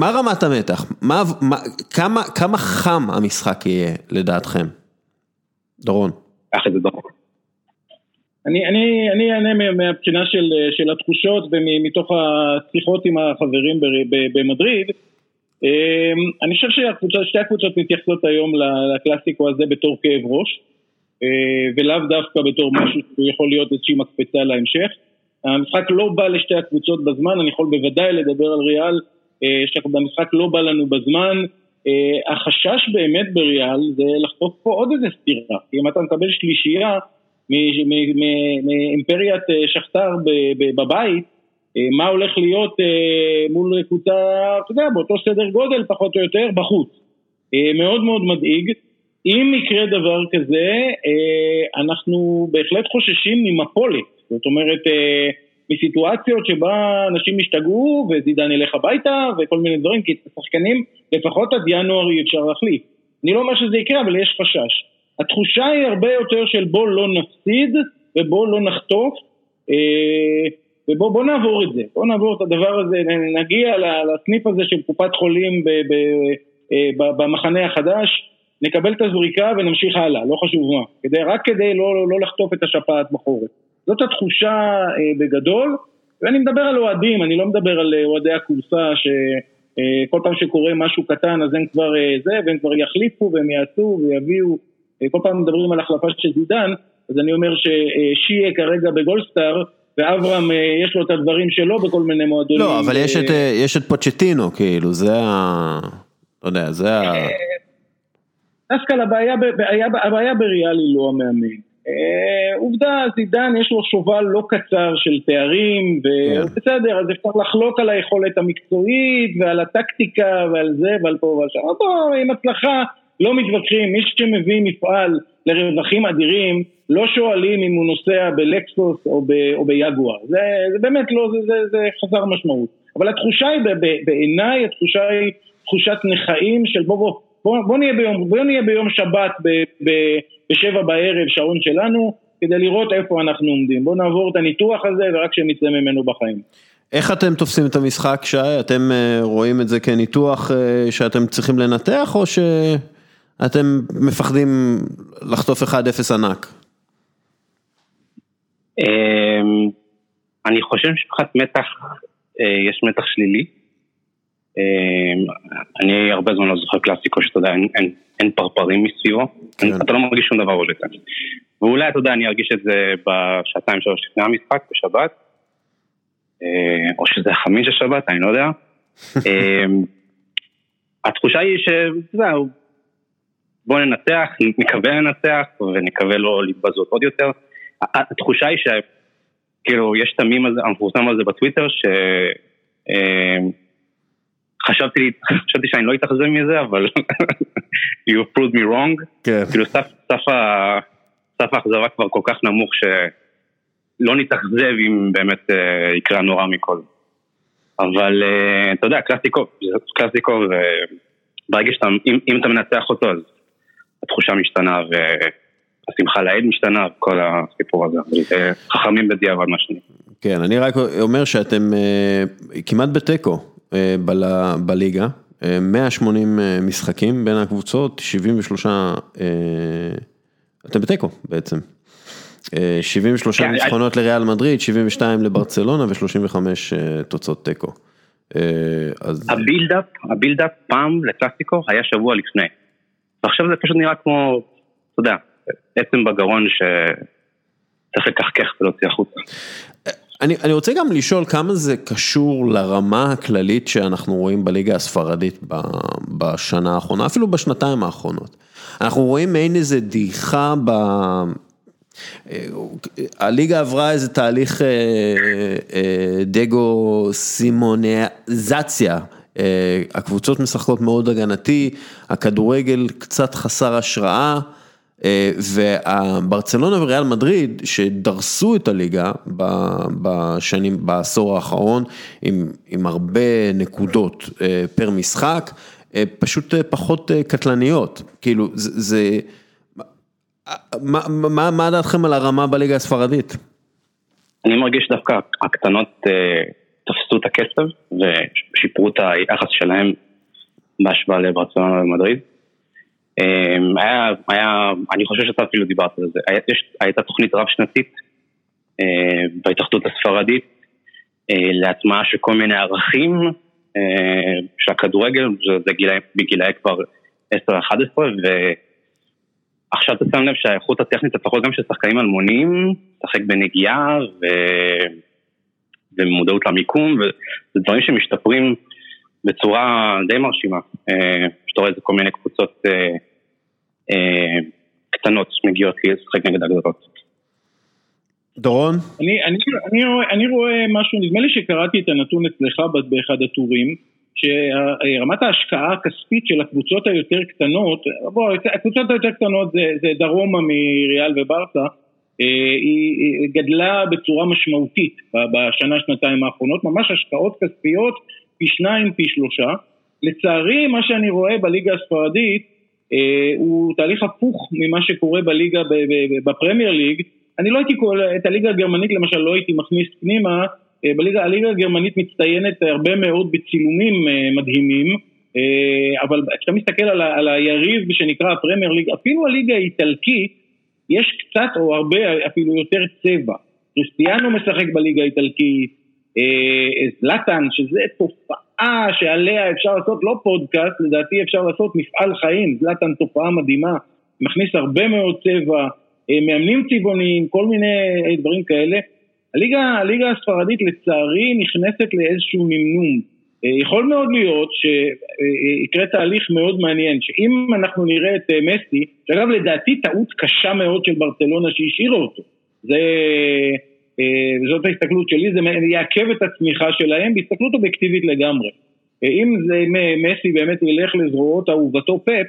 מה רמת המתח? מה, מה, כמה, כמה חם המשחק יהיה לדעתכם? דורון. אני, אני, אני אענה מהבחינה של, של התחושות ומתוך השיחות עם החברים במדריד. אמ, אני חושב ששתי הקבוצות מתייחסות היום לקלאסיקו הזה בתור כאב ראש, אה, ולאו דווקא בתור משהו שיכול להיות איזושהי מקפצה להמשך. המשחק לא בא לשתי הקבוצות בזמן, אני יכול בוודאי לדבר על ריאל אה, שבמשחק לא בא לנו בזמן. אה, החשש באמת בריאל זה לחטוף פה עוד איזה סתירה, כי אם אתה מקבל שלישייה מאימפריית אה, שכתר בבית, מה הולך להיות מול קבוצה, אתה יודע, באותו סדר גודל פחות או יותר, בחוץ. מאוד מאוד מדאיג. אם יקרה דבר כזה, אנחנו בהחלט חוששים ממפולת. זאת אומרת, מסיטואציות שבה אנשים השתגעו וזידן ילך הביתה וכל מיני דברים, כי את השחקנים לפחות עד ינואר אי אפשר להחליף. אני לא אומר שזה יקרה, אבל יש חשש. התחושה היא הרבה יותר של בוא לא נפסיד ובוא לא נחטוף. אה, ובואו נעבור את זה, בואו נעבור את הדבר הזה, נגיע לסניף הזה של קופת חולים ב, ב, ב, במחנה החדש, נקבל את הזריקה ונמשיך הלאה, לא חשוב מה, כדי, רק כדי לא, לא, לא לחטוף את השפעת בחורף. זאת התחושה אה, בגדול, ואני מדבר על אוהדים, אני לא מדבר על אוהדי הכורסה שכל פעם שקורה משהו קטן אז הם כבר זה, והם כבר יחליפו והם יעשו ויביאו, כל פעם מדברים על החלפה של זידן, אז אני אומר ששיהיה כרגע בגולדסטאר, ואברהם יש לו את הדברים שלו בכל מיני מועדונים. לא, אבל יש את, יש את פוצ'טינו, כאילו, זה ה... לא יודע, זה ה... דווקא הבעיה בריאל היא לא המאמן. אה, עובדה, זידן יש לו שובל לא קצר של תארים, ובסדר, כן. אז אפשר לחלוק על היכולת המקצועית ועל הטקטיקה ועל זה ועל פה ועל שם. פה עם הצלחה לא מתווכחים, מי שמביא מפעל לרווחים אדירים, לא שואלים אם הוא נוסע בלקסוס או, ב, או ביגואר, זה, זה באמת לא, זה, זה, זה חסר משמעות. אבל התחושה היא, בעיניי התחושה היא תחושת נכאים של בוא בוא, בוא, בוא, נהיה, ביום, בוא נהיה ביום שבת ב, ב, בשבע בערב, שעון שלנו, כדי לראות איפה אנחנו עומדים. בואו נעבור את הניתוח הזה ורק שנצא ממנו בחיים. איך אתם תופסים את המשחק, שי? אתם אה, רואים את זה כניתוח אה, שאתם צריכים לנתח, או שאתם מפחדים לחטוף 1-0 ענק? אמ, אני חושב שמבחינת מתח, אה, יש מתח שלילי. אמ, אני הרבה זמן לא זוכר קלאסיקו שאתה יודע, אין, אין, פרפרים מסביבו, כן. אתה לא מרגיש שום דבר עולה כאן. ואולי אתה יודע, אני ארגיש את זה בשעתיים שלוש לפני המשחק, בשבת, אה, או שזה חמיש השבת, אני לא יודע. אמ, התחושה היא שזהו, בוא ננצח, נקווה לנצח ונקווה לא להתבזות עוד יותר. התחושה היא שכאילו יש את המים הזה, המפורסם הזה בטוויטר, ש... חשבתי, חשבתי שאני לא אתאכזב מזה, אבל you proved me wrong. כן. כאילו סף, סף, סף האכזבה כבר כל כך נמוך שלא נתאכזב אם באמת uh, יקרה נורא מכל. אבל uh, אתה יודע, קלאסיקו, קלאסיקו, וברגע שאתה, אם, אם אתה מנצח אותו אז התחושה משתנה והשמחה לאיד משתנה וכל הסיפור הזה. חכמים בדיעבד מה שאני. כן, אני רק אומר שאתם כמעט בתיקו. אה, בליגה, 180 אה, משחקים בין הקבוצות, 73, אתם בתיקו בעצם. 73 כן, ניצחונות לריאל מדריד, 72 לברצלונה ו-35 תוצאות תיקו. ה build-up, ה build-up פעם לקלאסיקו היה שבוע לפני. ועכשיו זה פשוט נראה כמו, אתה יודע, עצם בגרון שצריך לקחקח ולהוציא החוצה. אני, אני רוצה גם לשאול כמה זה קשור לרמה הכללית שאנחנו רואים בליגה הספרדית בשנה האחרונה, אפילו בשנתיים האחרונות. אנחנו רואים מעין איזה דעיכה ב... הליגה עברה איזה תהליך אה, אה, דגו סימוניזציה, אה, הקבוצות משחקות מאוד הגנתי, הכדורגל קצת חסר השראה. אה, והברצלונה וריאל מדריד שדרסו את הליגה בשנים, בעשור האחרון עם, עם הרבה נקודות אה, פר משחק, אה, פשוט פחות קטלניות, כאילו זה מה, מה, מה דעתכם על הרמה בליגה הספרדית? אני מרגיש דווקא הקטנות תפסו את הכסף ושיפרו את היחס שלהם בהשוואה לברצלונה ומדריד. אמ, היה, היה, אני חושב שאתה אפילו דיברת על זה, היה, יש, הייתה תוכנית רב שנתית אה, בהתאחדות הספרדית אה, להטמעה של כל מיני ערכים אה, של הכדורגל, זה גילאי, בגילאי כבר 10-11 ועכשיו אתה שם לב שהאיכות הטכנית לפחות גם של שחקנים אלמונים, לשחק בנגיעה ו... ומודעות למיקום וזה דברים שמשתפרים בצורה די מרשימה, שאתה רואה את זה כל מיני קבוצות קטנות מגיעות לשחק נגד הגדולות. דורון? אני, אני, אני, רואה, אני רואה משהו, נדמה לי שקראתי את הנתון אצלך באחד הטורים, שרמת ההשקעה הכספית של הקבוצות היותר קטנות, בוא, הקבוצות היותר קטנות זה, זה דרומה מריאל וברסה, אה, היא גדלה בצורה משמעותית בשנה שנתיים האחרונות, ממש השקעות כספיות פי שניים, פי שלושה. לצערי מה שאני רואה בליגה הספרדית אה, הוא תהליך הפוך ממה שקורה בליגה בפרמייר ליג. אני לא הייתי קורא, את הליגה הגרמנית למשל לא הייתי מכניס פנימה, בליגה, הליגה הגרמנית מצטיינת הרבה מאוד בצילומים מדהימים, אבל כשאתה מסתכל על, על היריב שנקרא הפרמייר ליג, אפילו הליגה האיטלקית, יש קצת או הרבה אפילו יותר צבע. קריסטיאנו משחק בליגה האיטלקית, זלאטן, שזה תופעה שעליה אפשר לעשות לא פודקאסט, לדעתי אפשר לעשות מפעל חיים, זלאטן תופעה מדהימה, מכניס הרבה מאוד צבע, מאמנים צבעוניים, כל מיני דברים כאלה. הליגה, הליגה הספרדית לצערי נכנסת לאיזשהו נמנום. יכול מאוד להיות שיקרה תהליך מאוד מעניין, שאם אנחנו נראה את מסי, שאגב לדעתי טעות קשה מאוד של ברצלונה שהשאירה אותו, זה, זאת ההסתכלות שלי, זה יעכב את הצמיחה שלהם בהסתכלות אובייקטיבית לגמרי. אם זה מסי באמת ילך לזרועות אהובתו פפ,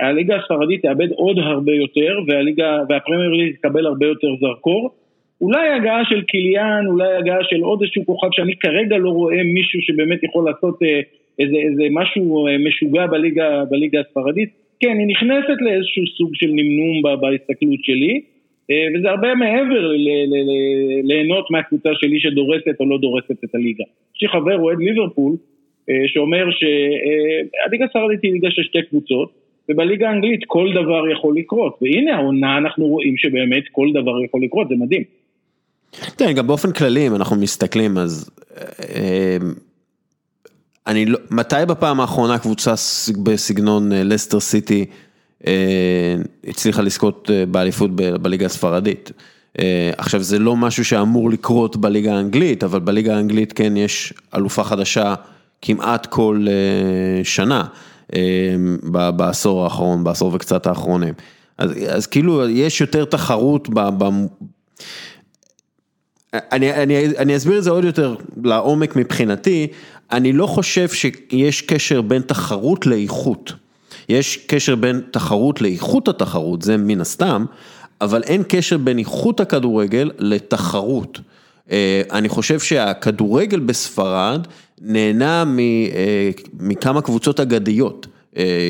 הליגה הספרדית תאבד עוד הרבה יותר והליגה, והפרמייר ליג תקבל הרבה יותר זרקור. אולי הגעה של קיליאן, אולי הגעה של עוד איזשהו כוכב שאני כרגע לא רואה מישהו שבאמת יכול לעשות איזה, איזה משהו משוגע בליגה, בליגה הספרדית. כן, היא נכנסת לאיזשהו סוג של נמנום בהסתכלות שלי, וזה הרבה מעבר ליהנות מהקבוצה שלי שדורסת או לא דורסת את הליגה. יש לי חבר אוהד ליברפול, שאומר שהליגה הספרדית היא ליגה של שתי קבוצות, ובליגה האנגלית כל דבר יכול לקרות, והנה העונה אנחנו רואים שבאמת כל דבר יכול לקרות, זה מדהים. כן, גם באופן כללי, אם אנחנו מסתכלים, אז אני לא, מתי בפעם האחרונה קבוצה בסגנון לסטר סיטי הצליחה לזכות באליפות בליגה הספרדית? עכשיו זה לא משהו שאמור לקרות בליגה האנגלית, אבל בליגה האנגלית כן יש אלופה חדשה כמעט כל שנה בעשור האחרון, בעשור וקצת האחרונים. אז, אז כאילו יש יותר תחרות ב... ב אני, אני, אני אסביר את זה עוד יותר לעומק מבחינתי, אני לא חושב שיש קשר בין תחרות לאיכות. יש קשר בין תחרות לאיכות התחרות, זה מן הסתם, אבל אין קשר בין איכות הכדורגל לתחרות. אני חושב שהכדורגל בספרד נהנה מכמה קבוצות אגדיות,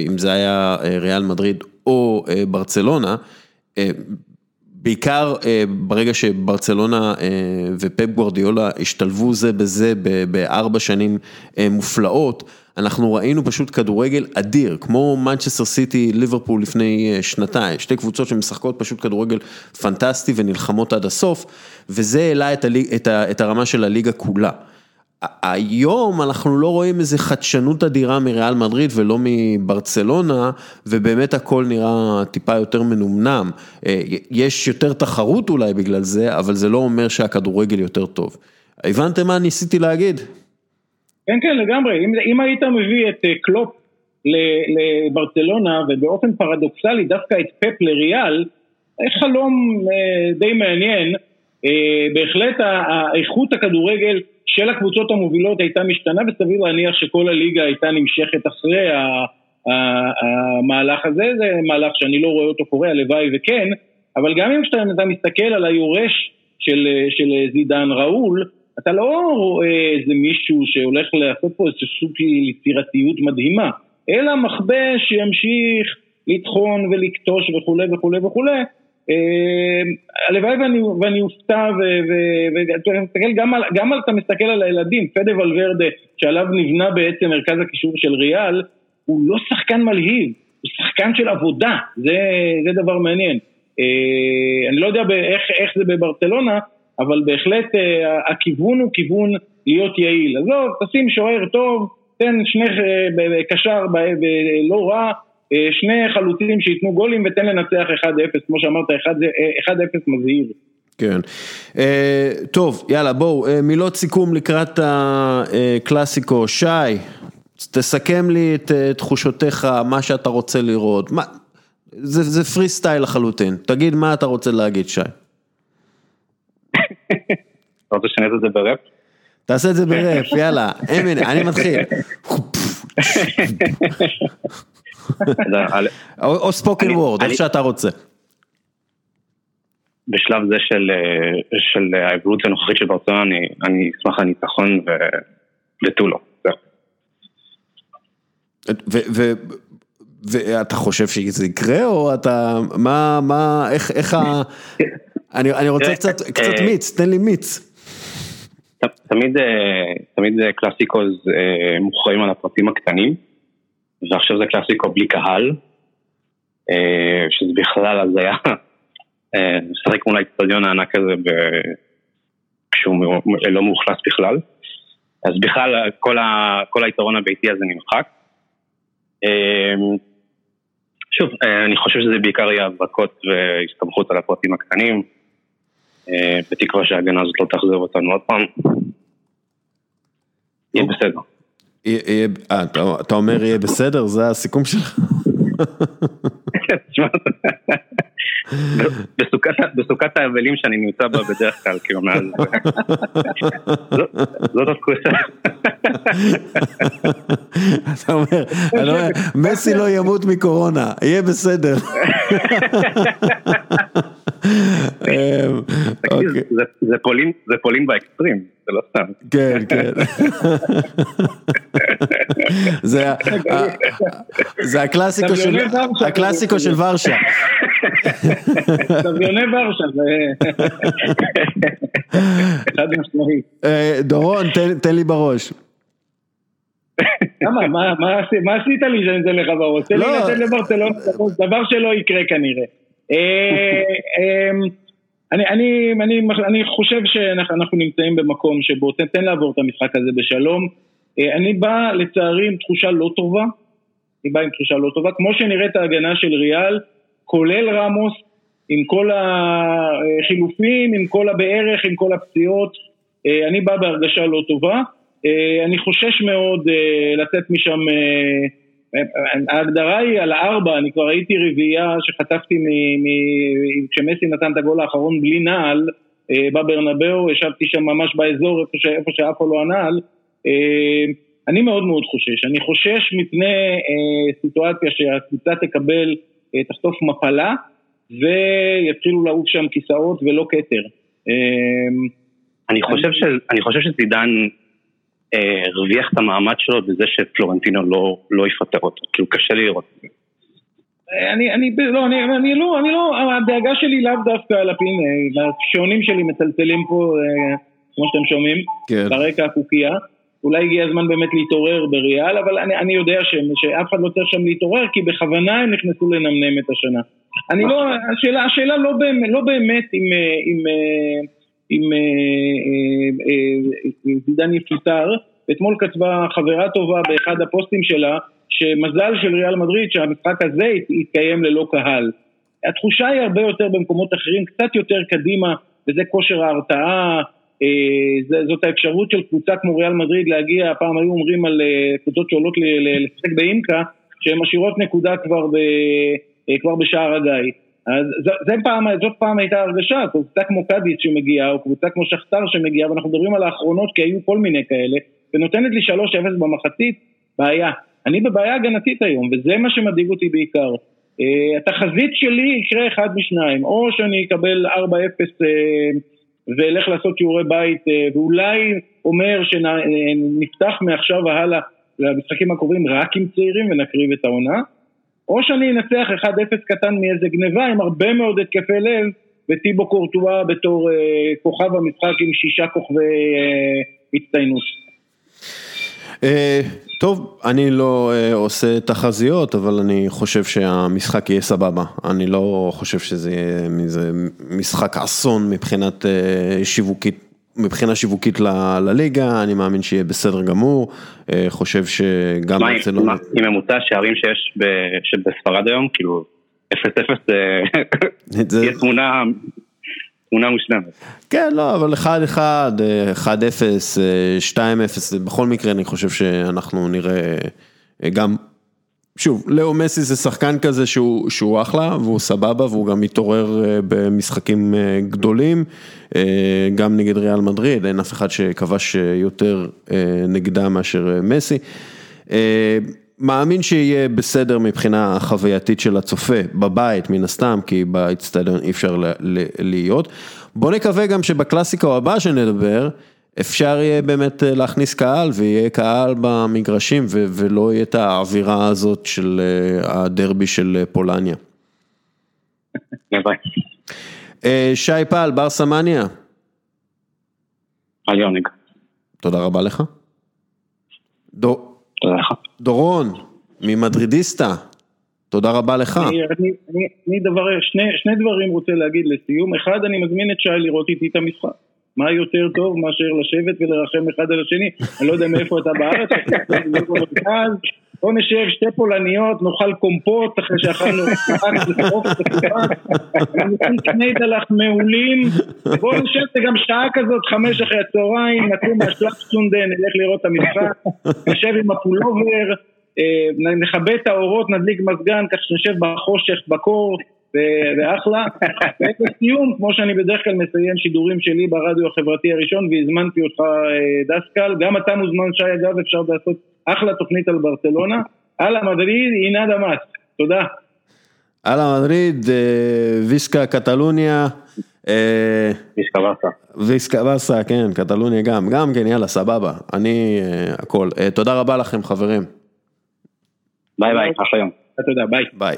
אם זה היה ריאל מדריד או ברצלונה, בעיקר ברגע שברצלונה ופפ גוורדיולה השתלבו זה בזה בארבע שנים מופלאות, אנחנו ראינו פשוט כדורגל אדיר, כמו מנצ'סטר סיטי, ליברפול לפני שנתיים, שתי קבוצות שמשחקות פשוט כדורגל פנטסטי ונלחמות עד הסוף, וזה העלה את הרמה של הליגה כולה. היום אנחנו לא רואים איזה חדשנות אדירה מריאל מדריד ולא מברצלונה, ובאמת הכל נראה טיפה יותר מנומנם. יש יותר תחרות אולי בגלל זה, אבל זה לא אומר שהכדורגל יותר טוב. הבנתם מה ניסיתי להגיד? כן, כן, לגמרי. אם, אם היית מביא את קלופ לברצלונה, ובאופן פרדוקסלי דווקא את פפ לריאל, חלום די מעניין. בהחלט האיכות הכדורגל של הקבוצות המובילות הייתה משתנה וסביר להניח שכל הליגה הייתה נמשכת אחרי המהלך הזה, זה מהלך שאני לא רואה אותו קורה, הלוואי וכן, אבל גם אם אתה מסתכל על היורש של, של זידן ראול, אתה לא רואה איזה מישהו שהולך לעשות פה איזה סוג של יצירתיות מדהימה, אלא מחבה שימשיך לטחון ולקטוש וכולי וכולי וכולי, הלוואי ואני אופתע וגם אתה מסתכל על הילדים, פדה ולוורדה שעליו נבנה בעצם מרכז הקישור של ריאל, הוא לא שחקן מלהיב, הוא שחקן של עבודה, זה דבר מעניין. אני לא יודע איך זה בברצלונה, אבל בהחלט הכיוון הוא כיוון להיות יעיל. עזוב, תשים שוער טוב, תן שני קשר לא רע. שני חלוצים שייתנו גולים ותן לנצח 1-0, כמו שאמרת, 1-0 מזהיר. כן, טוב, יאללה בואו, מילות סיכום לקראת הקלאסיקו, שי, תסכם לי את תחושותיך, מה שאתה רוצה לראות, מה, זה, זה פרי סטייל לחלוטין, תגיד מה אתה רוצה להגיד, שי. אתה רוצה שאני אעשה את זה ברפ? תעשה את זה ברפ, יאללה, אני מתחיל. או ספוקן וורד, איך שאתה רוצה. בשלב זה של, של האבולוציה הנוכחית של ברצלונה, אני, אני אשמח על ניצחון ותו לא. ואתה חושב שזה יקרה, או אתה, מה, מה, איך, איך ה... אני, אני רוצה קצת, קצת מיץ, תן לי מיץ. תמיד, תמיד קלאסיקו מוכרעים על הפרטים הקטנים, ועכשיו זה קלאסיקו בלי קהל, שזה בכלל הזיה. משחק מול האצטדיון הענק הזה כשהוא לא מאוכלס בכלל. אז בכלל כל, ה, כל היתרון הביתי הזה נמחק. אמ, שוב, אה, אני חושב שזה בעיקר יהיה הברקות והסתמכות על הפרטים הקטנים, אה, בתקווה שההגנה הזאת לא תחזיר אותנו עוד פעם. יהיה. בסדר. אה, אתה אומר יהיה בסדר? זה הסיכום שלך? בסוכת האבלים שאני נמצא בה בדרך כלל, כאילו מאז... זאת התקופה. אתה אומר, מסי לא ימות מקורונה, יהיה בסדר. אמ, אוקיי. זה פולין באקסטרים, זה לא סתם. כן, כן. זה הקלאסיקו של ורשה. סביוני ורשה, זה חד משמעית. אה, דורון, תן לי בראש. למה? מה עשית לי שאני אתן לך בראש? תן לי לא. לתת לברצלונה, דבר שלא יקרה כנראה. אה, אמ, אני, אני, אני, אני חושב שאנחנו נמצאים במקום שבו, תן, תן לעבור את המשחק הזה בשלום. אה, אני בא לצערי עם תחושה לא טובה, אני בא עם תחושה לא טובה, כמו שנראית ההגנה של ריאל, כולל רמוס, עם כל החילופים, עם כל הבערך, עם כל הפציעות, אה, אני בא בהרגשה לא טובה. אני חושש מאוד לצאת משם ההגדרה היא על הארבע, אני כבר הייתי רביעייה שחטפתי כשמסי נתן את הגול האחרון בלי נעל אה, בברנבאו, ישבתי שם ממש באזור איפה שעף לו הנעל. אה, אני מאוד מאוד חושש, אני חושש מפני אה, סיטואציה שהקבוצה תקבל, תחטוף מפלה ויתחילו לעוף שם כיסאות ולא כתר. אני חושב שזידן אה, הרוויח את המעמד שלו בזה שפלורנטינו לא, לא יפטר אותו, כאילו קשה לי לראות את זה. אני, אני, לא, אני, אני לא, אני לא, הדאגה שלי לאו דווקא על הפין, השעונים שלי מטלטלים פה, אה, כמו שאתם שומעים, כן. ברקע הקוקייה. אולי הגיע הזמן באמת להתעורר בריאל, אבל אני, אני יודע ש, שאף אחד לא צריך שם להתעורר, כי בכוונה הם נכנסו לנמנם את השנה. אני לא, השאלה, השאלה לא באמת, לא באמת אם, אם, אם זידן יפוטר. אתמול כתבה חברה טובה באחד הפוסטים שלה, שמזל של ריאל מדריד שהמשחק הזה יתקיים ללא קהל. התחושה היא הרבה יותר במקומות אחרים, קצת יותר קדימה, וזה כושר ההרתעה, זאת האפשרות של קבוצה כמו ריאל מדריד להגיע, פעם היו אומרים על קבוצות שעולות לשחק באינקה, שהן משאירות נקודה כבר, ב, כבר בשער הגיא. אז זה פעם, זאת פעם הייתה הרגשה, קבוצה כמו קאדיס שמגיעה, או קבוצה כמו שכתר שמגיעה, ואנחנו מדברים על האחרונות כי היו כל מיני כאלה, ונותנת לי 3-0 במחצית, בעיה. אני בבעיה הגנתית היום, וזה מה שמדאיג אותי בעיקר. Uh, התחזית שלי יקרה אחד משניים, או שאני אקבל 4-0 uh, ואלך לעשות שיעורי בית, uh, ואולי אומר שנפתח מעכשיו והלאה למשחקים הקרובים רק עם צעירים ונקריב את העונה, או שאני אנצח 1-0 קטן מאיזה גניבה עם הרבה מאוד התקפי לב וטיבו קורטואה בתור uh, כוכב המשחק עם שישה כוכבי uh, הצטיינות. אה, טוב, אני לא עושה תחזיות, אבל אני חושב שהמשחק יהיה סבבה. אני לא חושב שזה יהיה משחק אסון מבחינת שיווקית מבחינה שיווקית לליגה, אני מאמין שיהיה בסדר גמור, אה, חושב שגם ברצלונה... עם ממוצע שערים שיש בספרד היום, כאילו 0-0 זה יהיה תמונה... תמונה מושלמת. כן, לא, אבל 1-1, 1-0, 2-0, בכל מקרה אני חושב שאנחנו נראה גם שוב, לאו מסי זה שחקן כזה שהוא שהוא אחלה והוא סבבה והוא גם מתעורר אה, במשחקים אה, גדולים, אה, גם נגד ריאל מדריד, אין אף אחד שכבש יותר נגדה מאשר מסי. מאמין שיהיה בסדר מבחינה חווייתית של הצופה, בבית מן הסתם, כי באצטדיון אי אפשר להיות. בוא נקווה גם שבקלאסיקה הבא שנדבר, אפשר יהיה באמת אה, להכניס קהל ויהיה קהל במגרשים ולא יהיה את האווירה הזאת של אה, הדרבי של אה, פולניה. שי פל, בר סמניה. על יוניג. תודה רבה לך. דורון, ממדרידיסטה, תודה רבה לך. אני, אני, אני, אני דבר, שני, שני דברים רוצה להגיד לסיום. אחד, אני מזמין את שי לראות איתי את המשחק. מה יותר טוב מאשר לשבת ולרחם אחד על השני? אני לא יודע מאיפה אתה בארץ, במרכז, בוא נשב שתי פולניות, נאכל קומפוט אחרי שאכלנו אני דלח מעולים, בוא נשב זה גם שעה כזאת, חמש אחרי הצהריים, נקום מהשלב סונדה, נלך לראות את המשחק, נשב עם הפולובר, נכבה את האורות, נדליק מזגן, כך שנשב בחושך, בקור, ואחלה. ובסיום, כמו שאני בדרך כלל מסיים שידורים שלי ברדיו החברתי הראשון, והזמנתי אותך דסקל, גם אתה מוזמן שי אגב, אפשר לעשות אחלה תוכנית על ברצלונה. הלאה מדריד, הנה דמאס. תודה. Hala Madrid, Visca Catalunya. Visca Barça. Visca Barça, כן, קטלוניה גם, גם כן, יאללה, סבבה, אני הכל. תודה רבה לכם חברים. ביי ביי, אחלה יום. תודה, ביי. ביי.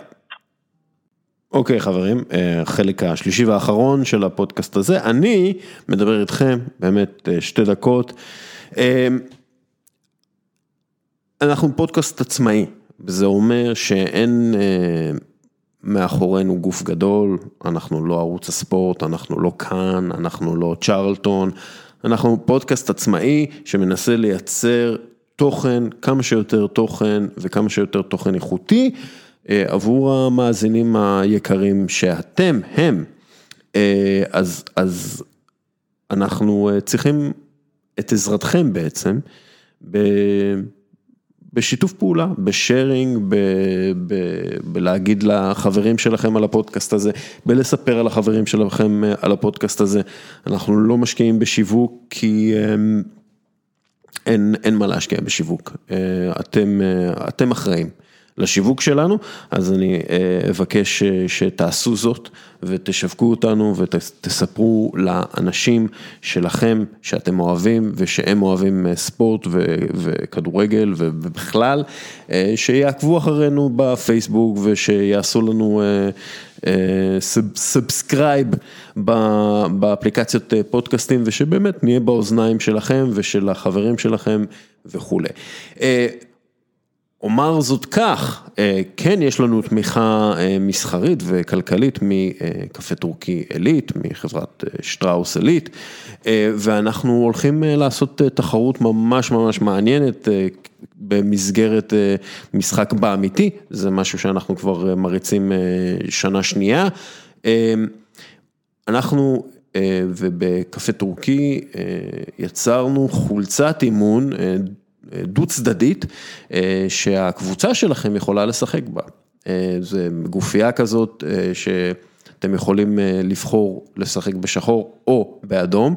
אוקיי חברים, החלק השלישי והאחרון של הפודקאסט הזה, אני מדבר איתכם באמת שתי דקות. אנחנו פודקאסט עצמאי, זה אומר שאין מאחורינו גוף גדול, אנחנו לא ערוץ הספורט, אנחנו לא כאן, אנחנו לא צ'רלטון, אנחנו פודקאסט עצמאי שמנסה לייצר תוכן, כמה שיותר תוכן וכמה שיותר תוכן איכותי. עבור המאזינים היקרים שאתם הם, אז, אז אנחנו צריכים את עזרתכם בעצם בשיתוף פעולה, בשארינג, ב, ב, בלהגיד לחברים שלכם על הפודקאסט הזה, בלספר על החברים שלכם על הפודקאסט הזה, אנחנו לא משקיעים בשיווק כי אין, אין מה להשקיע בשיווק, אתם, אתם אחראים. לשיווק שלנו, אז אני אבקש שתעשו זאת ותשווקו אותנו ותספרו לאנשים שלכם שאתם אוהבים ושהם אוהבים ספורט וכדורגל ובכלל, שיעקבו אחרינו בפייסבוק ושיעשו לנו subscribe באפליקציות פודקאסטים ושבאמת נהיה באוזניים שלכם ושל החברים שלכם וכולי. אומר זאת כך, כן יש לנו תמיכה מסחרית וכלכלית מקפה טורקי עילית, מחברת שטראוס עילית, ואנחנו הולכים לעשות תחרות ממש ממש מעניינת במסגרת משחק באמיתי, זה משהו שאנחנו כבר מריצים שנה שנייה. אנחנו ובקפה טורקי יצרנו חולצת אימון דו צדדית, שהקבוצה שלכם יכולה לשחק בה. זה גופייה כזאת שאתם יכולים לבחור לשחק בשחור או באדום,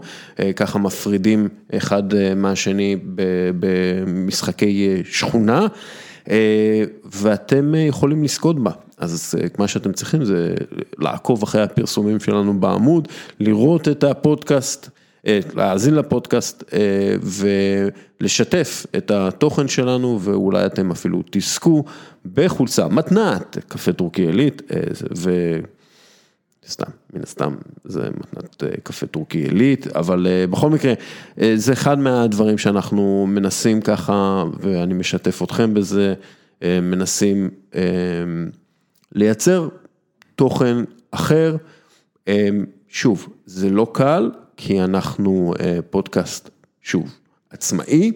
ככה מפרידים אחד מהשני במשחקי שכונה, ואתם יכולים לזכות בה. אז מה שאתם צריכים זה לעקוב אחרי הפרסומים שלנו בעמוד, לראות את הפודקאסט. להאזין לפודקאסט ולשתף את התוכן שלנו ואולי אתם אפילו תזכו בחולצה מתנת, קפה טורקי עילית וסתם, מן הסתם זה מתנת קפה טורקי עילית, אבל בכל מקרה זה אחד מהדברים שאנחנו מנסים ככה ואני משתף אתכם בזה, מנסים לייצר תוכן אחר, שוב, זה לא קל. כי אנחנו פודקאסט, שוב, עצמאי,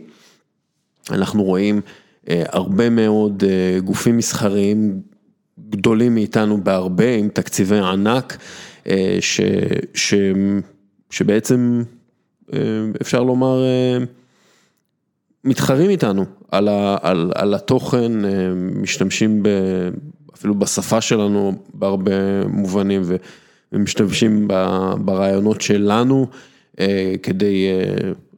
אנחנו רואים הרבה מאוד גופים מסחריים גדולים מאיתנו בהרבה, עם תקציבי ענק, ש, ש, שבעצם אפשר לומר, מתחרים איתנו על, ה, על, על התוכן, משתמשים ב, אפילו בשפה שלנו בהרבה מובנים. ו, ומשתמשים ברעיונות שלנו כדי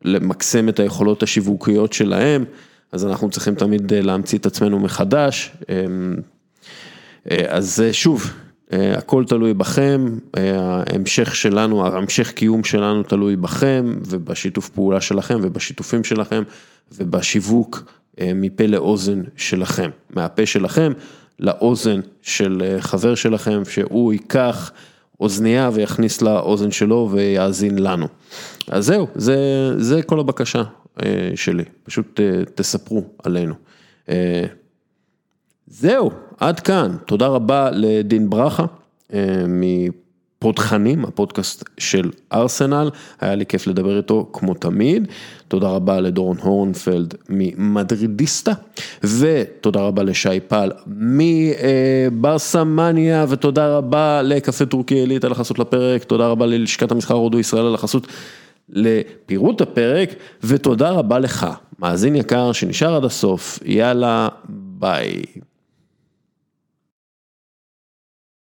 למקסם את היכולות השיווקיות שלהם, אז אנחנו צריכים תמיד להמציא את עצמנו מחדש. אז שוב, הכל תלוי בכם, ההמשך שלנו, ההמשך קיום שלנו תלוי בכם ובשיתוף פעולה שלכם ובשיתופים שלכם ובשיווק מפה לאוזן שלכם, מהפה שלכם לאוזן של חבר שלכם, שהוא ייקח אוזנייה ויכניס לאוזן שלו ויאזין לנו. אז זהו, זה, זה כל הבקשה שלי, פשוט תספרו עלינו. זהו, עד כאן, תודה רבה לדין ברכה מפודחנים, הפודקאסט של ארסנל, היה לי כיף לדבר איתו כמו תמיד, תודה רבה לדורון הורנפלד ממדרידיסטה, ותודה רבה לשי פל מברסמניה, ותודה רבה לקפה טורקי עילית על החסות לפרק, תודה רבה ללשכת המסחר הודו ישראל על החסות. לפירוט הפרק, ותודה רבה לך, מאזין יקר שנשאר עד הסוף, יאללה, ביי.